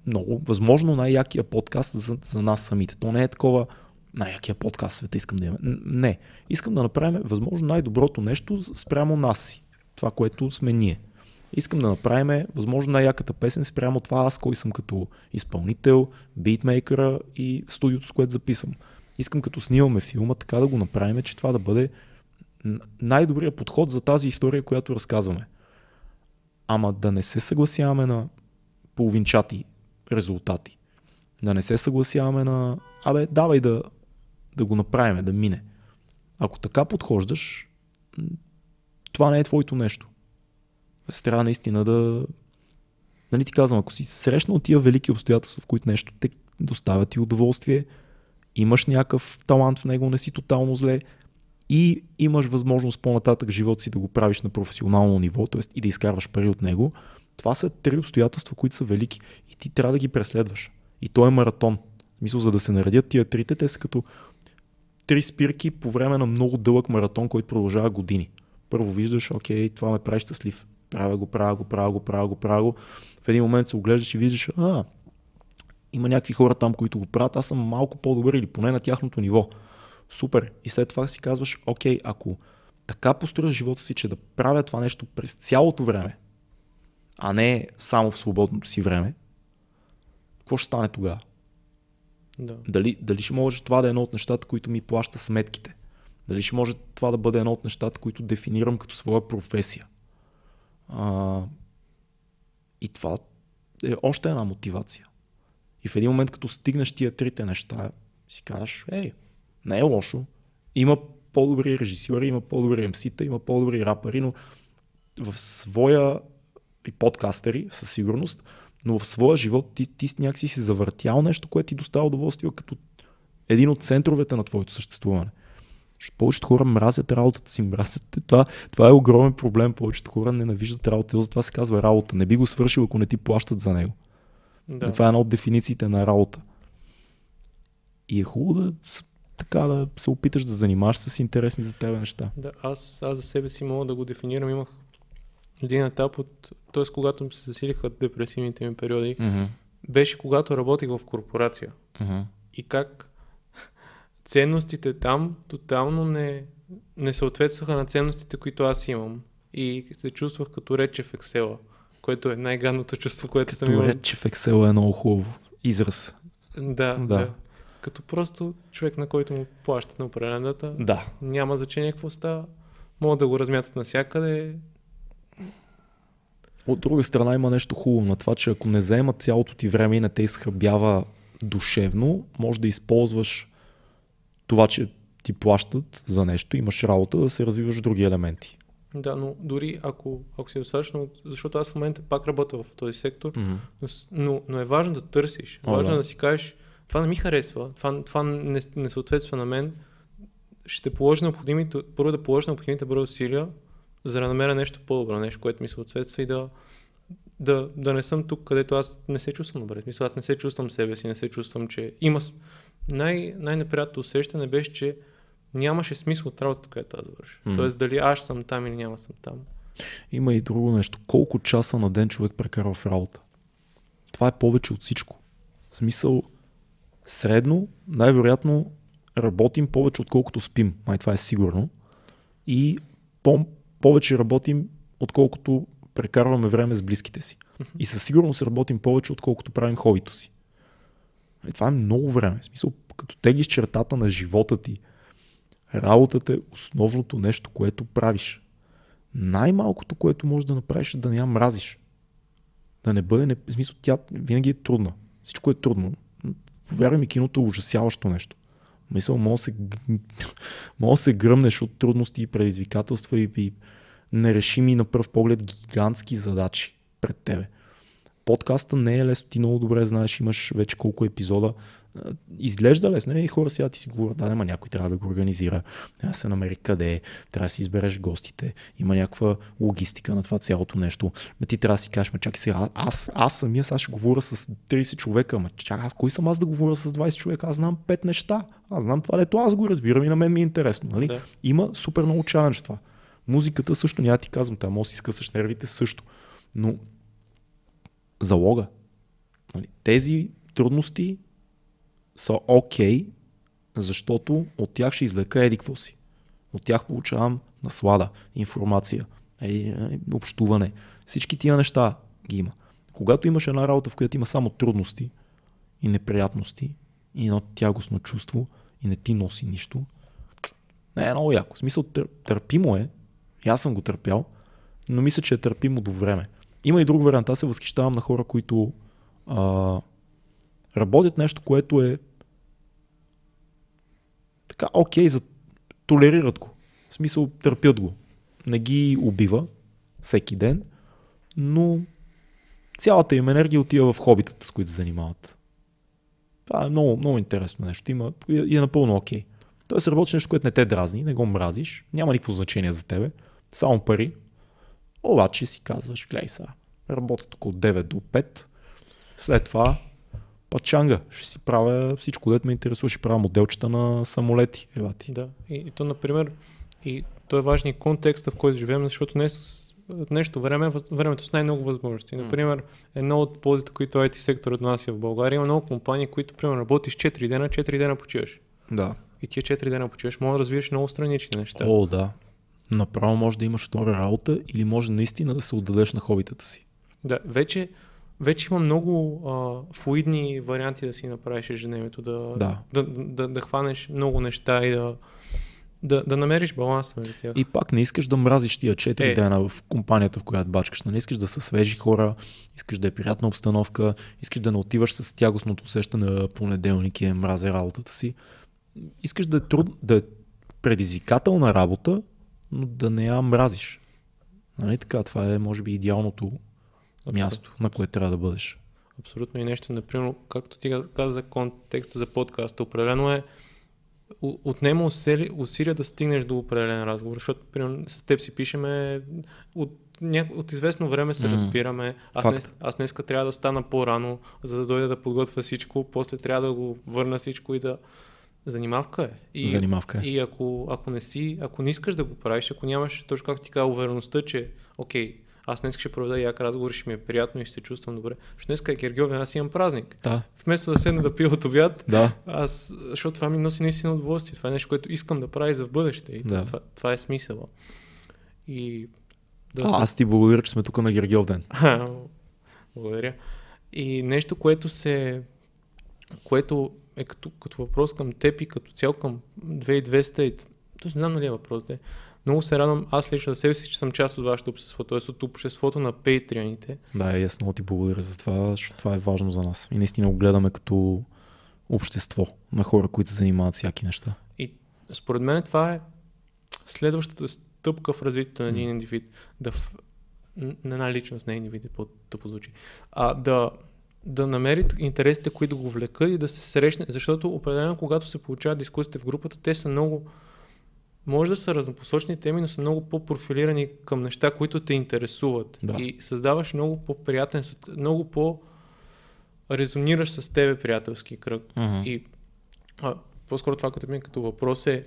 много, възможно най-якия подкаст за, за нас самите. То не е такова най-якия подкаст в света искам да имаме. Не. Искам да направим възможно най-доброто нещо спрямо нас си. Това, което сме ние. Искам да направим възможно най-яката песен спрямо това аз кой съм като изпълнител, битмейкъра и студиото, с което записвам. Искам като снимаме филма, така да го направим, че това да бъде най-добрият подход за тази история, която разказваме. Ама да не се съгласяваме на половинчати резултати. Да не се съгласяваме на, абе, давай да, да го направим, да мине. Ако така подхождаш, това не е твоето нещо. Трябва наистина да... Нали ти казвам, ако си срещнал тия велики обстоятелства, в които нещо те доставя ти удоволствие, имаш някакъв талант в него, не си тотално зле и имаш възможност по-нататък живота си да го правиш на професионално ниво, т.е. и да изкарваш пари от него, това са три обстоятелства, които са велики и ти трябва да ги преследваш. И то е маратон. Мисля, за да се наредят тия трите, те са като три спирки по време на много дълъг маратон, който продължава години. Първо виждаш, окей, това ме прави щастлив. Правя го, правя го, правя го, правя го, правя го. В един момент се оглеждаш и виждаш, а, има някакви хора там, които го правят, аз съм малко по-добър или поне на тяхното ниво. Супер. И след това си казваш, окей, ако така построя живота си, че да правя това нещо през цялото време, а не само в свободното си време, какво ще стане тогава? Да. Дали, дали ще може това да е едно от нещата, които ми плаща сметките? Дали ще може това да бъде едно от нещата, които дефинирам като своя професия? А, и това е още една мотивация. И в един момент, като стигнеш тия трите неща, си казваш, ей, не е лошо. Има по-добри режисьори, има по-добри МС-та, има по-добри рапъри, но в своя и подкастери със сигурност, но в своя живот ти, ти някакси си завъртял нещо, което ти достава удоволствие като един от центровете на твоето съществуване. Повечето хора мразят работата си, мразят. Това, това е огромен проблем. Повечето хора ненавиждат работа. Затова се казва работа. Не би го свършил, ако не ти плащат за него. Да. Това е една от дефинициите на работа. И е хубаво да така да се опиташ да занимаваш с интересни за теб неща. Да, аз, аз за себе си мога да го дефинирам. Имах един етап от, т.е. когато ми се засилиха депресивните ми периоди, mm-hmm. беше когато работих в корпорация. Mm-hmm. И как ценностите там тотално не, не съответстваха на ценностите, които аз имам. И се чувствах като рече в Excel, което е най-гадното чувство, което съм имал. Рече в Excel е много хубаво. Израз. Да, да, да. Като просто човек, на който му плащат на определена дата. Да. Няма значение какво става. Могат да го размятат навсякъде. От друга страна има нещо хубаво на това, че ако не заема цялото ти време и не те изхъбява душевно, може да използваш това, че ти плащат за нещо, имаш работа да се развиваш в други елементи. Да, но дори ако, ако си достатъчно, защото аз в момента пак работя в този сектор, mm-hmm. но, но е важно да търсиш. О, важно да. да. да си кажеш, това не ми харесва, това, това не, не съответства на мен. Ще положа необходимите, първо да положа необходимите бързо усилия, за да намеря нещо по-добро, нещо, което ми съответства и да, да, да не съм тук, където аз не се чувствам добре. Мисля, аз не се чувствам себе си, не се чувствам, че има... Най- най-неприятното усещане беше, че нямаше смисъл от работата, която аз върша. М. Тоест дали аз съм там или няма съм там. Има и друго нещо. Колко часа на ден човек прекарва в работа? Това е повече от всичко. В смисъл, средно, най-вероятно работим повече отколкото спим. Май това е сигурно. И по- повече работим отколкото прекарваме време с близките си. И със сигурност работим повече отколкото правим хобито си. И това е много време. В смисъл, като теглиш чертата на живота ти, работата е основното нещо, което правиш най-малкото, което можеш да направиш е да не я мразиш. Да не бъде, не... в смисъл, тя винаги е трудна. Всичко е трудно. Повярвай ми, киното е ужасяващо нещо. Мисъл, може да се, може се гръмнеш от трудности и предизвикателства и, и нерешими на пръв поглед гигантски задачи пред тебе. Подкаста не е лесно, ти много добре знаеш, имаш вече колко епизода. Изглежда лесно, и хора сега ти си говорят, да, ама някой трябва да го организира, трябва да се намери къде, трябва да си избереш гостите, има някаква логистика на това цялото нещо. Ме ти трябва да си кажеш, ма чакай сега, аз, аз самия сега ще говоря с 30 човека, ма чакай, аз кой съм аз да говоря с 20 човека, аз знам 5 неща, аз знам това, лето аз го разбирам и на мен ми е интересно. Нали? Да. Има супер много чалендж това. Музиката също, няма ти казвам, там може си скъсаш нервите също. Но залога. Нали, Тези трудности са окей, okay, защото от тях ще извлека еди какво си. От тях получавам наслада, информация, е, е, общуване. Всички тия неща ги има. Когато имаш една работа, в която има само трудности и неприятности и едно тягостно чувство и не ти носи нищо, не е много яко. В смисъл тър, търпимо е, и аз съм го търпял, но мисля, че е търпимо до време. Има и друг вариант. Аз се възхищавам на хора, които а, работят нещо, което е така окей, за, толерират го. В смисъл, търпят го. Не ги убива всеки ден, но цялата им енергия отива в хобитата, с които се занимават. Това е много, много интересно нещо. Има, и е напълно окей. Тоест работиш нещо, което не те дразни, не го мразиш, няма никакво значение за тебе, само пари. Обаче си казваш, гледай сега, работя тук от 9 до 5, след това пачанга, ще си правя всичко, което ме интересува, ще правя моделчета на самолети. Ева ти. Да, и, и то, например, и то е важен и контекста, в който живеем, защото днес нещо време, времето с най-много възможности. Например, едно от ползите, които IT секторът нас е в България, има много компании, които, примерно, работиш 4 дена, 4 дена почиваш. Да. И тия 4 дена почиваш, може да развиеш много странични неща. О, да. Направо може да имаш втора работа или може наистина да се отдадеш на хобитата си. Да, вече, вече има много а, флуидни варианти да си направиш ежедневието, да, Да. да, да, да хванеш много неща и да, да, да намериш баланса между тях. И пак не искаш да мразиш тия 4 Е. дена в компанията, в която бачкаш. Не искаш да са свежи хора, искаш да е приятна обстановка, искаш да не отиваш с тягостното усещане на понеделник и е мразя работата си. Искаш да е, труд, да е предизвикателна работа, но да не я мразиш. Нали така? Това е, може би, идеалното място, на което трябва да бъдеш. Абсолютно и нещо, например, както ти каза за контекста за подкаста, определено е отнема усили, усилия да стигнеш до определен разговор, защото примерно, с теб си пишеме от, ня... от известно време се М. разбираме. Аз, Факт. днес, аз днеска трябва да стана по-рано, за да дойда да подготвя всичко, после трябва да го върна всичко и да... Занимавка е. И, Занимавка е. и ако, ако не си, ако не искаш да го правиш, ако нямаш, точно както ти каза, увереността, че окей, аз днес ще проведа як разговор, ще ми е приятно и ще се чувствам добре. Защото днес е Гергьовен, аз имам празник. Да, Вместо да седна да пия от обяд, да. аз, защото това ми носи наистина удоволствие. Това е нещо, което искам да правя за в бъдеще. И Да. това, това е смисъла. И да А, аз ти благодаря, че сме тук на Гергьов ден. Благодаря. И нещо, което се което е като, като въпрос към теб и като цяло към 2200 и то не знам нали е въпрос, де. Много се радвам аз лично за себе си, че съм част от вашето общество, т.е. от обществото на пейтрианите. Да, и аз много ти благодаря за това, защото това е важно за нас. И наистина го гледаме като общество на хора, които се занимават всяки неща. И според мен това е следващата стъпка в развитието на един индивид. Да в... На една личност, не индивид, е по-тъпо звучи. А, да, да намери интересите, които го влекат и да се срещне, защото определено когато се получават дискусиите в групата, те са много може да са разнопосочни теми, но са много по-профилирани към неща, които те интересуват. Да. И създаваш много по-приятен, много по-резонираш с тебе приятелски кръг. И а, по-скоро това, като ми като въпрос е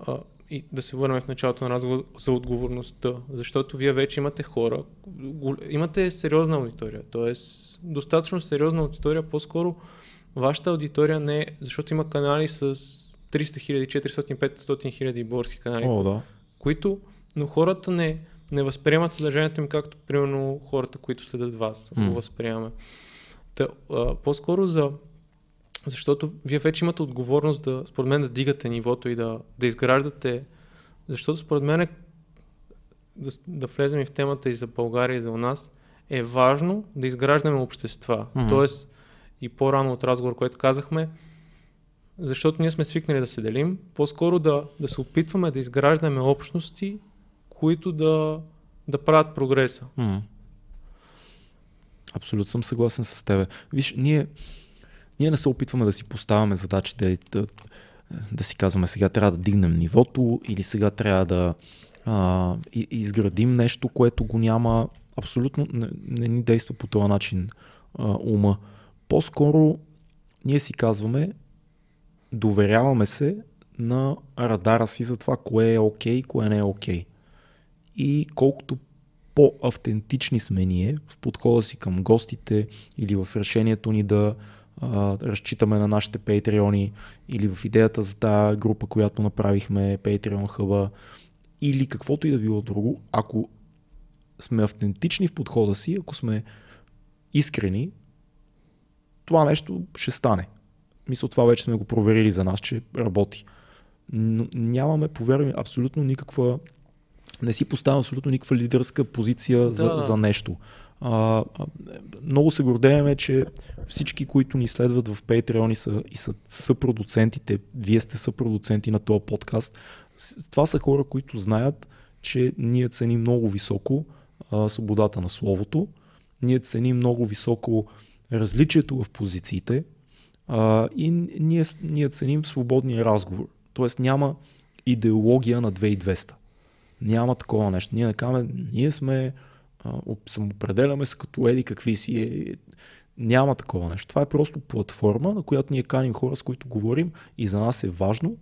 а, и да се върнем в началото на разговор за отговорността, защото вие вече имате хора, имате сериозна аудитория, т.е. достатъчно сериозна аудитория, по-скоро вашата аудитория не е, защото има канали с 300 хиляди, 400, 500 хиляди български канали, О, да. които, но хората не, не възприемат съдържанието им както, примерно, хората, които следят вас, М. го възприемаме. Та, а, по-скоро за... Защото вие вече имате отговорност да, според мен, да дигате нивото и да, да изграждате... Защото според мен е, да, да влезем и в темата и за България и за у нас, е важно да изграждаме общества. Мгм. Тоест, и по-рано от разговор, който казахме, защото ние сме свикнали да се делим, по-скоро да, да се опитваме да изграждаме общности, които да, да правят прогреса. М. Абсолютно съм съгласен с тебе. Виж, ние, ние не се опитваме да си поставяме задачите да, да си казваме сега трябва да дигнем нивото или сега трябва да а, изградим нещо, което го няма. Абсолютно не, не ни действа по този начин а, ума. По-скоро ние си казваме, доверяваме се на радара си за това кое е окей, okay, кое не е окей. Okay. И колкото по-автентични сме ние в подхода си към гостите или в решението ни да а, разчитаме на нашите патреони или в идеята за тази група, която направихме, Patreon Hub или каквото и да било друго, ако сме автентични в подхода си, ако сме искрени, това нещо ще стане. Мисля, това вече сме го проверили за нас, че работи. Но нямаме, повярваме, абсолютно никаква не си поставям абсолютно никаква лидерска позиция да, за, да. за нещо. А, много се гордееме, че всички, които ни следват в Patreon и са, и са съпродуцентите, вие сте съпродуценти на този подкаст, това са хора, които знаят, че ние ценим много високо а, свободата на словото, ние ценим много високо различието в позициите а, и ние, ние ценим свободния разговор. Тоест няма идеология на 2200. Няма такова нещо. Ние не ние сме, самоопределяме се като еди какви си е. Няма такова нещо. Това е просто платформа, на която ние каним хора, с които говорим и за нас е важно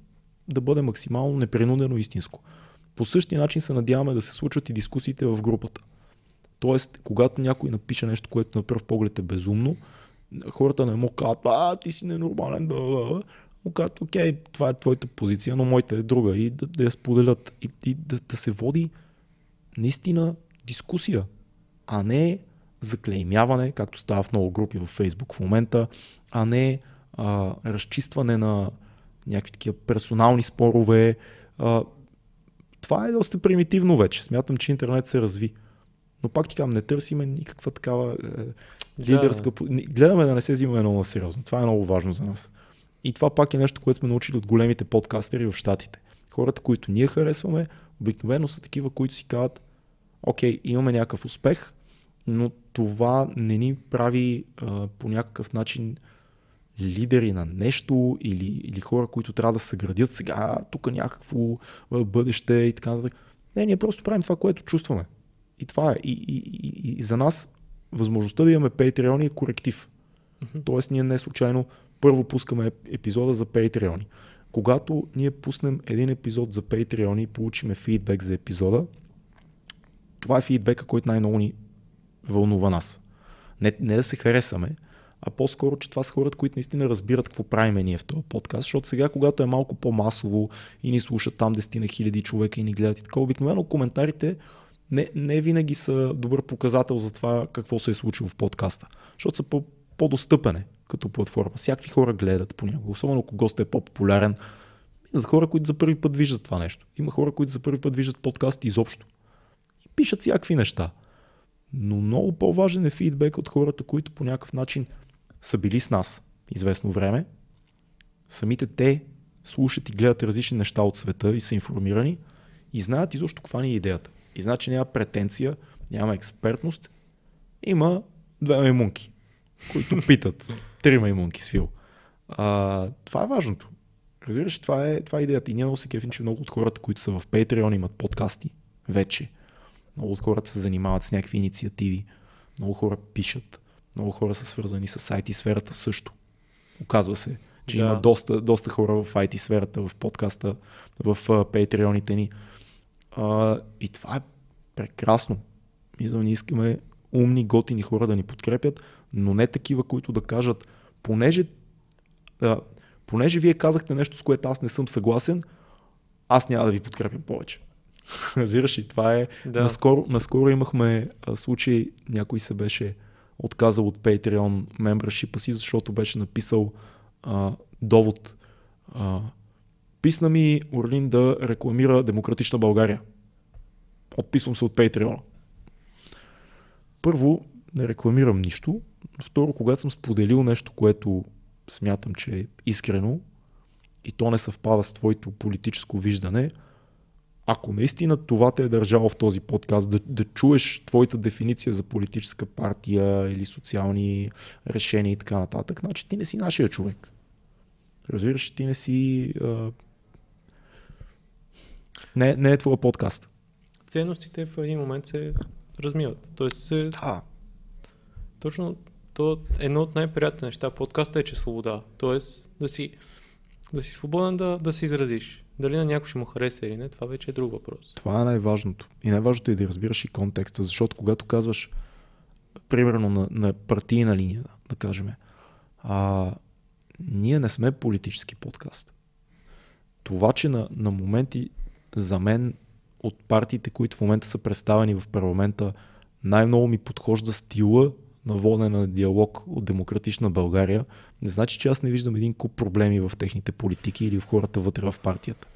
да бъде максимално непринудено истинско. По същия начин се надяваме да се случват и дискусиите в групата. Тоест, когато някой напише нещо, което на пръв поглед е безумно, хората не му казват, а, ти си ненормален, да, да, му казват, окей, това е твоята позиция, но моята е друга и да, да я споделят и, и да, да се води наистина дискусия, а не заклеймяване, както става в много групи в Фейсбук в момента, а не а, разчистване на някакви такива персонални спорове. А, това е доста примитивно вече. Смятам, че интернет се разви. Но пак ти казвам, не търсиме никаква такава е, лидерска... Да. Гледаме да не се взимаме много сериозно. Това е много важно за нас. И това пак е нещо, което сме научили от големите подкастери в Штатите. Хората, които ние харесваме, обикновено са такива, които си казват, окей, имаме някакъв успех, но това не ни прави а, по някакъв начин лидери на нещо или, или хора, които трябва да се градят сега, тук някакво бъдеще и така нататък. Не, ние просто правим това, което чувстваме. И това е. И, и, и, и за нас възможността да имаме Patreon е коректив. Mm-hmm. Тоест ние не случайно първо пускаме епизода за Patreon. Когато ние пуснем един епизод за Patreon и получиме фидбек за епизода, това е фидбека, който най-много ни вълнува нас. Не, не да се харесаме, а по-скоро, че това са хората, които наистина разбират какво правим ние в този подкаст, защото сега, когато е малко по-масово и ни слушат там 10 на хиляди човека и ни гледат и така, обикновено коментарите не, не винаги са добър показател за това какво се е случило в подкаста, защото са по, по-достъпене като платформа. Всякакви хора гледат понякога, особено ако гост е по-популярен. Има хора, които за първи път виждат това нещо. Има хора, които за първи път виждат подкасти изобщо. И пишат всякакви неща. Но много по-важен е фидбек от хората, които по някакъв начин са били с нас известно време. Самите те слушат и гледат различни неща от света и са информирани и знаят изобщо каква ни е идеята. И знаят, че няма претенция, няма експертност, има две маймунки, които питат. Три маймунки с фил. А, това е важното. Разбираш, това е, това е идеята. И ние много се кефим, че много от хората, които са в Patreon имат подкасти вече. Много от хората се занимават с някакви инициативи. Много хора пишат. Много хора са свързани с IT сферата също. Оказва се, че да. има доста, доста хора в IT сферата, в подкаста, в Patreoните ни. А, и това е прекрасно. Мисля, ние искаме умни, готини хора да ни подкрепят, но не такива, които да кажат, понеже, а, понеже вие казахте нещо, с което аз не съм съгласен, аз няма да ви подкрепям повече. Разбираш ли? Това е. Да. Наскоро, наскоро имахме а, случай, някой се беше отказал от Patreon membership си, защото беше написал а, довод. А, писна ми Орлин да рекламира Демократична България. Отписвам се от Patreon. Първо, не рекламирам нищо. Второ, когато съм споделил нещо, което смятам, че е искрено и то не съвпада с твоето политическо виждане, ако наистина това те е държало в този подкаст, да, да чуеш твоята дефиниция за политическа партия или социални решения и така нататък, значи ти не си нашия човек. Разбираш, ти не си... А... Не, не е твоя подкаст. Ценностите в един момент се размиват. Тоест се... Да. Точно то е едно от най-приятните неща подкаста е, че свобода. Тоест да си, да си свободен да, да се изразиш. Дали на някой ще му хареса или не, това вече е друг въпрос. Това е най-важното. И най-важното е да разбираш и контекста, защото когато казваш, примерно на, на партийна линия, да кажем, а, ние не сме политически подкаст. Това, че на, на моменти за мен от партиите, които в момента са представени в парламента, най-много ми подхожда стила на водене на диалог от демократична България, не значи, че аз не виждам един куп проблеми в техните политики или в хората вътре в партията.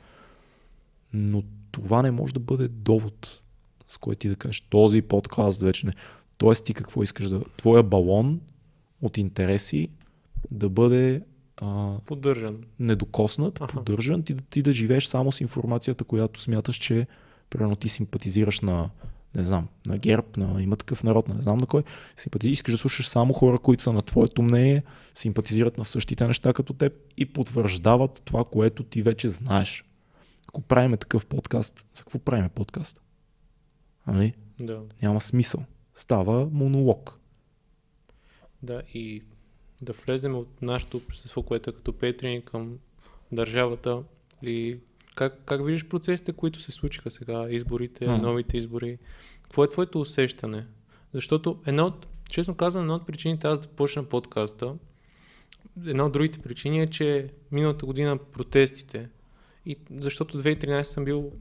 Но това не може да бъде довод, с който ти да кажеш този подкаст вече не. Тоест ти какво искаш да... Твоя балон от интереси да бъде а, поддържан. недокоснат, ага. поддържан, ти, ти да живееш само с информацията, която смяташ, че примерно ти симпатизираш на не знам, на ГЕРБ, на има такъв народ, не знам на кой, симпати... искаш да слушаш само хора, които са на твоето мнение, симпатизират на същите неща като теб и потвърждават това, което ти вече знаеш. Ако правиме такъв подкаст, за какво правиме подкаст? Ами? Да. Няма смисъл. Става монолог. Да, и да влезем от нашето общество, което е като Петрини към държавата и как, как виждаш процесите, които се случиха сега, изборите, mm. новите избори? Какво е твоето усещане? Защото една от, честно казвам, една от причините аз да почна подкаста, една от другите причини е, че миналата година протестите, и защото 2013 съм бил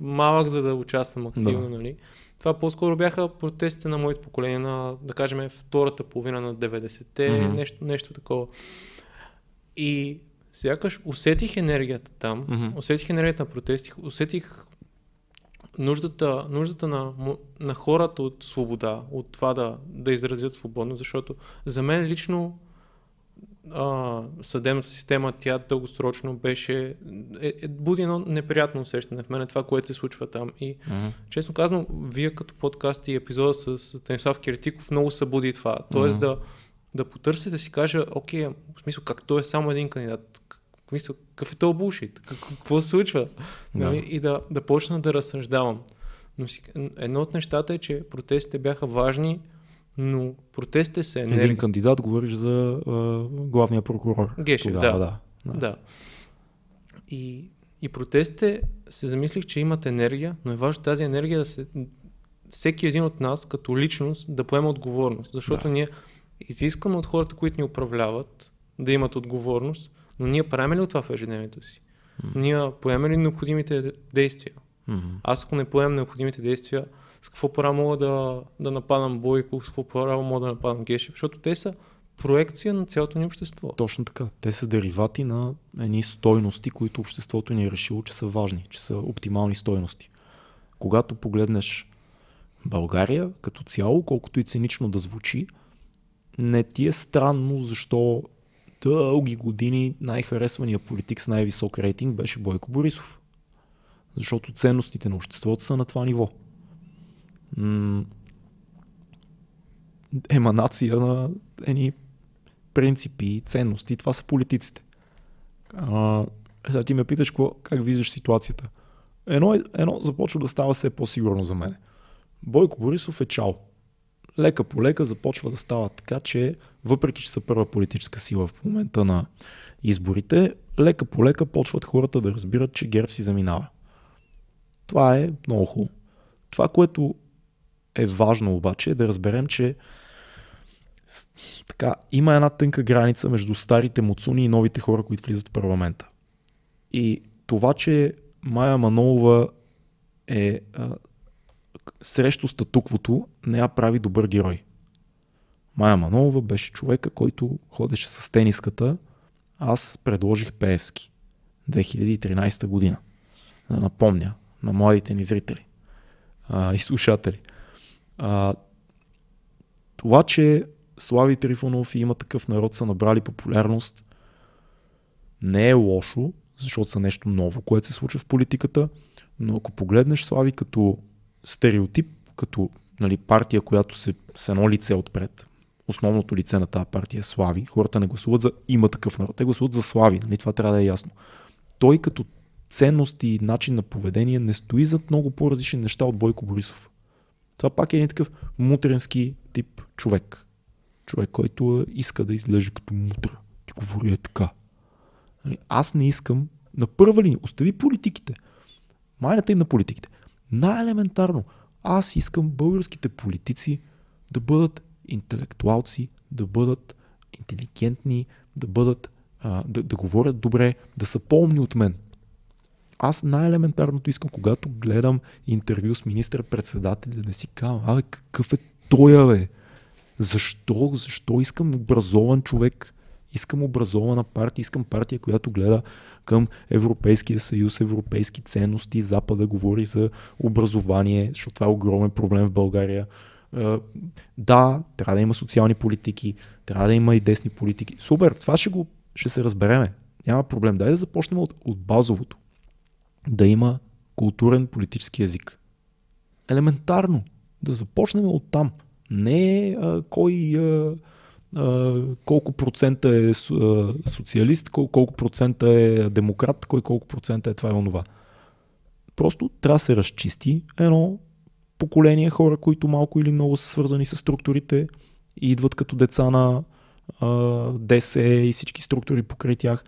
малък, за да участвам активно, да. нали? Това по-скоро бяха протестите на моето поколение, на, да кажем, втората половина на 90-те, mm-hmm. нещо, нещо такова. И сякаш усетих енергията там, mm-hmm. усетих енергията на протести, усетих нуждата, нуждата на, на хората от свобода, от това да, да изразят свободно, защото за мен лично а, съдебната система, тя дългосрочно беше, е, е, буди едно неприятно усещане в мен, това, което се случва там. И mm-hmm. честно казано, вие като подкаст и епизода с Станислав Киритиков много събуди това. Тоест mm-hmm. да, да потърся да си кажа, окей, в смисъл, как той е само един кандидат, мисля, какъв е този булшит? Какво се случва? Да. Нали? И да, да почна да разсъждавам. Но си, едно от нещата е, че протестите бяха важни, но протестите се енергия. Един кандидат говориш за а, главния прокурор. Гешев, да, да, да. да. И, и протестите се замислих, че имат енергия, но е важно тази енергия да се... Всеки един от нас като личност да поема отговорност, защото да. ние изискваме от хората, които ни управляват, да имат отговорност, но ние правим ли това в ежедневието си? Mm-hmm. Ние поемем ли необходимите действия? Mm-hmm. Аз ако не поемам необходимите действия, с какво право мога да, да нападам Бойко, с какво право мога да нападам Гешев, защото те са проекция на цялото ни общество. Точно така. Те са деривати на едни стойности, които обществото ни е решило, че са важни, че са оптимални стойности. Когато погледнеш България като цяло, колкото и цинично да звучи, не ти е странно защо дълги години най-харесвания политик с най-висок рейтинг беше Бойко Борисов. Защото ценностите на обществото са на това ниво. М- еманация на едни принципи ценности. Това са политиците. Сега ти ме питаш какво, как виждаш ситуацията. Едно, едно започва да става все по-сигурно за мен. Бойко Борисов е чао лека по лека започва да става така, че въпреки, че са първа политическа сила в момента на изборите, лека по лека почват хората да разбират, че ГЕРБ си заминава. Това е много хубаво. Това, което е важно обаче да разберем, че така, има една тънка граница между старите муцуни и новите хора, които влизат в парламента. И това, че Майя Манолова е а, срещу статуквото не я прави добър герой. Майя Манолова беше човека, който ходеше с тениската. Аз предложих Пеевски. 2013 година. Да напомня на младите ни зрители а, и слушатели. А, това, че Слави Трифонов и има такъв народ са набрали популярност, не е лошо, защото са нещо ново, което се случва в политиката, Но ако погледнеш Слави като стереотип, като нали, партия, която се с едно лице отпред, основното лице на тази партия е Слави, хората не гласуват за има такъв народ, те гласуват за Слави, нали, това трябва да е ясно. Той като ценност и начин на поведение не стои зад много по-различни неща от Бойко Борисов. Това пак е един такъв мутренски тип човек. Човек, който иска да изглежда като мутра. И говори е така. Нали, аз не искам на първа линия, остави политиките. Майната им на политиките. Най-елементарно, аз искам българските политици да бъдат интелектуалци, да бъдат интелигентни, да бъдат, да, да говорят добре, да са по-умни от мен. Аз най-елементарното искам, когато гледам интервю с министър-председателя, да си казвам, абе, какъв е той, бе? Защо? Защо искам образован човек? Искам образована партия, искам партия, която гледа към Европейския съюз, европейски ценности, Запада говори за образование, защото това е огромен проблем в България. Да, трябва да има социални политики, трябва да има и десни политики. Супер, това ще, го, ще се разбереме. Няма проблем. Дай да започнем от, от базовото. Да има културен политически язик. Елементарно. Да започнем от там. Не а, кой а, колко процента е социалист, колко, колко процента е демократ, кой колко процента е това и онова. Просто трябва да се разчисти едно поколение хора, които малко или много са свързани с структурите и идват като деца на а, ДСЕ и всички структури покрай тях.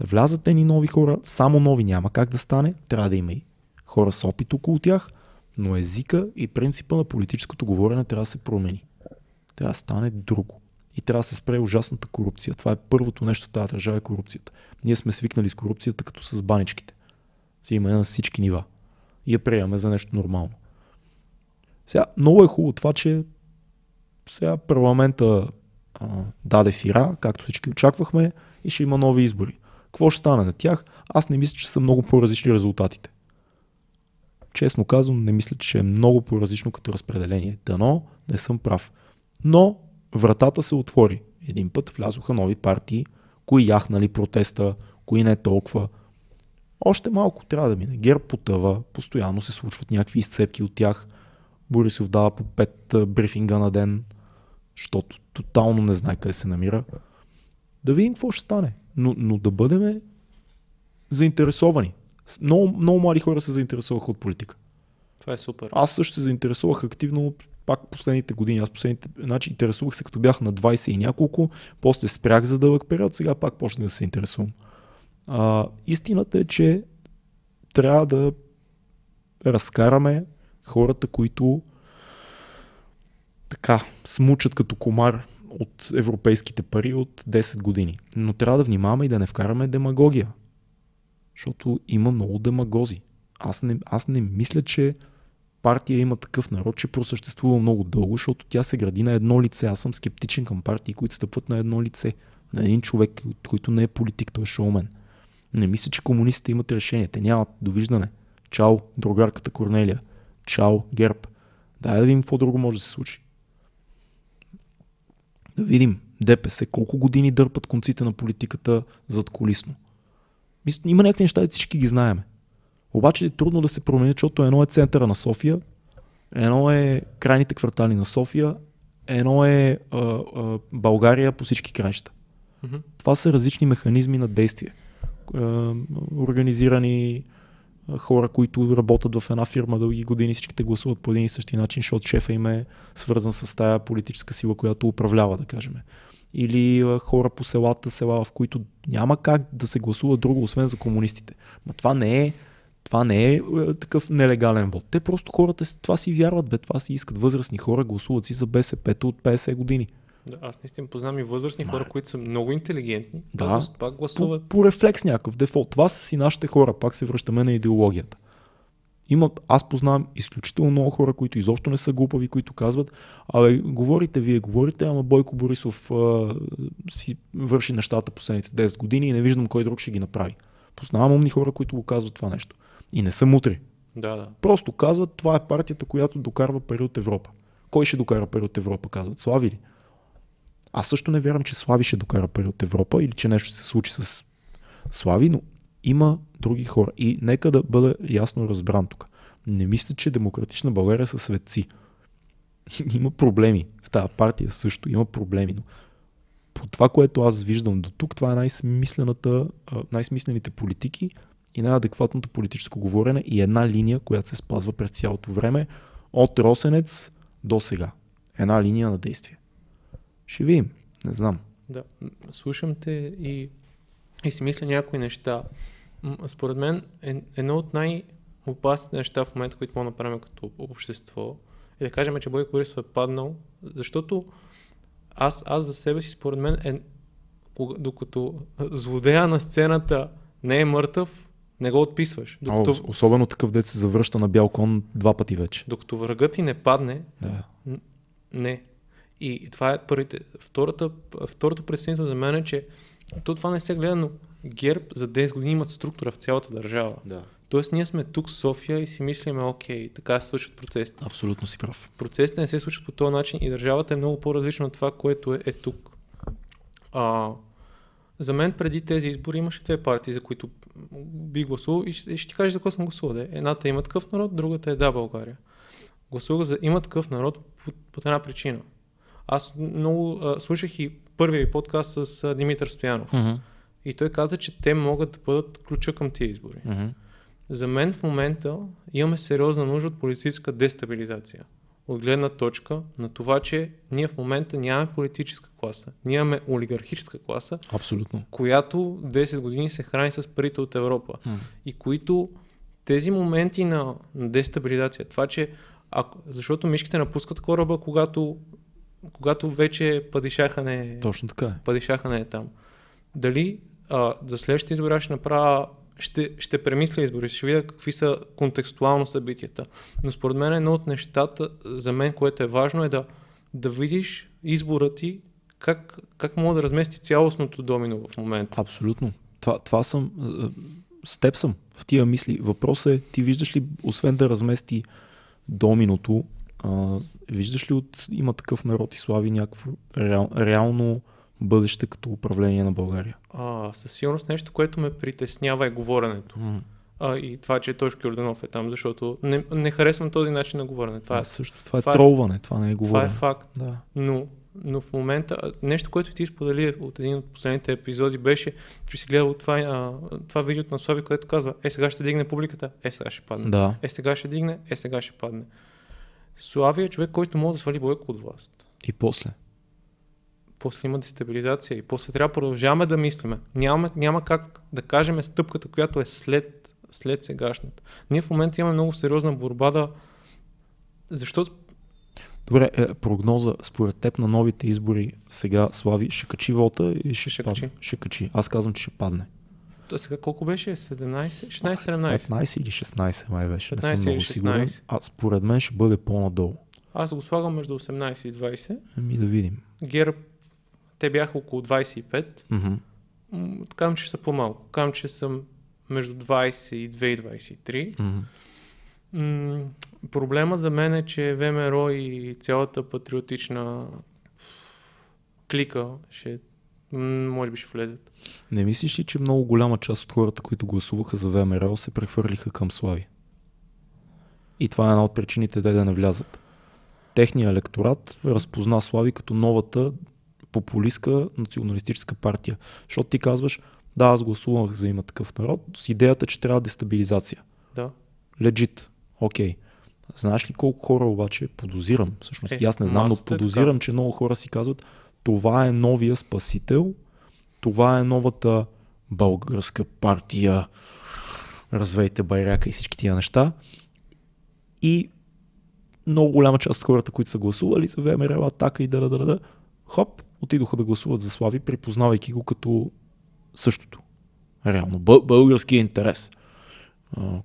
Да влязат ни нови хора, само нови няма как да стане, трябва да има и хора с опит около тях, но езика и принципа на политическото говорене трябва да се промени. Трябва да стане друго и трябва да се спре ужасната корупция. Това е първото нещо в тази държава е корупцията. Ние сме свикнали с корупцията като с баничките. Си има на всички нива. И я приемаме за нещо нормално. Сега, много е хубаво това, че сега парламента а, даде фира, както всички очаквахме, и ще има нови избори. Какво ще стане на тях? Аз не мисля, че са много по-различни резултатите. Честно казвам, не мисля, че е много по-различно като разпределение. Дано не съм прав. Но вратата се отвори. Един път влязоха нови партии, кои яхнали протеста, кои не толкова. Още малко трябва да мине. Гер потъва, постоянно се случват някакви изцепки от тях. Борисов дава по пет брифинга на ден, защото тотално не знае къде се намира. Да видим какво ще стане. Но, но да бъдем заинтересовани. Много, много млади хора се заинтересуваха от политика. Това е супер. Аз също се заинтересувах активно пак последните години. Аз последните, значи интересувах се като бях на 20 и няколко, после спрях за дълъг период, сега пак почнах да се интересувам. А, истината е, че трябва да разкараме хората, които така смучат като комар от европейските пари от 10 години. Но трябва да внимаваме и да не вкараме демагогия. Защото има много демагози. Аз не, аз не мисля, че партия има такъв народ, че просъществува много дълго, защото тя се гради на едно лице. Аз съм скептичен към партии, които стъпват на едно лице. На един човек, който не е политик, той е шоумен. Не мисля, че комунистите имат решение. Те нямат довиждане. Чао, другарката Корнелия. Чао, Герб. Дай да видим какво друго може да се случи. Да видим ДПС колко години дърпат конците на политиката зад колисно. Има някакви неща, всички ги знаеме. Обаче е трудно да се промени, защото едно е центъра на София, едно е крайните квартали на София, едно е а, а, България по всички краища. Mm-hmm. Това са различни механизми на действие. А, организирани хора, които работят в една фирма дълги години, всичките гласуват по един и същи начин, защото шефа им е свързан с тая политическа сила, която управлява, да кажем. Или хора по селата, села, в които няма как да се гласува друго, освен за комунистите. Но това не е това не е, такъв нелегален вод. Те просто хората това си вярват, бе, това си искат. Възрастни хора гласуват си за БСП от 50 години. Да, аз наистина познавам и възрастни Ма... хора, които са много интелигентни. Да, пак гласуват. По, по рефлекс някакъв дефолт. Това са си нашите хора. Пак се връщаме на идеологията. Има, аз познавам изключително много хора, които изобщо не са глупави, които казват, абе, говорите вие, говорите, ама Бойко Борисов а, си върши нещата последните 10 години и не виждам кой друг ще ги направи. Познавам умни хора, които го казват това нещо. И не са мутри. Да, да. Просто казват, това е партията, която докарва пари от Европа. Кой ще докара пари от Европа, казват? Слави ли? Аз също не вярвам, че Слави ще докара пари от Европа или че нещо ще се случи с Слави, но има други хора. И нека да бъде ясно разбран тук. Не мисля, че демократична България са светци. има проблеми. В тази партия също има проблеми. Но по това, което аз виждам до тук, това е най-смислената, най-смислените политики и най-адекватното политическо говорене и една линия, която се спазва през цялото време от Росенец до сега. Една линия на действие. Ще видим. Не знам. Да, слушам те и, и си мисля някои неща. Според мен е, едно от най-опасните неща в момента, които мога да направим като общество, е да кажем, че Бойко Борисов е паднал, защото аз, аз за себе си, според мен, е, докато злодея на сцената не е мъртъв, не го отписваш. Докато, О, особено такъв дет се завръща на бял кон два пъти вече. Докато врагът ти не падне, да. не. И това е първите. Втората, второто представителство за мен е, че то това не се гледа, но ГЕРБ за 10 години имат структура в цялата държава. Да. Тоест ние сме тук в София и си мислиме, окей, така се случват процесите. Абсолютно си прав. Процесите не се случват по този начин и държавата е много по-различна от това, което е, е тук. А, за мен преди тези избори имаше две партии, за които би гласувал и ще, ще ти кажа за какво съм гласувал. Едната има такъв народ, другата е Да България. Гласувах за има такъв народ по, по една причина. Аз много а, слушах и първия ви подкаст с а, Димитър Стоянов. Uh-huh. И той каза, че те могат да бъдат ключа към тези избори. Uh-huh. За мен в момента имаме сериозна нужда от политическа дестабилизация. От гледна точка на това, че ние в момента нямаме политическа класа. Ние имаме олигархическа класа, Абсолютно. която 10 години се храни с парите от Европа. Hmm. И които тези моменти на, на дестабилизация, това, че ако, защото мишките напускат кораба, когато, когато вече падишаха не, Точно така е. падишаха не е там. Дали а, за следващите избори ще направя ще, ще премисля избори, ще видя какви са контекстуално събитията. Но според мен едно от нещата за мен, което е важно е да, да видиш избора ти как, как мога да размести цялостното домино в момента. Абсолютно. Това, това съм, с теб съм в тия мисли. Въпросът е, ти виждаш ли, освен да размести доминото, виждаш ли от има такъв народ и слави някакво реал, реално бъдеще като управление на България? А, със сигурност нещо, което ме притеснява е говоренето. Mm. А, и това, че Тошки Орданов е там, защото не, не харесвам този начин на говорене. Това, е, също, това, това е тролване, това не е говорене. Това е факт. Да. Но, но в момента, нещо, което ти сподели от един от последните епизоди беше, че си гледал това, а, това видео на Слави, което казва, е сега ще дигне публиката, е сега ще падне. Да. Е сега ще дигне, е сега ще падне. Слави е човек, който може да свали Бойко от власт. И после? После има дестабилизация и после трябва да продължаваме да мислиме. Няма, няма как да кажем стъпката, която е след, след сегашната. Ние в момента имаме много сериозна борба да... Защо Добре, е, прогноза според теб на новите избори сега Слави ще качи вота или ще, Ще падне? качи. Ще качи. Аз казвам, че ще падне. То сега колко беше? 17? 16-17? 15 или 16 май беше. Не 15 съм много или сигурен. 16. А според мен ще бъде по-надолу. Аз го слагам между 18 и 20. Ами да видим. ГЕРБ, те бяха около 25. Мгм. М, Казвам, че са по-малко. Казвам, че съм между 22 и 23. Мгм. М, проблема за мен е, че ВМРО и цялата патриотична клика ще, може би ще влезат. Не мислиш ли, че много голяма част от хората, които гласуваха за ВМРО, се прехвърлиха към Слави? И това е една от причините те да не влязат. Техният електорат разпозна Слави като новата популистка националистическа партия. Защото ти казваш, да, аз гласувах за има такъв народ, с идеята, че трябва дестабилизация. Да. Легит. Окей. Знаеш ли колко хора обаче подозирам? Всъщност, Е, е, аз не знам, но е подозирам, че много хора си казват, това е новия спасител, това е новата българска партия, развейте байрака и всички тия неща. И много голяма част от хората, които са гласували за ВМРО, Атака и да, да, да, да, хоп, отидоха да гласуват за Слави, припознавайки го като същото. Реално, бъл- българския интерес.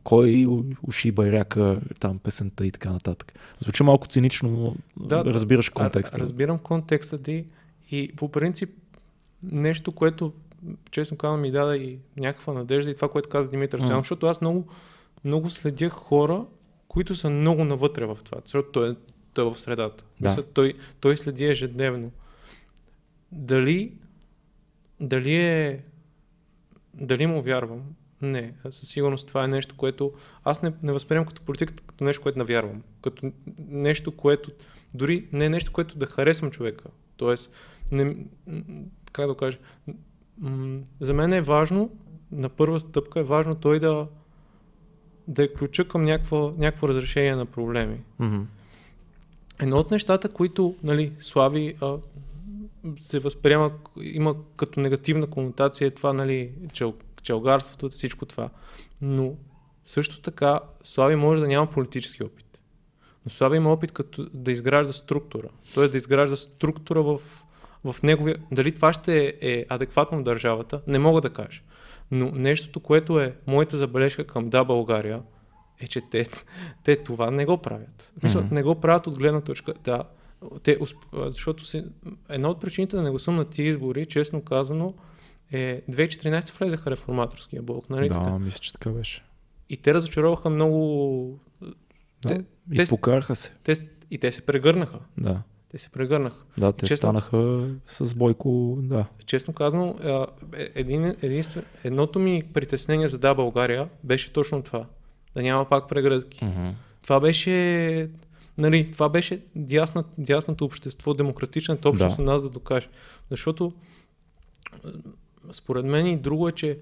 Кой уши байрака, там песента и така нататък. Звучи малко цинично, но Да, да, разбираш контекста. разбирам контекста ти и по принцип нещо, което честно казвам ми даде и някаква надежда и това, което каза Димитър. Стоянов, защото аз много, много следях хора, които са много навътре в това, защото той е, той е в средата. Да. Мисля, той, той следи ежедневно. Дали, дали е дали му вярвам? Не, със сигурност това е нещо, което аз не, не възприемам като политика, като нещо, което навярвам. Като нещо, което дори не е нещо, което да харесвам човека. Тоест, не, как да кажа, за мен е важно, на първа стъпка е важно той да, да е ключа към някакво, някакво разрешение на проблеми. Mm-hmm. Едно от нещата, които нали, Слави а, се възприема, има като негативна конотация е това, нали, чел, челгарството, всичко това. Но също така Слави може да няма политически опит. Но Слави има опит като да изгражда структура. Тоест да изгражда структура в, в неговия... Дали това ще е, адекватно в държавата, не мога да кажа. Но нещото, което е моята забележка към Да България, е, че те, те това не го правят. Мисля, mm-hmm. не го правят от гледна точка, да, те, защото си, една от причините да не гласувам на тия избори, честно казано, е 2014 влезаха реформаторския блок, нали Да, така? мисля, че така беше. И те разочароваха много... Да, те, изпокараха се. Те, и те се прегърнаха. Да. Те се прегърнаха. Да, те честно, станаха с Бойко, да. Честно казано, е, един, един, едното ми притеснение за Да България беше точно това. Да няма пак прегръдки. Mm-hmm. Това беше нали, това беше дясна, дясното общество, демократичната общност да. нас да докаже. Защото според мен и друго е, че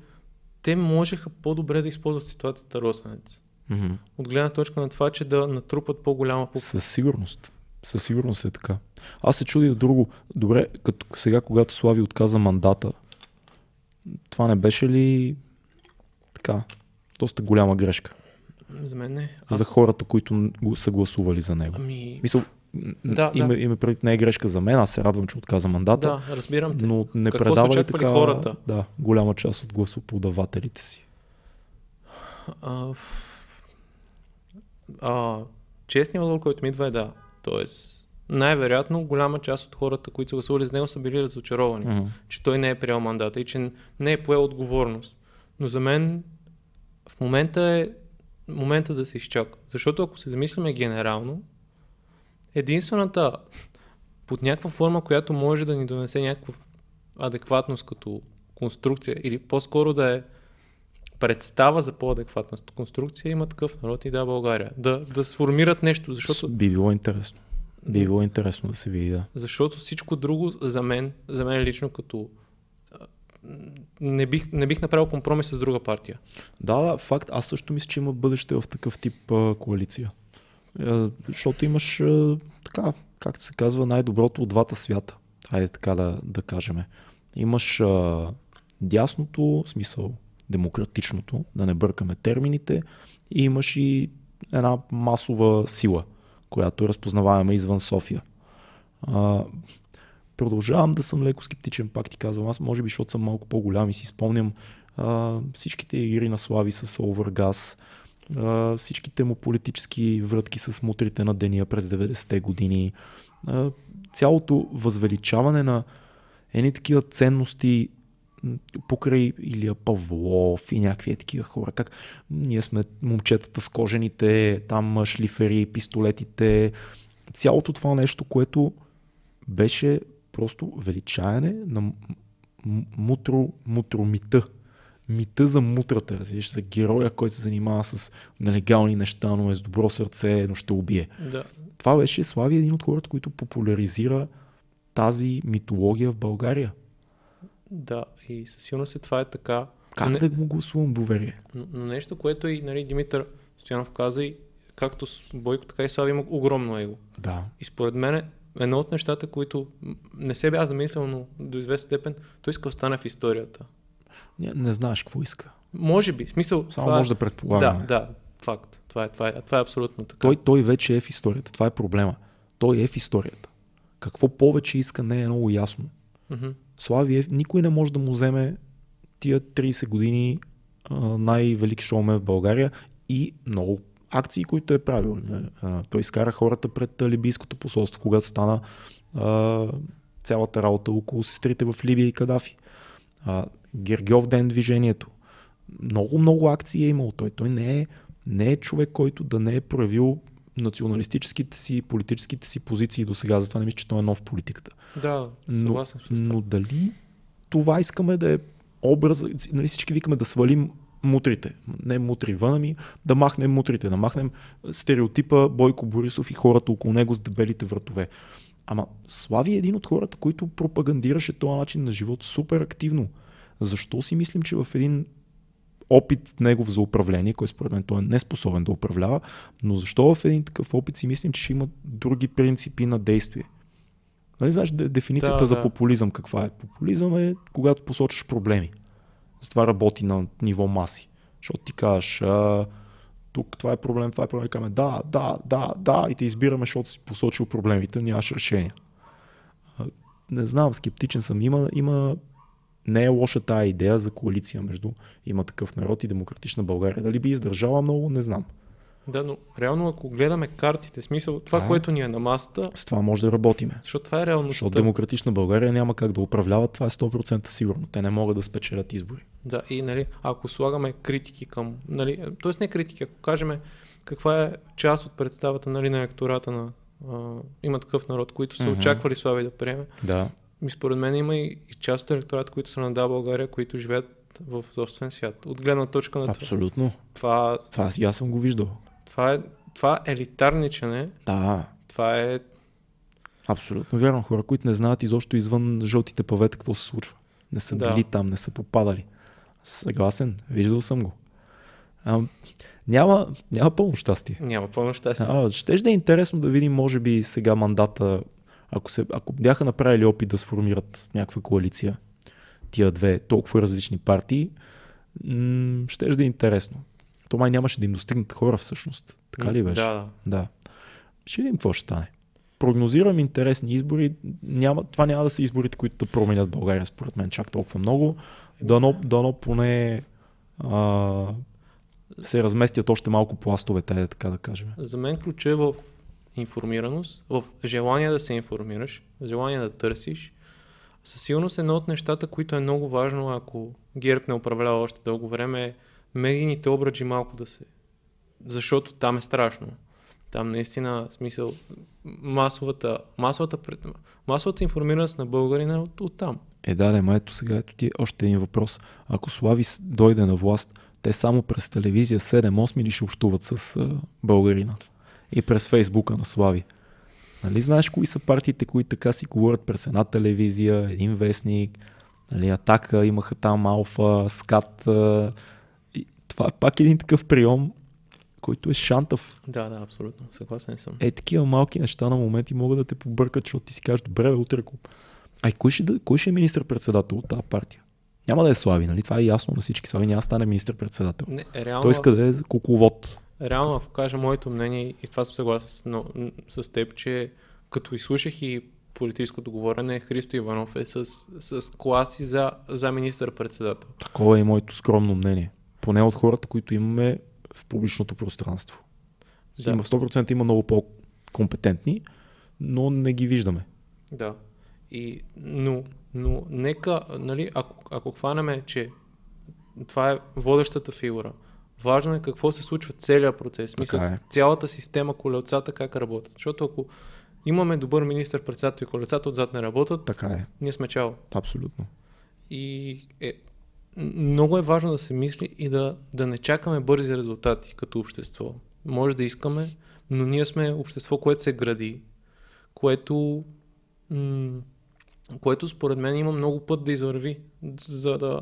те можеха по-добре да използват ситуацията Росенец. Mm-hmm. От гледна точка на това, че да натрупат по-голяма публика. Със сигурност. Със сигурност е така. Аз се чудя друго. Добре, като сега, когато Слави отказа мандата, това не беше ли така, доста голяма грешка? За мен не. Аз... За хората, които са гласували за него. Ами... Мисъл, да, има, да. има преди не е грешка за мен, аз се радвам, че отказа мандата. Да, разбирам те. Но не Какво предава ли така хората? Да, голяма част от гласоподавателите си. А, а, честният отговор, който ми идва е да. Тоест, най-вероятно голяма част от хората, които са гласували за него, са били разочаровани, mm-hmm. че той не е приел мандата и че не е поел отговорност. Но за мен в момента е момента да се изчака. Защото ако се замислиме генерално, единствената под някаква форма, която може да ни донесе някаква адекватност като конструкция или по-скоро да е представа за по-адекватна конструкция, има такъв народ и да България. Да, да сформират нещо, защото... Би било интересно. Би било интересно да се види, да. Защото всичко друго за мен, за мен лично като не бих, не бих направил компромис с друга партия. Да, да, факт. Аз също мисля, че има бъдеще в такъв тип а, коалиция. А, защото имаш а, така, както се казва, най-доброто от двата свята. Хайде така да, да кажем. Имаш а, дясното, смисъл демократичното, да не бъркаме термините, и имаш и една масова сила, която разпознаваема извън София. А, продължавам да съм леко скептичен, пак ти казвам. Аз може би, защото съм малко по-голям и си спомням а, всичките игри на Слави с Овъргаз, всичките му политически врътки с мутрите на деня през 90-те години, а, цялото възвеличаване на едни такива ценности покрай Илия Павлов и някакви такива хора. Как ние сме момчетата с кожените, там шлифери, пистолетите, цялото това нещо, което беше просто величаяне на мутро, мутромита. Мита за мутрата, разбираш, за героя, който се занимава с нелегални неща, но е с добро сърце, но ще убие. Да. Това беше Слави един от хората, които популяризира тази митология в България. Да, и със сигурност е това е така. Как не... да му гласувам доверие? Но, но нещо, което и нали, Димитър Стоянов каза и както с Бойко, така и Слави има огромно его. Да. И според мен едно от нещата, които не се бях замислял, но до известен степен, той иска да остане в историята. Не, не знаеш какво иска. Може би. Смисъл, Само това... може да предполагаме. Да, да, факт. Това е, това е, това е абсолютно така. Той, той вече е в историята. Това е проблема. Той е в историята. Какво повече иска не е много ясно. Mm-hmm. Слави, е, никой не може да му вземе тия 30 години най-велик шоумен в България и много акции, които е правил. Той изкара хората пред либийското посолство, когато стана а, цялата работа около сестрите в Либия и Кадафи. А, Гергьов ден движението. Много, много акции е имал той. Той не е, не е човек, който да не е проявил националистическите си, политическите си позиции до сега. Затова не мисля, че той е нов в политиката. Да, съгласен но, но дали това искаме да е образ, нали всички викаме да свалим мутрите. Не мутри вън, ами да махнем мутрите, да махнем стереотипа Бойко Борисов и хората около него с дебелите вратове. Ама Слави е един от хората, който пропагандираше този начин на живот супер активно. Защо си мислим, че в един опит негов за управление, който според мен той е неспособен да управлява, но защо в един такъв опит си мислим, че ще има други принципи на действие? Нали знаеш дефиницията Да, за да. популизъм каква е? Популизъм е когато посочваш проблеми. С това работи на ниво маси. Защото ти кажеш, а, тук това е проблем, това е проблем. Каме, да, да, да, да, и те избираме, защото си посочил проблемите, нямаш решение. Не знам, скептичен съм. Има, има не е лоша тая идея за коалиция между има такъв народ и демократична България. Дали би издържала много, не знам. Да, но реално ако гледаме картите, смисъл, това, Да. което ни е на масата, С това може да работиме. защото това е реалността. Защото демократична България няма как да управлява, това е 100% сигурно. Те не могат да спечелят избори. Да, и нали, ако слагаме критики към, нали, т.е. не критики, ако кажем каква е част от представата нали, на електората на а, има такъв народ, които са Мгм. очаквали Слави да приеме. Да. И според мен има и, и част от електората, които са на Да България, които живеят в собствен свят. От гледна точка на. Абсолютно. Това, Това аз, аз съм го виждал. това, е, това елитарничене, Да, това е абсолютно вярно. Хора, които не знаят изобщо извън жълтите павета какво се случва. Не са Да. били там, не са попадали. Съгласен, виждал съм го. А, няма, няма пълно щастие. няма пълно щастие. А, щеше да е интересно да видим, може би сега мандата, ако, се, ако бяха направили опит да сформират някаква коалиция, тия две толкова различни партии, м- щеше да е интересно. То май нямаше да им достигнат хора всъщност. Така ли беше? Да, да. Ще видим какво ще стане. Прогнозирам интересни избори. Няма, това няма да са изборите, които да променят България, според мен, чак толкова много. Дано, дано поне а, се разместят още малко пластовете, така да кажем. За мен ключът е в информираност, в желание да се информираш, в желание да търсиш. Със сигурност едно от нещата, които е много важно, ако ГЕРБ не управлява още дълго време, е медийните обраджи малко да се... Защото там е страшно. Там наистина, смисъл, масовата, масовата, пред- масовата информираност на българина е от, от там. Е, да, да, ма ето сега, ето ти е още един въпрос. Ако Слави с- дойде на власт, те само през телевизия 7-8 ли ще общуват с а, българина? И през фейсбука на Слави. Нали знаеш кои са партиите, които така си говорят през една телевизия, един вестник, нали, Атака, имаха там Алфа, Скат. И това е пак един такъв прием, който е шантав. Да, да, абсолютно. Съгласен съм. Е, такива малки неща на моменти могат да те побъркат, защото ти си кажеш, добре, бе, утре ако... Ай, кой ще, кой ще е министър-председател от тази партия? Няма да е Слави, нали? Това е ясно на всички. Слави няма да стане министър-председател. Не, реално, Той иска да е кукловод. Реално, ако кажа моето мнение, и това съм съгласен с, но, с теб, че като изслушах и политическото говорене, Христо Иванов е с, с класи за, за министър-председател. Такова е и моето скромно мнение. Поне от хората, които имаме в публичното пространство. Да. Има 100% има много по-компетентни, но не ги виждаме. Да. И, но, но нека, нали, ако, ако хванеме, че това е водещата фигура, важно е какво се случва целият процес. Мисля, е. цялата система, колелцата как работят. Защото ако имаме добър министър-председател и колелцата отзад не работят, Така е. ние сме чао. Абсолютно. И е, много е важно да се мисли и да, да не чакаме бързи резултати като общество. Може да искаме, но ние сме общество, което се гради, което, м- което според мен има много път да извърви, за да,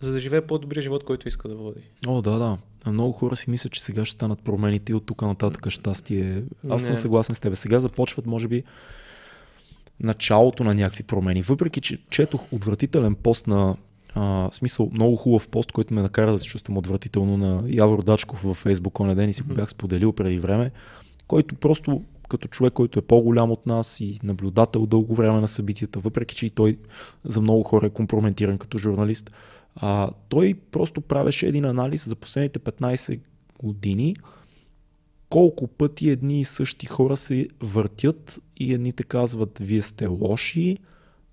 за да живее по-добрия живот, който иска да води. О, да, да. Много хора си мислят, че сега ще станат промените и от тук нататък щастие. Аз съм Не. съгласен с теб. Сега започват, може би, началото на някакви промени. Въпреки, че четох отвратителен пост на а, смисъл, много хубав пост, който ме накара да се чувствам отвратително на Явор Дачков във Фейсбук онен ден и си го бях споделил преди време, който просто като човек, който е по-голям от нас и наблюдател дълго време на събитията, въпреки че и той за много хора е компрометиран като журналист, а, той просто правеше един анализ за последните 15 години колко пъти едни и същи хора се въртят и едните казват вие сте лоши,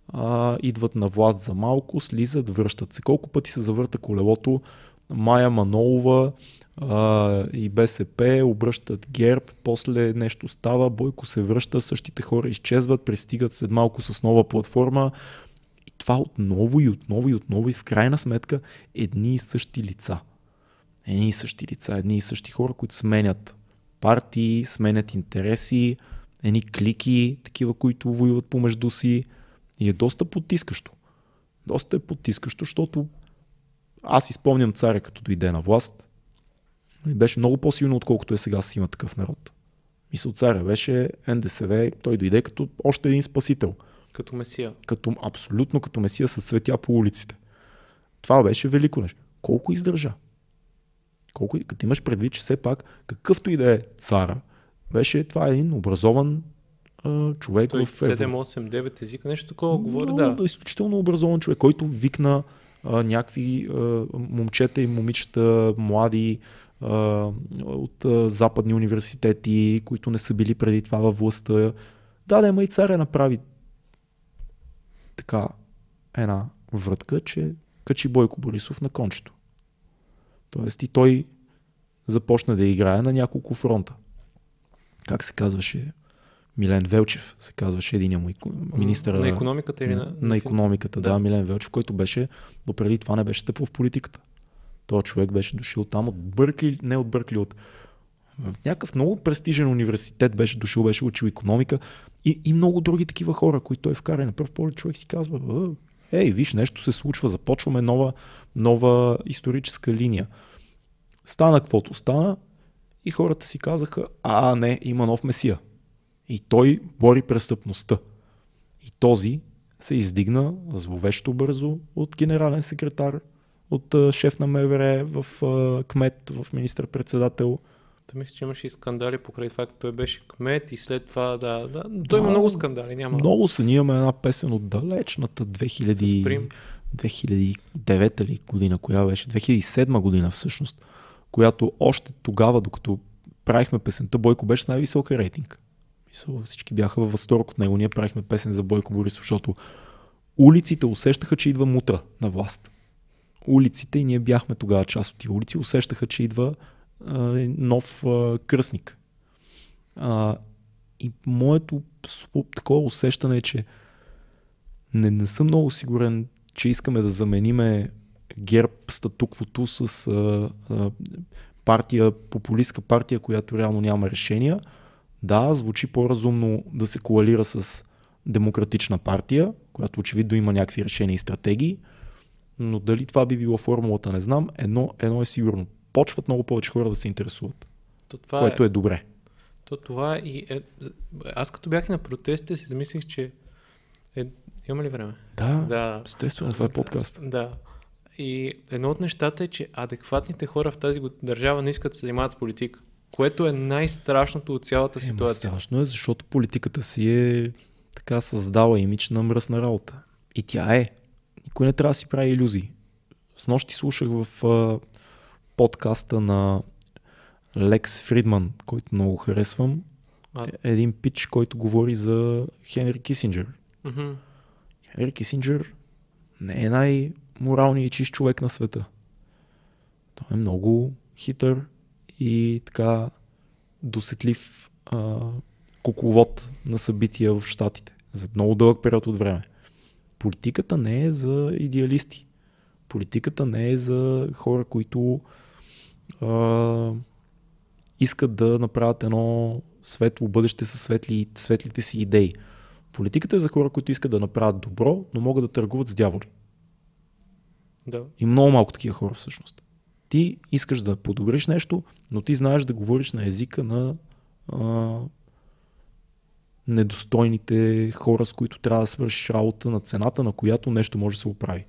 а, идват на власт за малко, слизат, връщат се. Колко пъти се завърта колелото Майя Манолова а, и БСП, обръщат ГЕРБ, после нещо става, Бойко се връща, същите хора изчезват, пристигат след малко с нова платформа. Това отново и отново и отново и в крайна сметка едни и същи лица. Едни и същи лица, едни и същи хора, които сменят партии, сменят интереси, едни клики, такива, които воюват помежду си. И е доста потискащо. Доста е потискащо, защото аз изпомням царя като дойде на власт. И беше много по-силно, отколкото е сега с има такъв народ. Мисъл царя беше НДСВ, той дойде като още един спасител. Като месия. Като, абсолютно като месия с цветя по улиците. Това беше велико нещо. Колко издържа? Колко, като имаш предвид, че все пак, какъвто и да е цара, беше това един образован а, човек Той в 7, 8, 9 езика, нещо такова говори, да. изключително образован човек, който викна а, някакви а, момчета и момичета, млади а, от а, западни университети, които не са били преди това във властта. Да, да, ма и царя направи така една вратка, че качи Бойко Борисов на кончето. Тоест и той започна да играе на няколко фронта. Как се казваше? Милен Велчев се казваше един му министър На економиката или на... на, економиката, да. Да. Милен Велчев, който беше, допреди това не беше стъпил в политиката. Той човек беше дошъл там от Бъркли, не от Бъркли, от в някакъв много престижен университет беше дошъл, беше учил економика и, и много други такива хора, които той вкара. И на пръв поглед човек си казва, «А, ей, виж, нещо се случва, започваме нова, нова историческа линия. Стана каквото стана и хората си казаха, а не, има нов месия. И той бори престъпността. И този се издигна зловещо бързо от генерален секретар, от шеф на МВР, в кмет, в министър-председател. Да мисля, че имаше и скандали покрай това, като той беше кмет и след това, да, да. Той има Да. много скандали, няма. Много са. Ние имаме една песен от далечната С 2000, Прим. 2009 ли година, коя беше? 2007 година всъщност, която още тогава, докато правихме песента, Бойко беше с най-висока рейтинг. Мисъл, всички бяха във възторг от него. Ние правихме песен за Бойко Борисов, защото улиците усещаха, че идва мутра на власт. Улиците, и ние бяхме тогава част от тия улици, усещаха, че идва нов кръстник. И моето такова усещане е, че не, не съм много сигурен, че искаме да замениме ГЕРБ статуквото с а, а, партия, популистка партия, която реално няма решения. Да, звучи по-разумно да се коалира с демократична партия, която очевидно има някакви решения и стратегии, но дали това би било формулата, не знам. Едно, едно е сигурно. Почват много повече хора да се интересуват, То, това което е, е добре. то това и е, аз като бях на протестите си замислих, че е, има ли време? Да, Да. естествено, това е подкаст. Да. И едно от нещата е, че адекватните хора в тази държава не искат да се занимават с политика, което е най-страшното от цялата ситуация. страшно е, защото политиката си е така създала имидж на мръсна работа. И тя е. Никой не трябва да си прави иллюзии. С нощи слушах в подкаста на Лекс Фридман, който много харесвам. А- Е- Един пич, който говори за Хенри Кисинджер. Мгм. Хенри Кисинджер не е най-моралният и чист човек на света. Той е много хитър и така досетлив а, кукловод на събития в Штатите за много дълъг период от време. Политиката не е за идеалисти. Политиката не е за хора, които а, искат да направят едно светло бъдеще със светли, светлите си идеи. Политиката е за хора, които искат да направят добро, но могат да търгуват с дяволи. Да. И много малко такива хора всъщност. Ти искаш да подобриш нещо, но ти знаеш да говориш на езика на а, недостойните хора, с които трябва да свършиш работа на цената, на която нещо може да се оправи.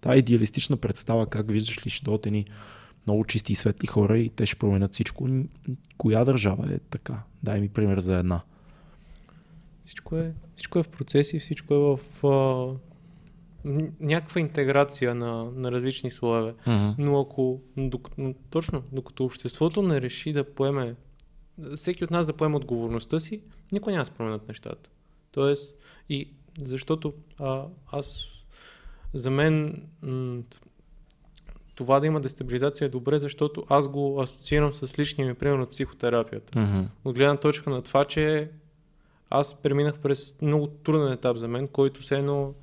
Та идеалистична представа, как виждаш ли, ще дойдат едни много чисти и светли хора и те ще променят всичко. Коя държава е така? Дай ми пример за една. Всичко е, всичко е в процеси, всичко е в а, някаква интеграция на, на различни слоеве. Но ако, док, но точно, докато обществото не реши да поеме, всеки от нас да поеме отговорността си, никой няма да променят нещата. Тоест, и защото а, аз, за мен, м- това да има дестабилизация е добре, защото аз го асоциирам с личния ми пример от психотерапията. Мгм. От гледна точка на това, че аз преминах през много труден етап за мен, който все едно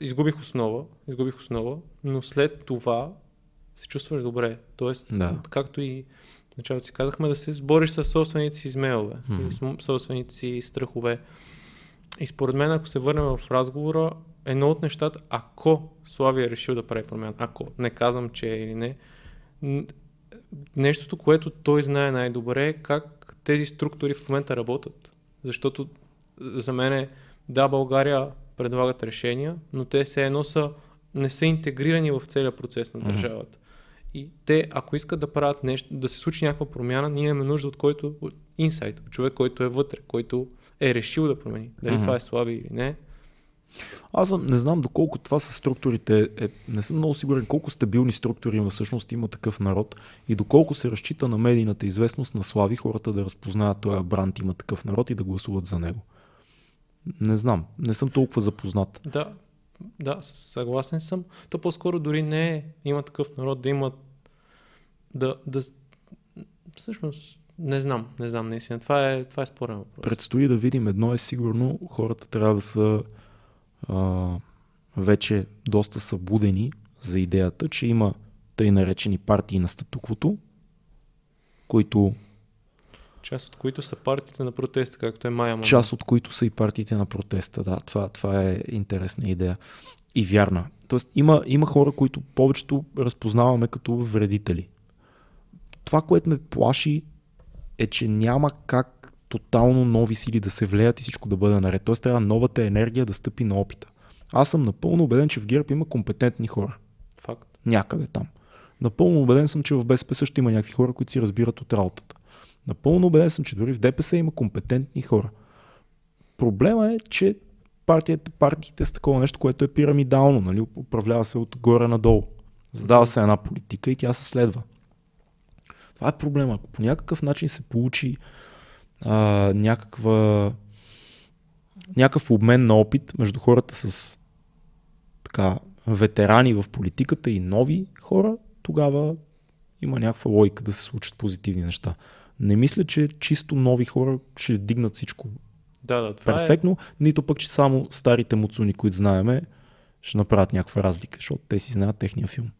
изгубих основа, изгубих основа, но след това се чувстваш добре. Тоест, Да. както и в началото си казахме, да се сбориш с собствените си змеове Мгм. и с собствените си страхове. И според мен, ако се върнем в разговора, едно от нещата, ако Слави е решил да прави промяна, ако не казвам, че е или не, нещото, което той знае най-добре е как тези структури в момента работят. Защото за мен е, да, България предлагат решения, но те все едно са, не са интегрирани в целия процес на държавата. И те, ако искат да правят нещо, да се случи някаква промяна, ние имаме нужда от който, от инсайт, от човек, който е вътре, който е решил да промени. Дали Мгм. това е Слави или не. Аз не знам доколко това са структурите, е, не съм много сигурен колко стабилни структури има всъщност има такъв народ и доколко се разчита на медийната известност на Слави хората да разпознаят този бранд има такъв народ и да гласуват за него. Не знам, не съм толкова запознат. Да, да, съгласен съм. То по-скоро дори не е, има такъв народ да имат да, да всъщност не знам, не знам наистина. Това е, това е спорен въпрос. Предстои да видим едно е сигурно, хората трябва да са а, вече доста събудени за идеята, че има тъй наречени партии на статуквото, които Част от които са партиите на протеста, както е Майя Манолова. част от които са и партиите на протеста. Да, това, това е интересна идея и вярна. Тоест има, има хора, които повечето разпознаваме като вредители. Това, което ме плаши е, че няма как тотално нови сили да се влеят и всичко да бъде наред. Тоест трябва новата енергия да стъпи на опита. Аз съм напълно убеден, че в ГЕРБ има компетентни хора. Факт. Някъде там. Напълно убеден съм, че в БСП също има някакви хора, които си разбират от работата. Напълно убеден съм, че дори в ДПС има компетентни хора. Проблема е, че партията, партиите са такова нещо, което е пирамидално, нали? управлява се отгоре надолу. Задава се една политика и тя се следва. Това е проблема. Ако по някакъв начин се получи а, някаква, някакъв обмен на опит между хората с така, ветерани в политиката и нови хора, тогава има някаква логика да се случат позитивни неща. Не мисля, че чисто нови хора ще дигнат всичко Да, да, това перфектно, нито пък, че само старите муцуни, които знаеме, ще направят някаква разлика, защото те си знаят техния филм.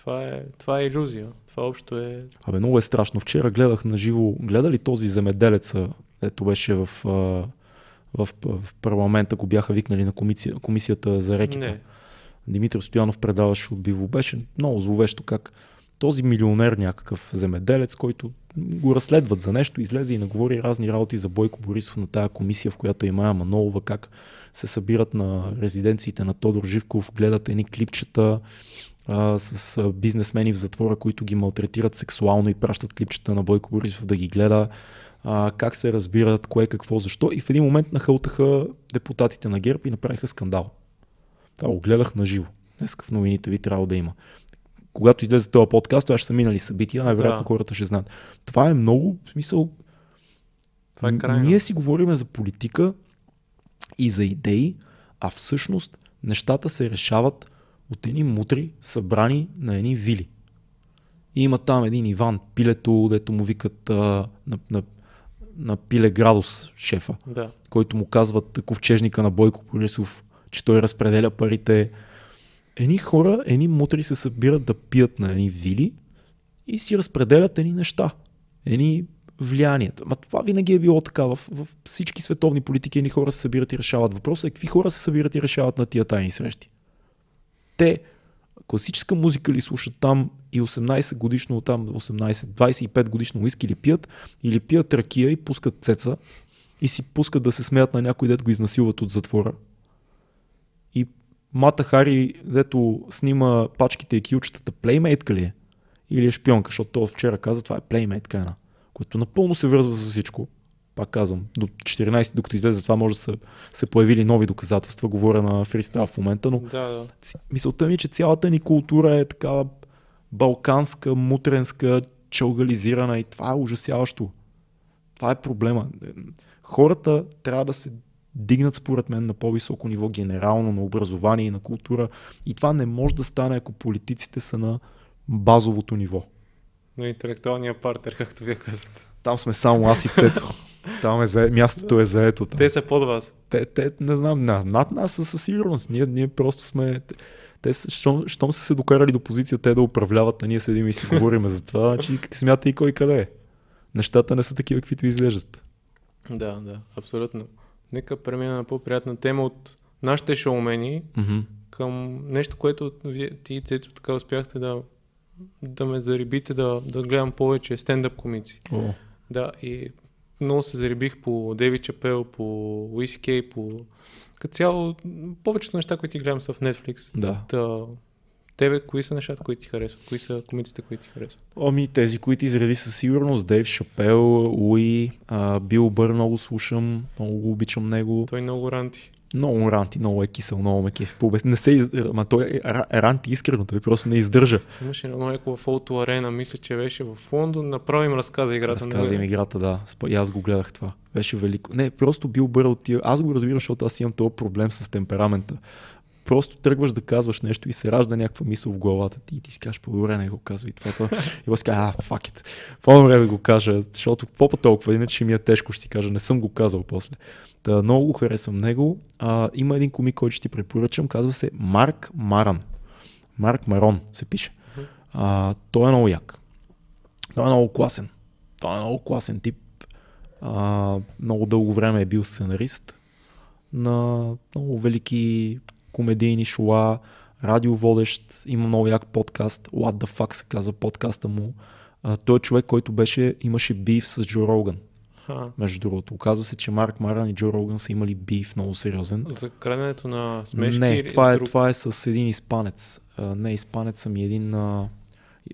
Е, това е, това е иллюзия. Това общо е... Абе, много е страшно. Вчера гледах на живо, гледа ли този земеделеца, ето беше в, в, в парламента, го бяха викнали на комисия, комисията за реките. Не. Димитър Стоянов предаваше от Биво. Беше много зловещо как този милионер някакъв земеделец, който го разследват за нещо, излезе и наговори разни работи за Бойко Борисов на тая комисия, в която и Майя Манолова, как се събират на резиденциите на Тодор Живков, гледат едни клипчета а, с а, бизнесмени в затвора, които ги малтретират сексуално и пращат клипчета на Бойко Борисов да ги гледа, а, как се разбират, кое, какво, защо. И в един момент нахълтаха депутатите на ГЕРБ и направиха скандал. Това го гледах на живо. Днес в новините ви трябва да има. Когато излезе този подкаст, това ще са минали събития, най-вероятно Да. хората ще знаят. Това е много, в смисъл, Това е крайно. ние си говорим за политика и за идеи, а всъщност нещата се решават от едни мутри, събрани на едни вили. И има там един Иван Пилето, дето му викат а, на, на, на Пиле Градус шефа Да. който му казват ковчежника на Бойко Борисов, че той разпределя парите. Едни хора, едни мутри се събират да пият на едни вили и си разпределят едни неща, едни влияния. Ма това винаги е било така. В, в всички световни политики едни хора се събират и решават. Въпросът е какви хора се събират и решават на тия тайни срещи. Те класическа музика ли слушат там и 18 годишно, там 18, 25 годишно уиски ли пият или пият ракия и пускат цеца и си пускат да се смеят на някой, дето го изнасилват от затвора. И Мата Хари, дето снима пачките и килчетата, плеймейтка ли е? Или е шпионка, защото вчера каза, това е плеймейтка една, което напълно се връзва с всичко. Пак казвам, до 14, докато излезе това, може да са се появили нови доказателства, говоря на фристайл в момента, но Да, да. Мисълта ми, е, че цялата ни култура е така балканска, мутренска, чалгализирана и това е ужасяващо. Това е проблема. Хората трябва да се дигнат според мен на по-високо ниво генерално, на образование и на култура. И това не може да стане, ако политиците са на базовото ниво. Но интелектуалния партнер, както вие казвате. Там сме само аз и Цецо. Там е за... мястото е заето. Там. Те са под вас. Те, те не знам, над, над нас са със сигурност. Ние, ние просто сме... Те, щом, щом са се докарали до позиция те да управляват, а ние седим и си говорим за това, значи смята и кой къде е. Нещата не са такива, каквито изглеждат. Да, да, абсолютно. Нека премина на по-приятна тема от нашите шоумени Mm-hmm. към нещо, което вие, ти и Цецо така успяхте да, да ме зарибите да, да гледам повече стендъп комици. О, Да, и много се зарибих по Деви Чапел, по Луис Кей, по... Като цяло, повечето неща, които ти гледам са в Netflix. да. Та, тебе, кои са нещата, които ти харесват? Кои са комиците, които ти харесват? Ами тези, които изреди със сигурност, Дейв Шапел, Луи, а, Бил Бър много слушам, много го обичам него. Той много ранти. Много ранти, много е кисел, много ме кефи. По-обяс- Не се, из... ма той е ра- ранти искрено, той просто не издържа. Имаше едно леко в Auto Arena, мисля, че беше в Лондон. Направо им разказа играта. Разказа им играта, да. И аз го гледах това. Беше велико. Не, просто бил бърл тия. Аз го разбирам, защото аз имам този проблем с темперамента. Просто тръгваш да казваш нещо и се ражда някаква мисъл в главата ти и ти си кажеш, по-добре не го казвай това. това. И аз кажа, а, fuck it. По-добре да го кажа, защото какво па толкова, иначе ми е тежко, ще си кажа, не съм го казал после. Та, много го харесвам него. А, има един комик, който ще ти препоръчам, казва се Марк Маран. Марк Марон се пише. А, той е много як. Той е много класен. Той е много класен тип. А, много дълго време е бил сценарист на много велики комедийни шоа, радиоводещ, има много як подкаст, What the fuck се казва подкаста му. А, той е човек, който беше, имаше биф с Джо Роган, Ха. между другото. Оказва се, че Марк Маран и Джо Роган са имали биф много сериозен. За краденето на смешки Не, това е, друг? това е с един изпанец. А, не, изпанец ами един... А,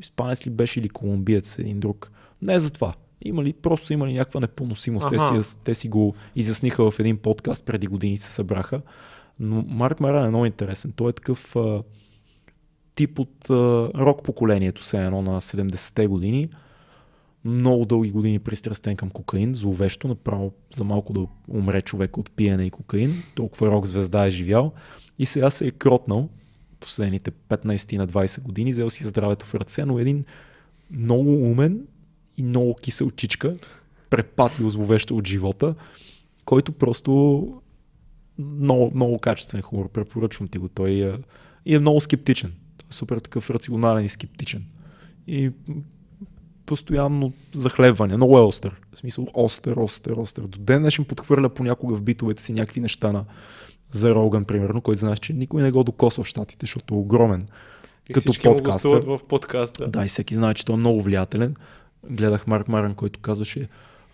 изпанец ли беше или колумбиец, един друг. Не за това. Имали, просто имали някаква непоносимост. Те си, те си го изясниха в един подкаст преди години се събраха. Но Марк Маран е много интересен. Той е такъв а, тип от а, рок поколението, все едно на 70-те години. Много дълги години пристрастен към кокаин, зловещо, направо за малко да умре човек от пиене и кокаин. Толкова рок звезда е живял. И сега се е кротнал последните 15 на 20 години, взел си здравето в ръце, но един много умен и много кисел чичка, препатил зловещо от живота, който просто много, много качествен хумор. Препоръчвам ти го. Той е, и е много скептичен. Е супер такъв рационален и скептичен. И постоянно захлебване. Много е остър. В смисъл остър, остър, остър. До ден днешен подхвърля понякога в битовете си някакви неща на за Роган, примерно, който знаеш, че никой не го докосва в щатите, защото е огромен. И като подкастър. в подкаста. Да, и всеки знае, че той е много влиятелен. Гледах Марк Маран, който казваше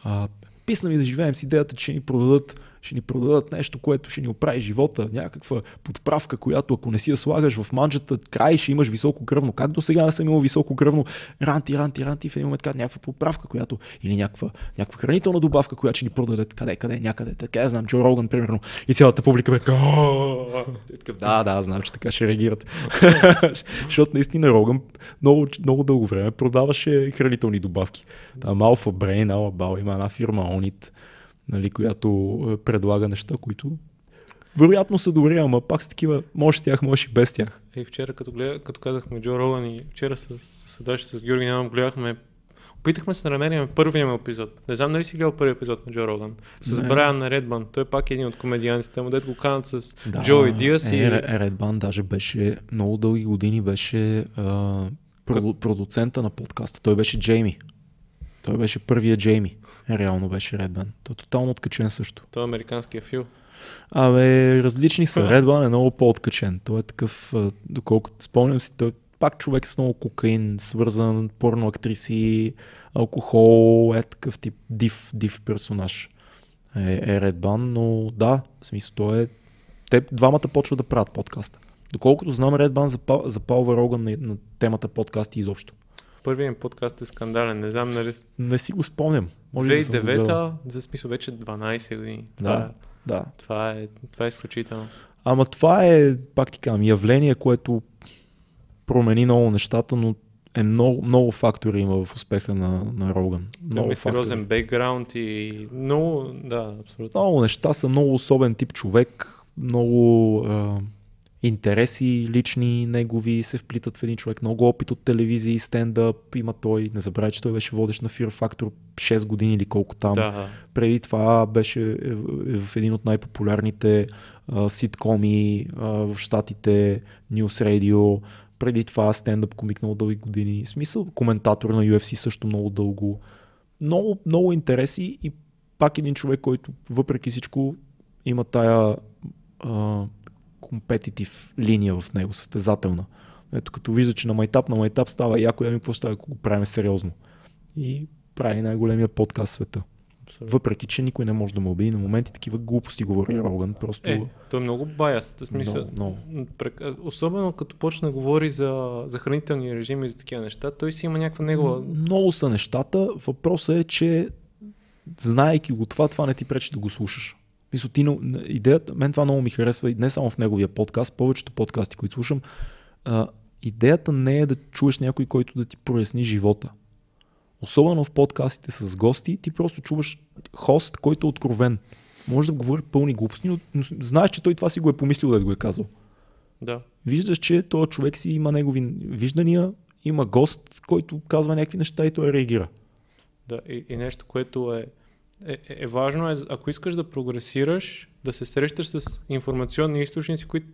а, писна ми да живеем с идеята, че ни продадат ще ни продадат нещо, което ще ни оправи живота, някаква подправка, която ако не си я слагаш в манджата, край ще имаш високо кръвно. Как до сега не съм имал високо кръвно? Ранти, ранти, ранти, в един момент казват някаква подправка, която или някаква, някаква хранителна добавка, която ще ни продадат къде, къде, някъде. Така я знам, Джо Роган, примерно. И цялата публика бе така. Да, да, знам, че така ще реагират. Защото наистина Роган много, много дълго време продаваше хранителни добавки. Там Alpha Brain, Alabal, има една фирма Onit, нали, която е, предлага неща, които вероятно са добри, ама пак са такива, може с тях, може и без тях. И вчера, като, гледа, като казахме Джо Роган и вчера с, с Даши, с Георги Нямам гледахме Опитахме се да намерим първия му епизод. Не знам дали си гледал първи епизод на Джо Роган. С Не. Брайан Редбан. Той пак е един от комедиантите, му дето го канат с Джо и Диас е, и... Ре- Редбан даже беше много дълги години беше а, проду, продуцента на подкаста. Той беше Джейми. Той беше първия Джейми. Реално беше Редбан. Той е тотално откачен също. Той е американския фил. Абе, различни са. Редбан е много по-откачен. Той е такъв, доколкото спомням си, той е пак човек с много кокаин, свързан, порно актриси, алкохол, е такъв тип див, див персонаж. Е, е Редбан, но да, в смисъл той е... Те двамата почват да правят подкаста. Доколкото знам, Редбан запал, запалва Роган на, на темата подкасти изобщо. Първият подкаст е скандален. Не знам, нали... Не си го спомням. Може да съм го гледал. 2009-та, за смисъл вече 12 години. Да. Това, е- Да. това, е, това е изключително. Ама това е, пак ти казвам, явление, което промени много нещата, но е много, много фактори има в успеха на, на Роган. Много фактори. сериозен бекграунд и много, да, абсолютно. Много неща са много особен тип човек, много а, интереси лични негови се вплитат в един човек. Много опит от телевизия и стендъп има той. Не забравяй, че той беше водещ на Fear Factor 6 години или колко там. Да. Преди това беше е, е, в един от най-популярните а, ситкоми а, в Штатите, News Radio. Преди това стендъп комик много дълги години. В смисъл коментатор на UFC също много дълго. Много, много интереси и пак един човек, който въпреки всичко има тая а, компетитив линия в него, състезателна. Ето като вижда, че на майтап, на майтап става яко, я ми какво става, ако го правим сериозно. И прави най-големия подкаст в света. Абсолютно. Въпреки, че никой не може да му обиди, на моменти такива глупости говори Роган. Просто... Е, той е много баяс. В смисъл, много, много. Особено като почне да говори за, за хранителни режими и за такива неща, той си има някаква негова... Много са нещата. Въпросът е, че знаейки го това, това не ти пречи да го слушаш. Мисля, ти, идеята, мен това много ми харесва и не само в неговия подкаст, повечето подкасти, които слушам. А, идеята не е да чуеш някой, който да ти проясни живота. Особено в подкастите с гости, ти просто чуваш хост, който е откровен. Може да говори пълни глупости, но, знаеш, че той това си го е помислил да го е казал. Да. Виждаш, че този човек си има негови виждания, има гост, който казва някакви неща и той реагира. Да, и, и нещо, което е е, е, е важно, е, ако искаш да прогресираш, да се срещаш с информационни източници, които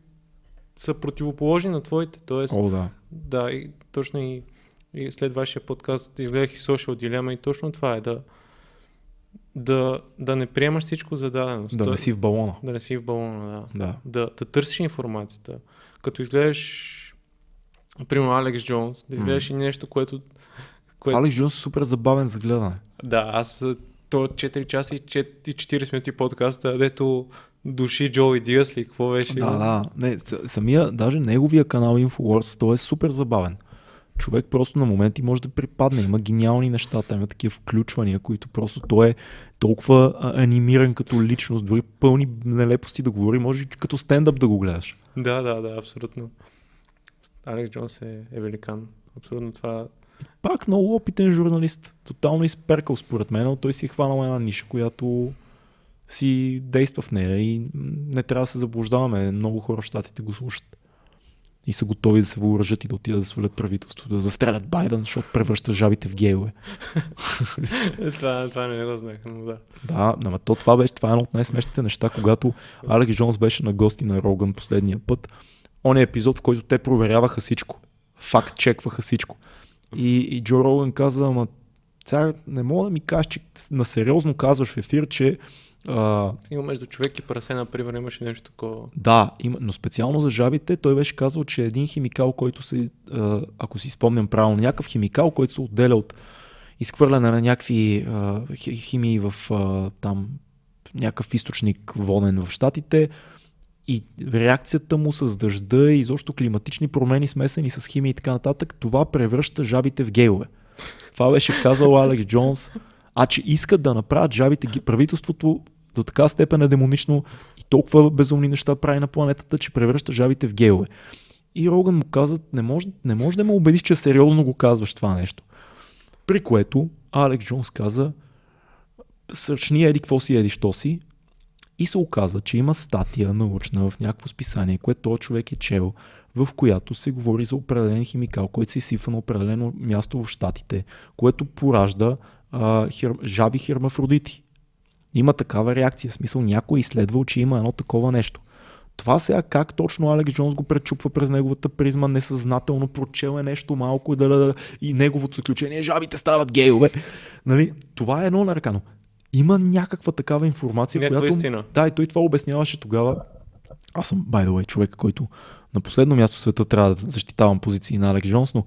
са противоположни на твоите. Тоест, О, да. Да, и точно и, и след вашия подкаст изгледах и Social Dilemma и точно това е да, да, да не приемаш всичко за даденост. Да не си в балона. Да не си в балона, да. Да. Да, да търсиш информацията. Като изгледаш, примерно Алекс Джонс, да изгледаш mm. и нещо, което... което... Алекс Джонс е супер забавен за гледане. Да, аз то 4 часа и 40 минути подкаста, дето души Джо и Диас ли, какво беше? Да, да. Не, самия, даже неговия канал Infowars, той е супер забавен. Човек просто на моменти може да припадне. Има гениални неща, там има такива включвания, които просто той е толкова анимиран като личност, дори пълни нелепости да говори, може като стендъп да го гледаш. Да, да, да, абсолютно. Алекс Джонс е, е великан. Абсолютно това пак много опитен журналист. Тотално изперкал според мен, но той си е хванал една ниша, която си действа в нея и не трябва да се заблуждаваме. Много хора в щатите го слушат. И са готови да се въоръжат и да отидат да свалят правителството, да застрелят Байден, защото превръща жабите в гейове. това, това не го знаех, но да. Да, но то това беше, това е едно от най-смешните неща, когато Алекс Джонс беше на гости на Роган последния път. Он е епизод, в който те проверяваха всичко. Факт чекваха всичко. И, и Джо Роган каза, ама сега не мога да ми кажеш, че на сериозно казваш в ефир, че а... Има между човек и прасе, например, имаше нещо такова. Да, има, но специално за жабите той беше казал, че един химикал, който се, ако си спомням правилно, някакъв химикал, който се отделя от изхвърляне на някакви а, химии в а, там някакъв източник воден в Штатите, и реакцията му с дъжда и изобщо климатични промени, смесени с химия и така нататък, това превръща жабите в гейове. Това беше казал Алекс Джонс. А че искат да направят жабите, правителството до така степен е демонично и толкова безумни неща прави на планетата, че превръща жабите в гейове. И Роган му каза, не може, не може да ме убедиш, че сериозно го казваш това нещо. При което Алекс Джонс каза, сърчни еди какво си, еди що си, и се оказа, че има статия научна в някакво списание, което този човек е чел, в която се говори за определен химикал, който се изсипва на определено място в Штатите, което поражда а, хер... жаби хермафродити. Има такава реакция. Смисъл някой е изследвал, че има едно такова нещо. Това сега как точно Алекс Джонс го пречупва през неговата призма, несъзнателно прочел е нещо малко и, неговото заключение, жабите стават гейове. Нали? Това е едно наркано има някаква такава информация, Някаква която... Истина. Да, и той това обясняваше тогава. Аз съм, by the way, човек, който на последно място в света трябва да защитавам позиции на Алекс Джонс, но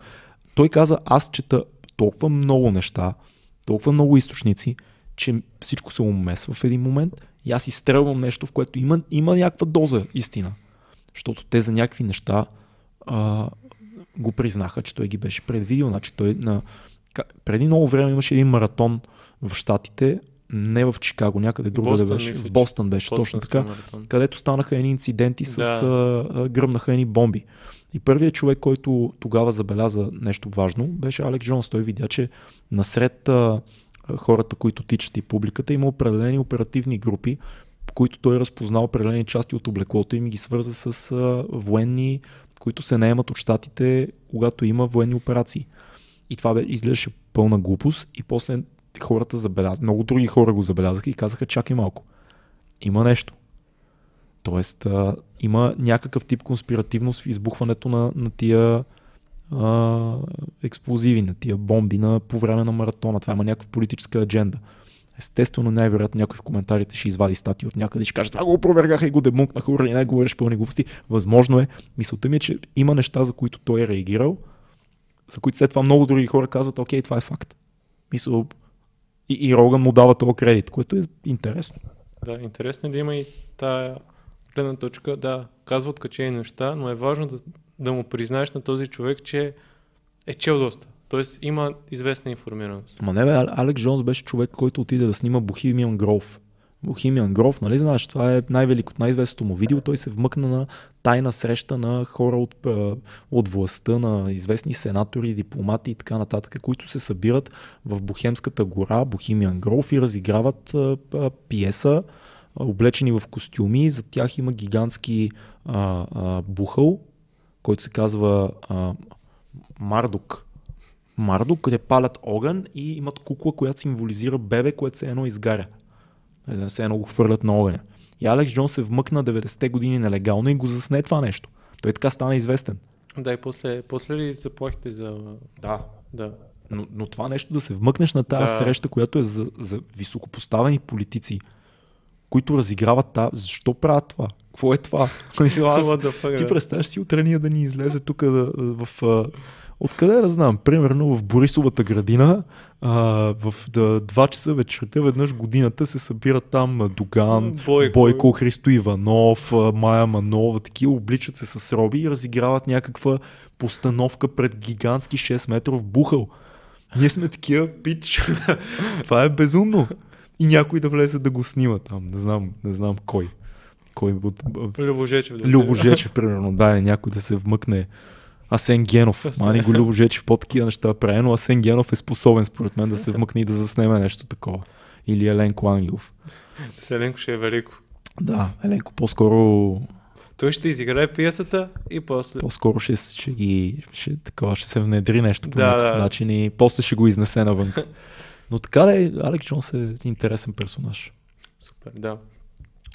той каза, аз чета толкова много неща, толкова много източници, че всичко се умесва в един момент и аз изстрелвам нещо, в което има, има някаква доза истина. Защото те за някакви неща а, го признаха, че той ги беше предвидил. Значи той на, преди много време имаше един маратон в Штатите, не в Чикаго, някъде друго да беше. В Бостън беше, Бостън точно така, маратон. където станаха едни инциденти с да. а, гръмнаха едни бомби. И първият човек, който тогава забеляза нещо важно, беше Алек Джонс. Той видя, че насред а, хората, които тичат и публиката, има определени оперативни групи, които той разпознал определени части от облеклото и ми ги свърза с а, военни, които се наемат от щатите, когато има военни операции. И това бе, изглеждаше пълна глупост и после хората забелязаха, много други хора го забелязаха и казаха, чакай малко, има нещо. Тоест, а, има някакъв тип конспиративност в избухването на, на тия а, експлозиви, на тия бомби на, по време на маратона. Това има някаква политическа адженда. Естествено, най-вероятно някой в коментарите ще извади статия от някъде и ще каже, това го опровергаха и го дебункнаха, ура, и не говориш пълни глупости. Възможно е. Мисълта ми е, че има неща, за които той е реагирал, за които след това много други хора казват, окей, това е факт. Мисъл, и, и Роган му дава този кредит, което е интересно. Да, интересно е да има и тая гледна точка. Да, казват качени неща, но е важно да, да му признаеш на този човек, че е чел доста. Тоест има известна информираност. Ма не бе, Алекс Джонс беше човек, който отиде да снима Бохимиан Гров. Бохимиан Гров, нали знаеш, това е най-великото, най-известното му видео. Той се вмъкна на тайна среща на хора от, от властта, на известни сенатори, дипломати и така нататък, които се събират в Бохемската гора, Бохимиан Гров и разиграват пиеса, облечени в костюми. За тях има гигантски а, а, бухъл, който се казва а, Мардук. Мардук, къде палят огън и имат кукла, която символизира бебе, което се едно изгаря. Е, се едно го хвърлят на огъня. И Алекс Джон се вмъкна 90-те години нелегално и го засне това нещо. Той така стана известен. Да, и после, после ли заплахите за... Да. Да. Но, но това нещо да се вмъкнеш на тази Да. среща, която е за, за високопоставени политици, които разиграват та... Защо правят това? Какво е това? Мисля, аз- Ти представяш си утре ние да ни излезе тук в... Откъде да знам? Примерно в Борисовата градина а, в да, 2 часа вечерта веднъж годината се събират там Доган, Бойко. Бойко, Христо Иванов, Майя Манова, такива обличат се с роби и разиграват някаква постановка пред гигантски 6 метров бухъл. Ние сме такива пич. Това е безумно. И някой да влезе да го снима там. Не знам, не знам кой. Кой от, Любо Жечев. да Любо отиде. Жечев, примерно, да, някой да се вмъкне. Асен Генов. Мани го Любо Жечев по-такива неща прави, но Асен Генов е способен, според мен, да се вмъкне и да заснеме нещо такова. Или Еленко Ангелов. Селенко ще е велико. Да, Еленко по-скоро, Той ще изиграе пиесата и после... по-скоро ще, ще ги, ще, такова, ще се внедри нещо по Да, някакъв да. начин и после ще го изнесе навън. Но така да е, Алек Джонс е интересен персонаж. Супер, да.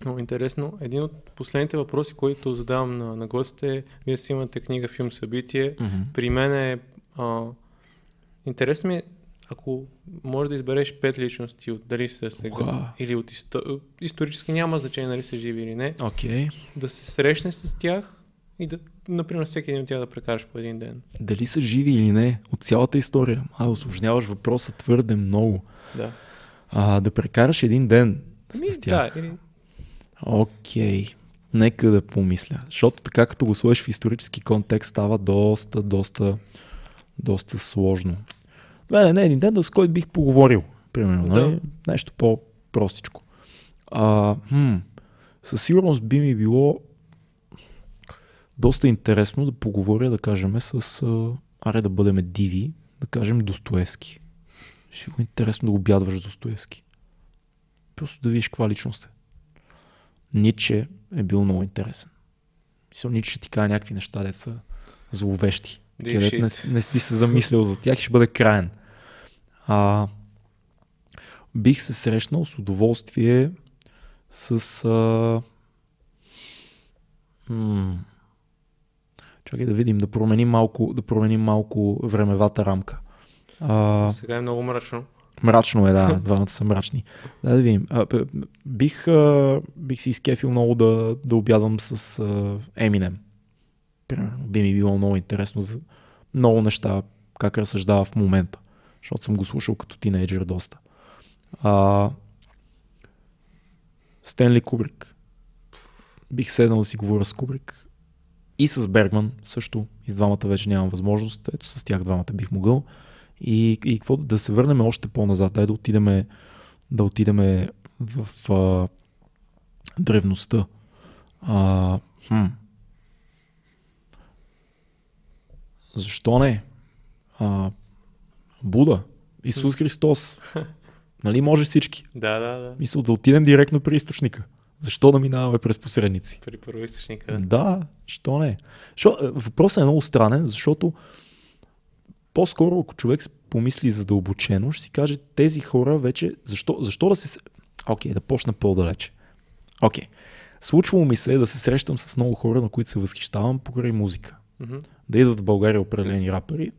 Много интересно. Един от последните въпроси, които задавам на, на гостите е, вие си имате книга, филм, събитие. При мен е... А, интересно ми е, ако можеш да избереш пет личности, от дали са сега, Уа. или от исто... исторически няма значение дали са живи или не, Окей. да се срещнеш с тях и да, например, всеки един от тях да прекараш по един ден. Дали са живи или не, от цялата история. А, осложняваш въпроса твърде много. Да. А, да прекараш един ден Ами, с тях. да, или... Окей. Нека да помисля. Защото така като го сложиш в исторически контекст става доста, доста, доста сложно. Не, не, един ден с който бих поговорил. Примерно, Да. нали? Нещо по-простичко. А, хм, със сигурност би ми било доста интересно да поговоря, да кажем, с... Аре да бъдем диви, да кажем Достоевски. Ще го е интересно да го бядваш с Достоевски. Просто да видиш каква личност е. Ниче е бил много интересен. Мисля, Ниче ти кажа някакви неща, деца зловещи. Deep Където не, не си се замислял за тях и ще бъде краен. А, бих се срещнал с удоволствие с... А, м- чакай да видим, да променим малко, да променим малко времевата рамка. А, Сега е много мрачно. Мрачно е, да. Двамата са мрачни. Да, да видим. А, бих, а, бих си изкефил много да, да обядвам с а, Еминем. Примерно. Би ми било много интересно за много неща, как разсъждава в момента. Защото съм го слушал като тинейджър доста. А, Стенли Кубрик. Бих седнал да си говоря с Кубрик. И с Бергман също. И с двамата вече нямам възможност. Ето с тях двамата бих могъл. И, и какво да се върнем още по-назад, дай да отидеме, да отидеме в а, древността. А, хм. Защо не? А, Буда, Исус Христос. Нали може всички? Да, да, да. Мисля да отидем директно при източника. Защо да минаваме през посредници? При първоисточника. Да, що не? Шо, въпросът е много странен, защото по-скоро, ако човек помисли задълбочено, ще си каже тези хора вече, защо, защо да се... Окей, okay, да почна по-далече. Окей. Okay. Случвало ми се да се срещам с много хора, на които се възхищавам покрай музика. Mm-hmm. Да идват в България определени рапъри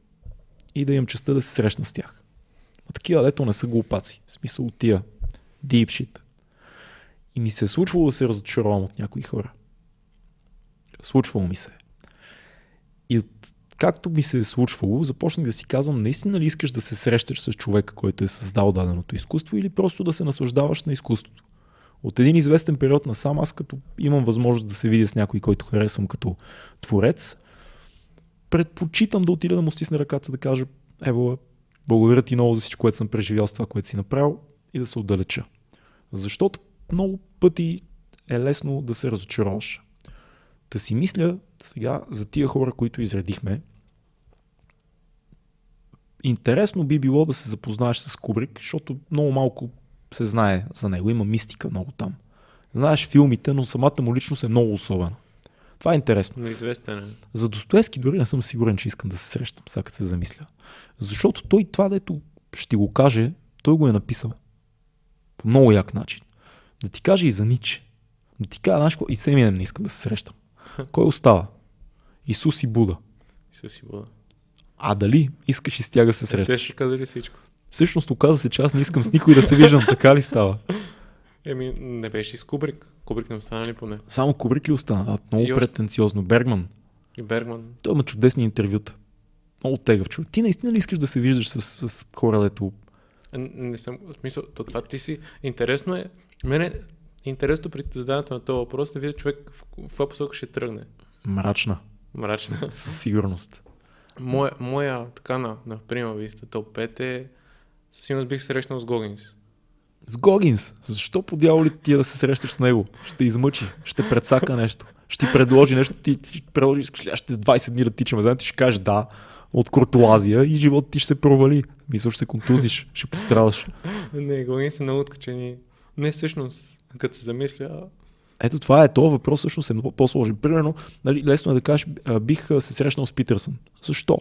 и да имам честа да се срещна с тях. А такива лето не са глупаци. В смисъл тия deep shit. И ми се е случвало да се разочаровам от някои хора. Случвало ми се. И от както ми се е случвало, започнах да си казвам, наистина ли искаш да се срещаш с човека, който е създал даденото изкуство или просто да се наслаждаваш на изкуството. От един известен период на сам аз, като имам възможност да се видя с някой, който харесвам като творец, предпочитам да отида да му стисна ръката, да кажа, ево, благодаря ти много за всичко, което съм преживял с това, което си направил и да се отдалеча. Защото много пъти е лесно да се разочароваш. Да си мисля сега за тия хора, които изредихме. Интересно би било да се запознаеш с Кубрик, защото много малко се знае за него. Има мистика много там. Знаеш филмите, но самата му личност е много особена. Това е интересно. Неизвестен е. За Достоевски дори не съм сигурен, че искам да се срещам, сега се замисля. Защото той това, дето ще го каже, той го е написал. По много як начин. Да ти каже и за Ниче. Да ти кажа, знаеш, и Семинем не искам да се срещам. Кой остава? Исус и Буда. Исус и Буда. А дали искаш и с тях да се Те срещаш? ще казали всичко. Всъщност оказа се, че аз не искам с никой да се виждам. Така ли става? Еми, не беше и с Кубрик. Кубрик не остана ли поне? Само Кубрик ли остана? Много И претенциозно. Бергман. И Бергман. Той има чудесни интервюта. Много тегъв човек. Ти наистина ли искаш да се виждаш с, с хора, дето... Не, не съм, в смисъл, то това ти си, интересно е, мене, интересно при задаването на този въпрос да видя човек в, в каква посока ще тръгне. Мрачна. Мрачна. Със сигурност. Моя, моя така на, на приема листа, топ 5 е, със сигурност бих срещнал с Гогинс. С Гогинс. Защо по дяволи ти да се срещаш с него? Ще измъчи. Ще предсака нещо. Ще ти предложи нещо. Ти, ще предложи, искаш ли, ще 20 дни да тичаме. Знаете, ще кажеш да от куртуазия и живота ти ще се провали. Мисля, ще се контузиш, ще пострадаш. Не, Гогинс е много откачени. Не, всъщност, като се замисля, Ето това е, този въпрос всъщност е много по-сложен. Примерно, нали, лесно е да кажеш, бих се срещнал с Питърсън. Защо?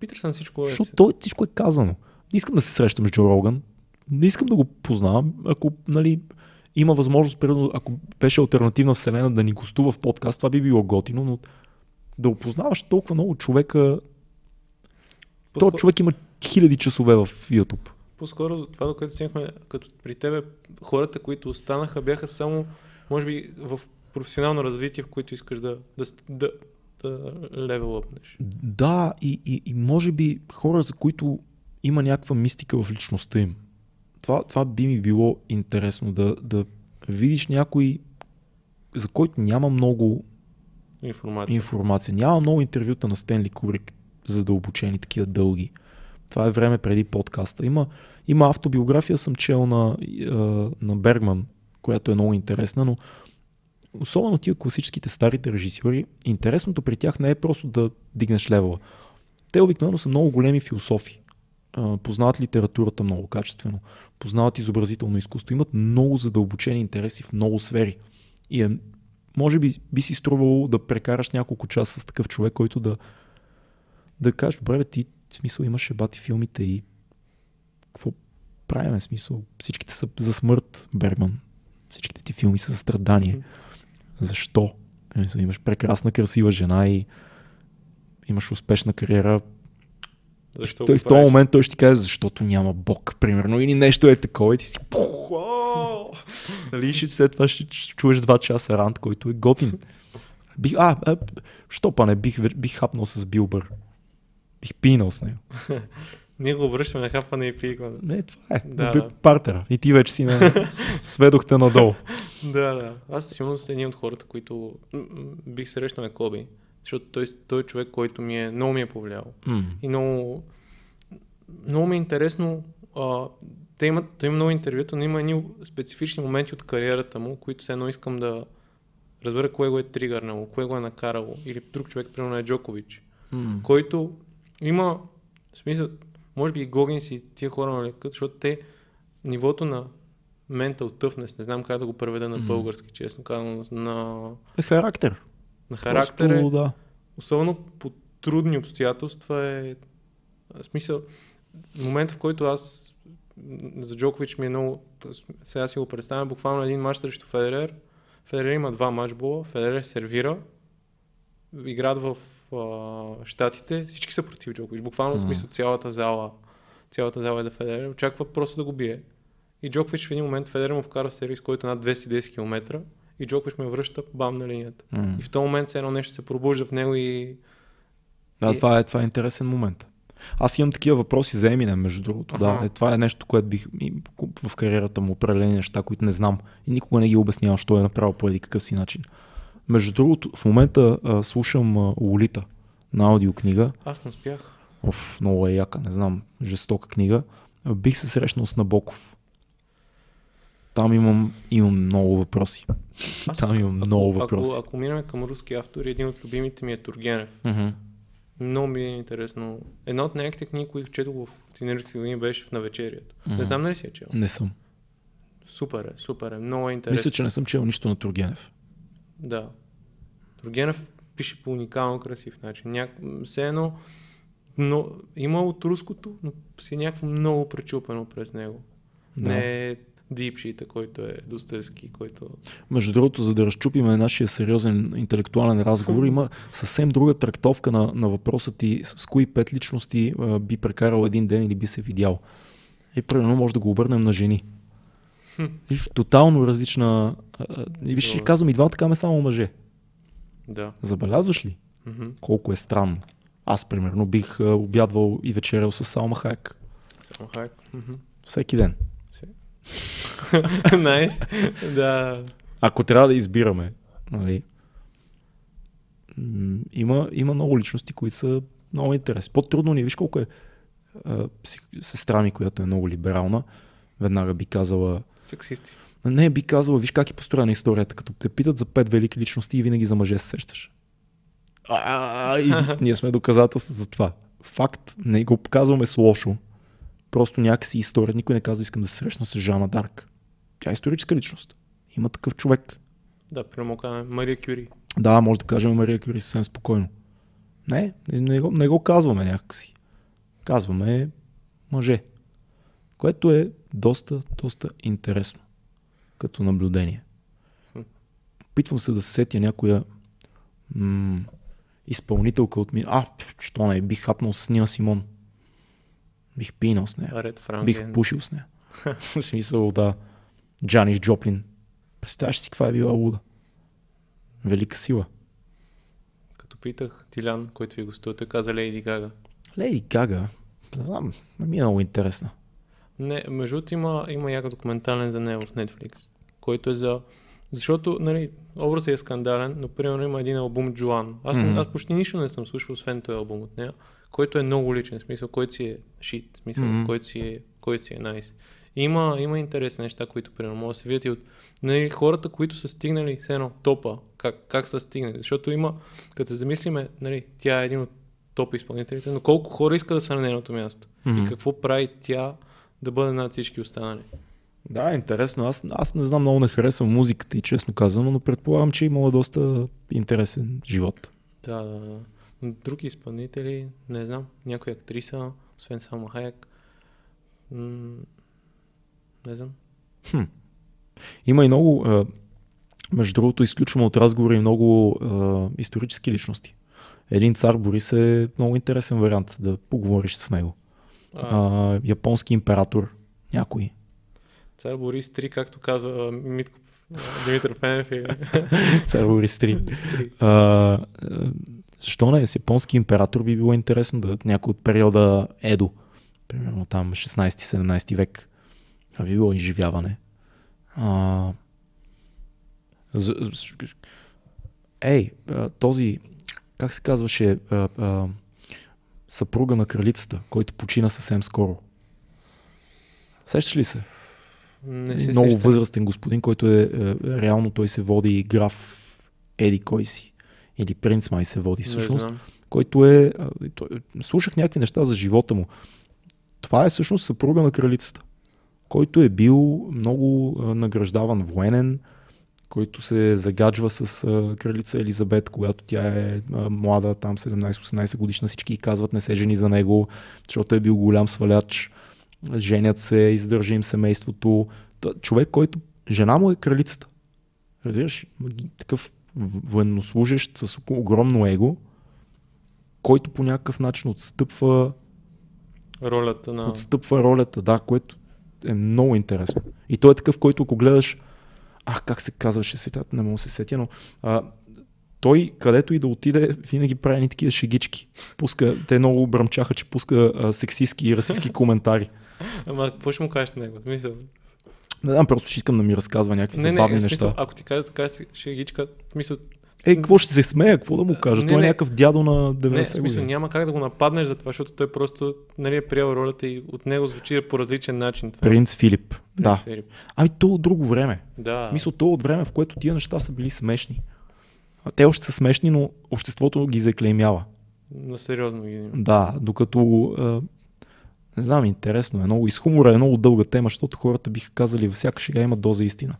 Питърсън всичко е. Защото той всичко е казано. Не искам да се срещам с Джо Роган. Не искам да го познавам. Ако нали, има възможност, примерно, ако беше альтернативна вселена да ни гостува в подкаст, това би било готино, но да опознаваш толкова много човека. Този човек има хиляди часове в YouTube. По-скоро това, до което стигнахме, като при тебе, хората, които останаха, бяха само, може би, в професионално развитие, в които искаш да, да, да, да левелъпнеш. Да, и, и, и може би хора, за които има някаква мистика в личността им. Това, това би ми било интересно да, да видиш някой, за който няма много Информация. информация. Няма много интервюта на Стенли Кубрик, задълбочени, такива дълги. Това е време преди подкаста. Има, има автобиография, съм чел на, на Бергман, която е много интересна, но особено тия класическите старите режисьори, интересното при тях не е просто да дигнеш левела. Те обикновено са много големи философи. Познават литературата много качествено, познават изобразително изкуство, имат много задълбочени интереси в много сфери. И е, може би би си струвало да прекараш няколко часа с такъв човек, който да, да кажеш, добре, ти смисъл имаш бати филмите и какво правим, в смисъл, всичките са за смърт, Бергман. Всичките ти филми са за страдание. Защо? Е, имаш прекрасна, красива жена и имаш успешна кариера. Защо той в този момент той ще ти каже, защото няма Бог, примерно, или нещо е такова и ти си нали, ще, след това ще чуеш два часа рант, който е готин. Бих, а, а, що па не, бих, бих хапнал с Билбър. Бих пинал с него. Ние го връщаме на хапване и пикване. Не, това е. Да, Да. Партера. И ти вече си на... сведохте надолу. Да, да. Аз със сигурност един от хората, които бих срещнал е Коби. Защото той, той е човек, който ми е, много ми е повлиял. М. И много, много ми е интересно. А, те имат, той има много интервюта, но има едни специфични моменти от кариерата му, които все едно искам да разбера кое го е тригърнало, кое го е накарало. Или друг човек, примерно е Джокович, М. който има, в смисъл, може би и Гогинс и тия хора на лекът, защото те нивото на mental toughness, не знам как да го преведа на български, честно казвам, на, Е характер. на характер е, Просто, да. особено по трудни обстоятелства е в смисъл, момента в който аз за Джокович ми е много, сега си го представям, буквално един мач срещу Федерер, Федерер има два матчбола, Федерер сервира, играят в а, Штатите, всички са против Джокович, буквално в смисъл цялата зала, цялата зала е за Федерер, очаква просто да го бие. И Джокович в един момент Федерер му вкара сервис, който е над 210 км и Джокович ме връща бам на линията. М. И в този момент все едно нещо се пробужда в него и Да, И- това е, това е интересен момент. Аз имам такива въпроси за Еминем, между другото. Да, Аха. е, това е нещо, което бих в кариерата му определени неща, които не знам и никога не ги обяснявам, що е направил по един какъв си начин. Между другото, в момента а, слушам а, Лолита на аудиокнига. аз не успях. Оф, много е яка, не знам, жестока книга. А, Бих се срещнал с Набоков. Там имам, имам много въпроси. Аз, Там имам много въпроси. Ако, ако минем към руски автори, един от любимите ми е Тургенев. Мгм. Много ми е интересно. Една от най-яките книги, които четох в тинейджерските години, беше в навечерието. Мгм. Не знам дали си я чел. Не съм. Супер е, супер е. Много е интересно. Мисля, че не съм чел нищо на Тургенев. Да. Тургенев пише по уникално красив начин. Няк... Все едно, но има от руското, но си е някакво много пречупено през него. Да. Не е дипшита, който е Достоевски, който... Между другото, за да разчупим нашия сериозен интелектуален разговор, има съвсем друга трактовка на, на въпроса ти с кои пет личности а, би прекарал един ден или би се видял. И примерно може да го обърнем на жени. И в тотално различна... И виж, ще казвам, и двамата каме само мъже. Да. Забелязваш ли Мгм. колко е странно? Аз, примерно, бих обядвал и вечерял с Салма Хайек. Само хайп. Мгм. Всеки ден. Найс. Да. Ако трябва да избираме, нали, има, има много личности, които са много интересни. По-трудно ни, виж колко е а, сестра ми, която е много либерална, веднага би казала, Сексисти. не би казала, виж как е построена историята, като те питат за пет велики личности и винаги за мъже се сещаш. А, и ние сме доказателства за това. Факт, не го показваме с лошо. Просто някакси история. Никой не казва, искам да се срещна с Жана Дарк. Тя е историческа личност. Има такъв човек. Да, прямо казваме Мария Кюри. Да, може да кажем Мария Кюри съвсем спокойно. Не, не го, не го казваме някакси. Казваме мъже. Което е доста, доста интересно като наблюдение. Опитвам се да се сетя някоя м- изпълнителка от ми. А, що не, бих хапнал с Нина Симон. Бих пинал с нея. Бих пушил с нея. В смисъл, да. Джанис Джоплин. Представяш си каква е била луда. Велика сила. Като питах Тилян, който ви гостува, той каза Лейди Гага. Лейди Гага, не знам, не ми е много интересна. Не, между другото има, има яка документален за нея в Netflix, който е за... Защото, нали, образът е скандален, но примерно има един албум Джоан. Аз, mm-hmm. аз почти нищо не съм слушал, освен този албум от нея, който е много личен, смисъл, който си е шит, смисъл, mm-hmm. който си е, който си е найс. Има, има интересни неща, които примерно могат да се видят и от нали, хората, които са стигнали все едно топа, как, как са стигнали. Защото има, като се замислиме, нали, тя е един от топ изпълнителите, но колко хора искат да са на нейното място? Мгм. И какво прави тя да бъде над всички останали? Да, интересно. Аз, аз не знам, много не харесвам музиката и честно казано, но предполагам, че е имала доста интересен живот. Да, да, да. Други изпълнители, не знам, някоя актриса, освен само Хаяк. М- не знам. Има и много, а, между другото, изключваме от разговора и много а, исторически личности. Един цар Борис е много интересен вариант да поговориш с него. А, японски император, някой. цар Борис 3, както казва Митко Димитър Пенев е Цар Борис 3. А, а, защо не? С японски император би било интересно да някой от периода Едо, примерно там 16-17 век. Това би било изживяване. А, за, за- ей, този, как се казваше, а, а, съпруга на кралицата, който почина съвсем скоро. Сещаш ли се? Не се много сещам. възрастен господин, който е, е реално той се води граф Еди кой си. Или принц май се води всъщност, който е... той, слушах някакви неща за живота му. Това е всъщност съпруга на кралицата, който е бил много награждаван военен, който се загаджва с а, кралица Елизабет, когато тя е а, млада, там 17-18 годишна, всички казват не се жени за него, защото е бил голям сваляч, женят се, издържа им семейството. Та, човек, който жена му е кралицата. Разбираш, такъв военнослужащ с огромно его, който по някакъв начин отстъпва ролята на... Отстъпва ролята, да, което е много интересно. И той е такъв, който ако гледаш, ах, как се казваше сетата, не мога да се сетя, но а, той, където и да отиде, винаги прави ни такива шегички. Пуска, те много бръмчаха, че пуска а, сексистски и расистски коментари. Ама какво ще му кажеш на него? Смисъл? Не знам, просто ще искам да ми разказва някакви не, забавни не, неща. Смисъл, ако ти кажеш така шегичка, мисъл, Е, какво ще се смея? Какво да му кажа? Не, Той е не. някакъв дядо на 90 Не, в смисъл, няма как да го нападнеш за това, защото той просто нали, е приел ролята и от него звучи по различен начин. Това. Принц Филип. Принц Да. Филип. Ами то от друго време. Да. Мисля, то от време, в което тия неща са били смешни. А те още са смешни, но обществото ги заклеймява. На сериозно ги има. Да, докато не знам, интересно е много. И с хумора е много дълга тема, защото хората биха казали, във всяка шега има доза истина.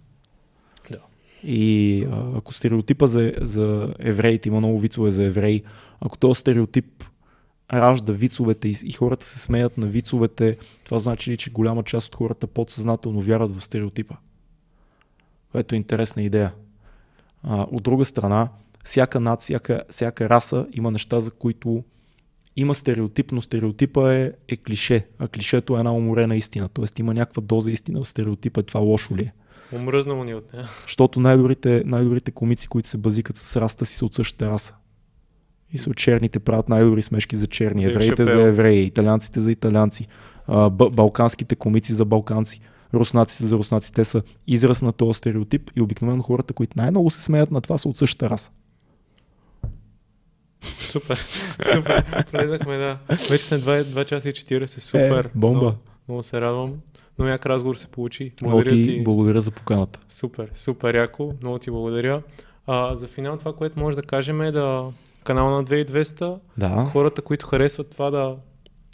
И а, ако стереотипа за, за евреите, има много вицове за евреи, ако този стереотип ражда вицовете и, и хората се смеят на вицовете, това значи ли, че голяма част от хората подсъзнателно вярват в стереотипа. Което е интересна идея. А, от друга страна, всяка над, всяка, всяка раса има неща, за които има стереотип, но стереотипа е, е клише, а клишето е една уморена истина. Тоест има някаква доза истина в стереотипа. Това лошо ли е? Омръзнало ни от нея. Защото най-добрите, най-добрите комици, които се базикат с раста си, са от същата раса. И са от черните правят най-добри смешки за черни, евреите за евреи, италианците за италианци, балканските комици за балканци, руснаците за руснаци. Те са израз на този стереотип и обикновено хората, които най-много се смеят на това, са от същата раса. Супер. Супер. Влезахме, да. Вече сме 2, 2 часа и 40. Супер. Е, бомба. Много, много се радвам. Но як разговор се получи. Благодаря ти, ти. благодаря за поканата. Супер, супер яко. Много ти благодаря. А, за финал това, което може да кажем е да канал на 2200, Да. хората, които харесват това да,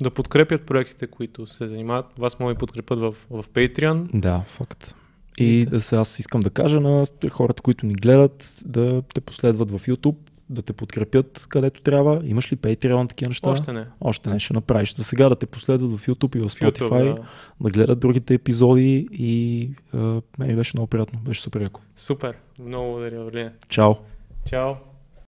да подкрепят проектите, които се занимават, вас могат да подкрепят в, в Patreon. Да, факт. И да се, аз искам да кажа на хората, които ни гледат, да те последват в YouTube, да те подкрепят където трябва. Имаш ли Patreon, такива неща? Още не. Още не ще направиш. За сега да те последват в YouTube и в В YouTube, Spotify, да. да гледат другите епизоди и а, мен беше много приятно. Беше супер яко. Супер. Много благодаря, Орлин. Чао! Чао.